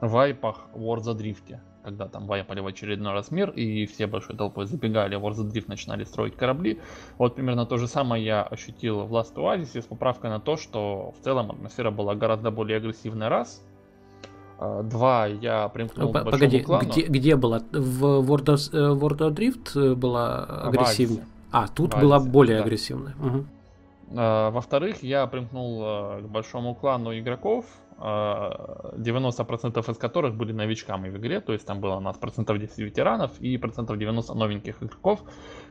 вайпах War the Drift когда там вайпали в очередной раз мир, и все большой толпой забегали, в Drift начинали строить корабли. Вот примерно то же самое я ощутил в Last Oasis с поправкой на то, что в целом атмосфера была гораздо более агрессивной раз. А, два, я примкнул П- к Погоди, клану. Где, где была? В World of, э, World of Drift была агрессивная? А, тут была более да. агрессивная. Угу. Во-вторых, я примкнул э, к большому клану игроков, 90% а, из которых были новичками в игре, то есть там было у нас процентов 10 ветеранов и процентов 90 новеньких игроков,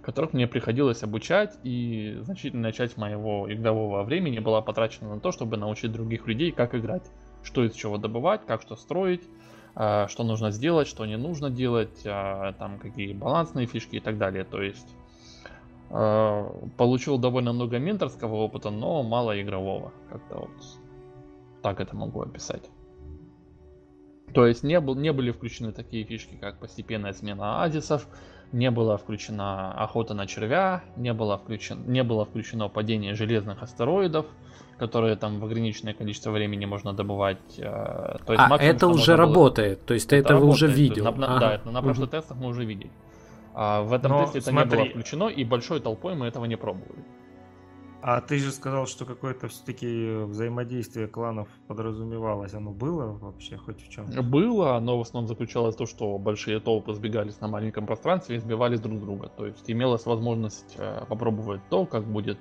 которых мне приходилось обучать, и значительная часть моего игрового времени была потрачена на то, чтобы научить других людей, как играть, что из чего добывать, как что строить, э, что нужно сделать, что не нужно делать, э, там какие балансные фишки и так далее. То есть э, получил довольно много менторского опыта, но мало игрового. Как-то вот так это могу описать. То есть не, был, не были включены такие фишки, как постепенная смена азисов, не была включена охота на червя, не было, включен, не было включено падение железных астероидов, которые там в ограниченное количество времени можно добывать. Э, то есть, а это уже работает, то есть ты это, это уже видел. На, на, ага. Да, это на прошлых угу. тестах мы уже видели. А в этом Но тесте это смотри. не было включено, и большой толпой мы этого не пробовали. А ты же сказал, что какое-то все-таки взаимодействие кланов подразумевалось. Оно было вообще хоть в чем? Было, но в основном заключалось в том, что большие толпы сбегались на маленьком пространстве и сбивались друг друга. То есть имелась возможность э, попробовать то, как будет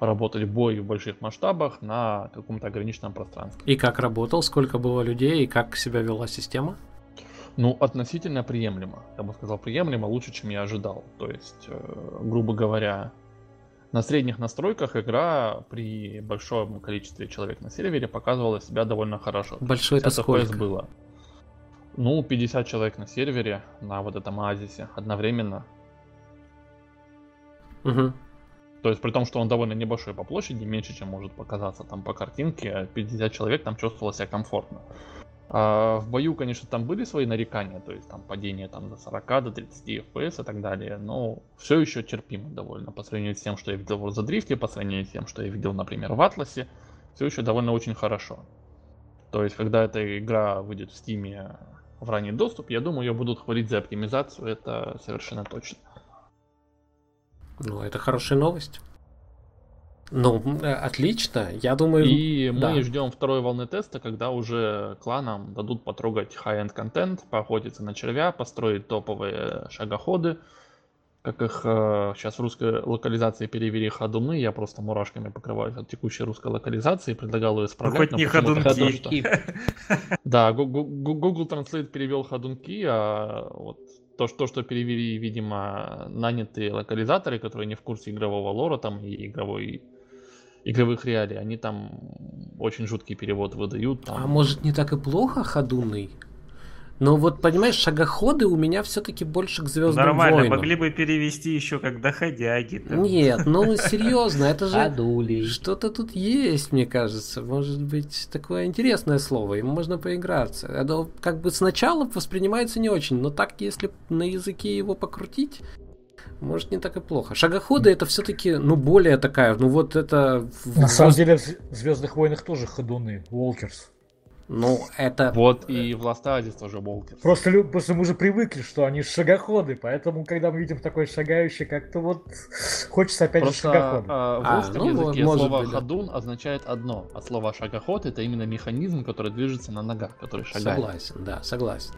работать бой в больших масштабах на каком-то ограниченном пространстве. И как работал, сколько было людей и как себя вела система? Ну, относительно приемлемо. Я бы сказал, приемлемо лучше, чем я ожидал. То есть, э, грубо говоря, на средних настройках игра при большом количестве человек на сервере показывала себя довольно хорошо. Большой это сколько? было. Ну, 50 человек на сервере, на вот этом оазисе, одновременно. Угу. То есть при том, что он довольно небольшой по площади, меньше, чем может показаться там по картинке, 50 человек там чувствовало себя комфортно. А в бою, конечно, там были свои нарекания, то есть там падение там до 40, до 30 FPS и так далее, но все еще терпимо довольно по сравнению с тем, что я видел в Drift, по сравнению с тем, что я видел, например, в Атласе, все еще довольно очень хорошо. То есть, когда эта игра выйдет в Steam в ранний доступ, я думаю, ее будут хвалить за оптимизацию, это совершенно точно. Ну, это хорошая новость. Ну, э, отлично. Я думаю... И да. мы ждем второй волны теста, когда уже кланам дадут потрогать high-end контент, поохотиться на червя, построить топовые шагоходы. Как их э, сейчас в русской локализации перевели ходуны, я просто мурашками покрываюсь от текущей русской локализации, предлагал ее исправлять. Ну, хоть не ходунки. Да, Google Translate перевел ходунки, а вот то, что, что перевели, видимо, нанятые локализаторы, которые не в курсе игрового лора там и игровой игровых реалий, они там очень жуткий перевод выдают. Там. А может не так и плохо ходуны? Но вот, понимаешь, шагоходы у меня все-таки больше к звездным Нормально, войнам. могли бы перевести еще как доходяги. Там. Нет, ну серьезно, это же Адули. что-то тут есть, мне кажется. Может быть, такое интересное слово, им можно поиграться. Это как бы сначала воспринимается не очень, но так, если на языке его покрутить, может, не так и плохо. Шагоходы это все-таки, ну, более такая, ну вот это... На самом деле в Звездных войнах тоже ходуны, Walkers. Ну, это... Вот и в Last Days тоже Walkers. Просто, просто мы уже привыкли, что они шагоходы, поэтому, когда мы видим такое шагающее, как-то вот хочется опять Просто, же шагоходы. А, в а, русском ну, языке может слово быть, ходун да. означает одно, а слово шагоход это именно механизм, который движется на ногах, который шагает. Согласен, да, согласен.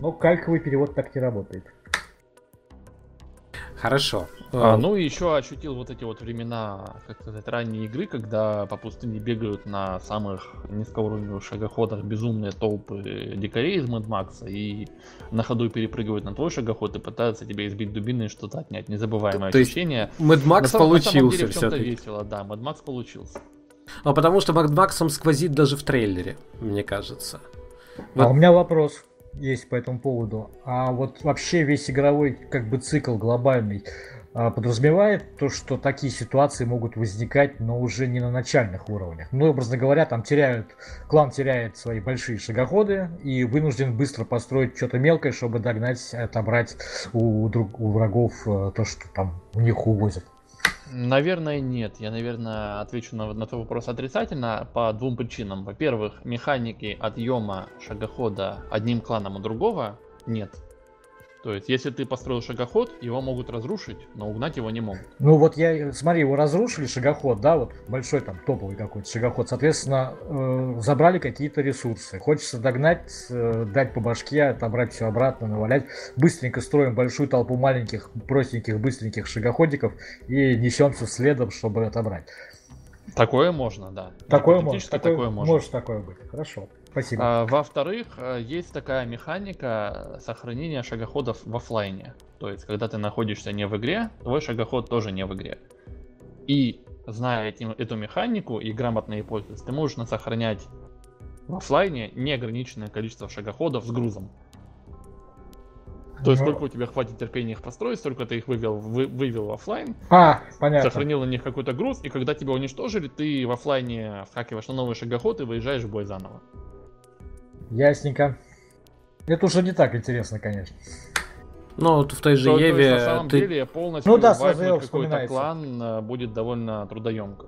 Но кальковый перевод так не работает. Хорошо. А, ну и еще ощутил вот эти вот времена, как сказать, ранней игры, когда по пустыне бегают на самых низкоуровневых шагоходах безумные толпы дикарей из Mad Max и на ходу перепрыгивают на твой шагоход и пытаются тебя избить дубиной и что-то отнять. Незабываемое То ощущение. Mad Max на, получился на все-таки. весело, да, Mad Max получился. А потому что Mad Max сквозит даже в трейлере, мне кажется. Вот. А у меня вопрос есть по этому поводу. А вот вообще весь игровой как бы цикл глобальный а, подразумевает то, что такие ситуации могут возникать, но уже не на начальных уровнях. Ну, образно говоря, там теряют, клан теряет свои большие шагоходы и вынужден быстро построить что-то мелкое, чтобы догнать, отобрать у, друг, у врагов э, то, что там у них увозят. Наверное, нет. Я, наверное, отвечу на, на твой вопрос отрицательно по двум причинам. Во-первых, механики отъема шагохода одним кланом у другого нет. То есть, если ты построил шагоход, его могут разрушить, но угнать его не могут. Ну вот я, смотри, его разрушили, шагоход, да, вот большой там топовый какой-то шагоход, соответственно, э, забрали какие-то ресурсы. Хочется догнать, э, дать по башке, отобрать все обратно, навалять. Быстренько строим большую толпу маленьких, простеньких, быстреньких шагоходиков и несемся следом, чтобы отобрать. Такое можно, да. Такое, может, такое, такое может. может такое быть. Хорошо. Спасибо. А, во-вторых, э, есть такая механика сохранения шагоходов в офлайне. То есть, когда ты находишься не в игре, твой шагоход тоже не в игре. И зная этим, эту механику и грамотно ей пользоваться, ты можешь сохранять в оффлайне неограниченное количество шагоходов с грузом. То есть, Ну, сколько у тебя хватит терпения их построить, столько ты их вывел, вы- вывел в оффлайн, А, понятно. сохранил на них какой-то груз, и когда тебя уничтожили, ты в оффлайне вскакиваешь на новый шагоход и выезжаешь в бой заново. Ясненько. Это уже не так интересно, конечно. Ну, вот в той же То- то есть, Еве на самом ты деле полностью Ну да, сразу какой-то вспоминается. клан э, будет довольно трудоемко.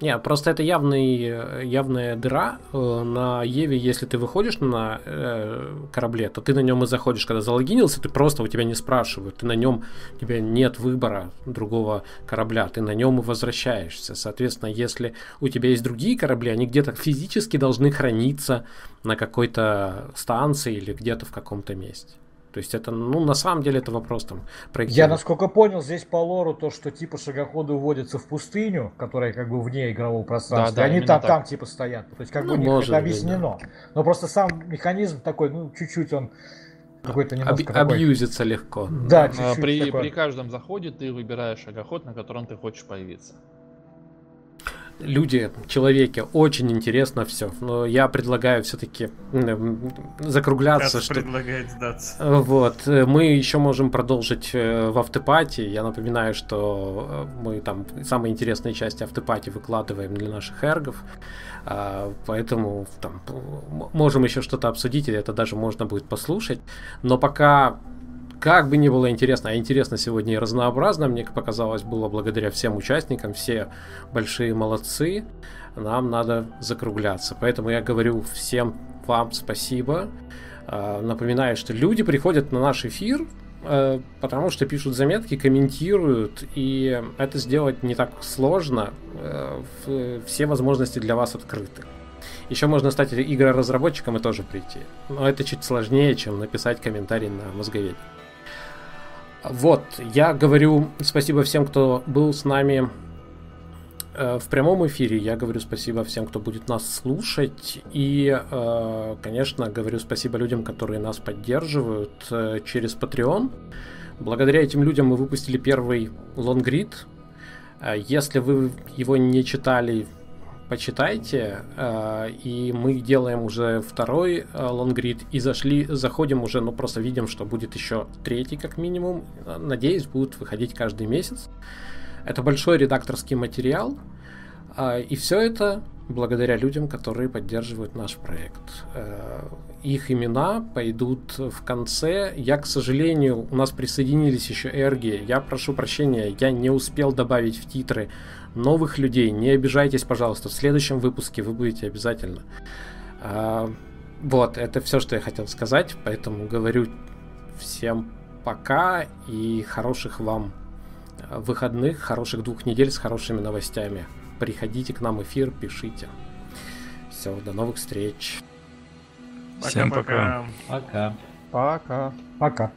Не, просто это явный, явная дыра э, на Еве, если ты выходишь на э, корабле, то ты на нем и заходишь. Когда залогинился, ты просто у тебя не спрашивают, ты на нем, у тебя нет выбора другого корабля, ты на нем и возвращаешься. Соответственно, если у тебя есть другие корабли, они где-то физически должны храниться на какой-то станции или где-то в каком-то месте. То есть это, ну, на самом деле это вопрос там Я, проектирования. насколько понял, здесь по лору то, что типа шагоходы уводятся в пустыню, которая как бы вне игрового пространства, Да, да, и они там, так. там типа стоят. То есть как Ну, бы у них может это быть, объяснено. Но просто сам механизм такой, ну, чуть-чуть он какой-то немножко такой. абьюзится легко. Да, А, чуть-чуть При, такой. при каждом заходе ты выбираешь шагоход, на котором ты хочешь появиться. Люди, человеки, очень интересно все. Но я предлагаю все-таки закругляться. Кац что- предлагает сдаться. Вот, э, мы еще можем продолжить э, в автопати. Я напоминаю, что э, мы там самые интересные части автопати выкладываем для наших эргов. А, Поэтому там можем еще что-то обсудить, и это даже можно будет послушать. Но пока как бы ни было интересно, а интересно сегодня и разнообразно, мне показалось, было благодаря всем участникам, все большие молодцы, нам надо закругляться. Поэтому я говорю всем вам спасибо. А, Напоминаю, что люди приходят на наш эфир, э, потому что пишут заметки, комментируют, и это сделать не так сложно. Э, Все возможности для вас открыты. Еще можно стать игроразработчиком и тоже прийти. Но это чуть сложнее, чем написать комментарий на мозговеде. Вот, я говорю спасибо всем, кто был с нами э, в прямом эфире. Я говорю спасибо всем, кто будет нас слушать. И, э, конечно, говорю спасибо людям, которые нас поддерживают э, через Patreon. Благодаря этим людям мы выпустили первый лонгрид. Если вы его не читали, почитайте. Э, И мы делаем уже второй э, лонгрид и зашли, заходим уже, ну просто видим, что будет еще третий как минимум. Э, Надеюсь, будут выходить каждый месяц. Это большой редакторский материал. И все это благодаря людям, которые поддерживают наш проект. Их имена пойдут в конце. Я, к сожалению, у нас присоединились еще эрги. Я прошу прощения, я не успел добавить в титры новых людей. Не обижайтесь, пожалуйста. В следующем выпуске вы будете обязательно. А, Вот, это все, что я хотел сказать. Поэтому говорю всем пока и хороших вам э, выходных, хороших двух недель с хорошими новостями. Приходите к нам в эфир, пишите. Все, до новых встреч. Всем пока. Пока. Пока. Пока.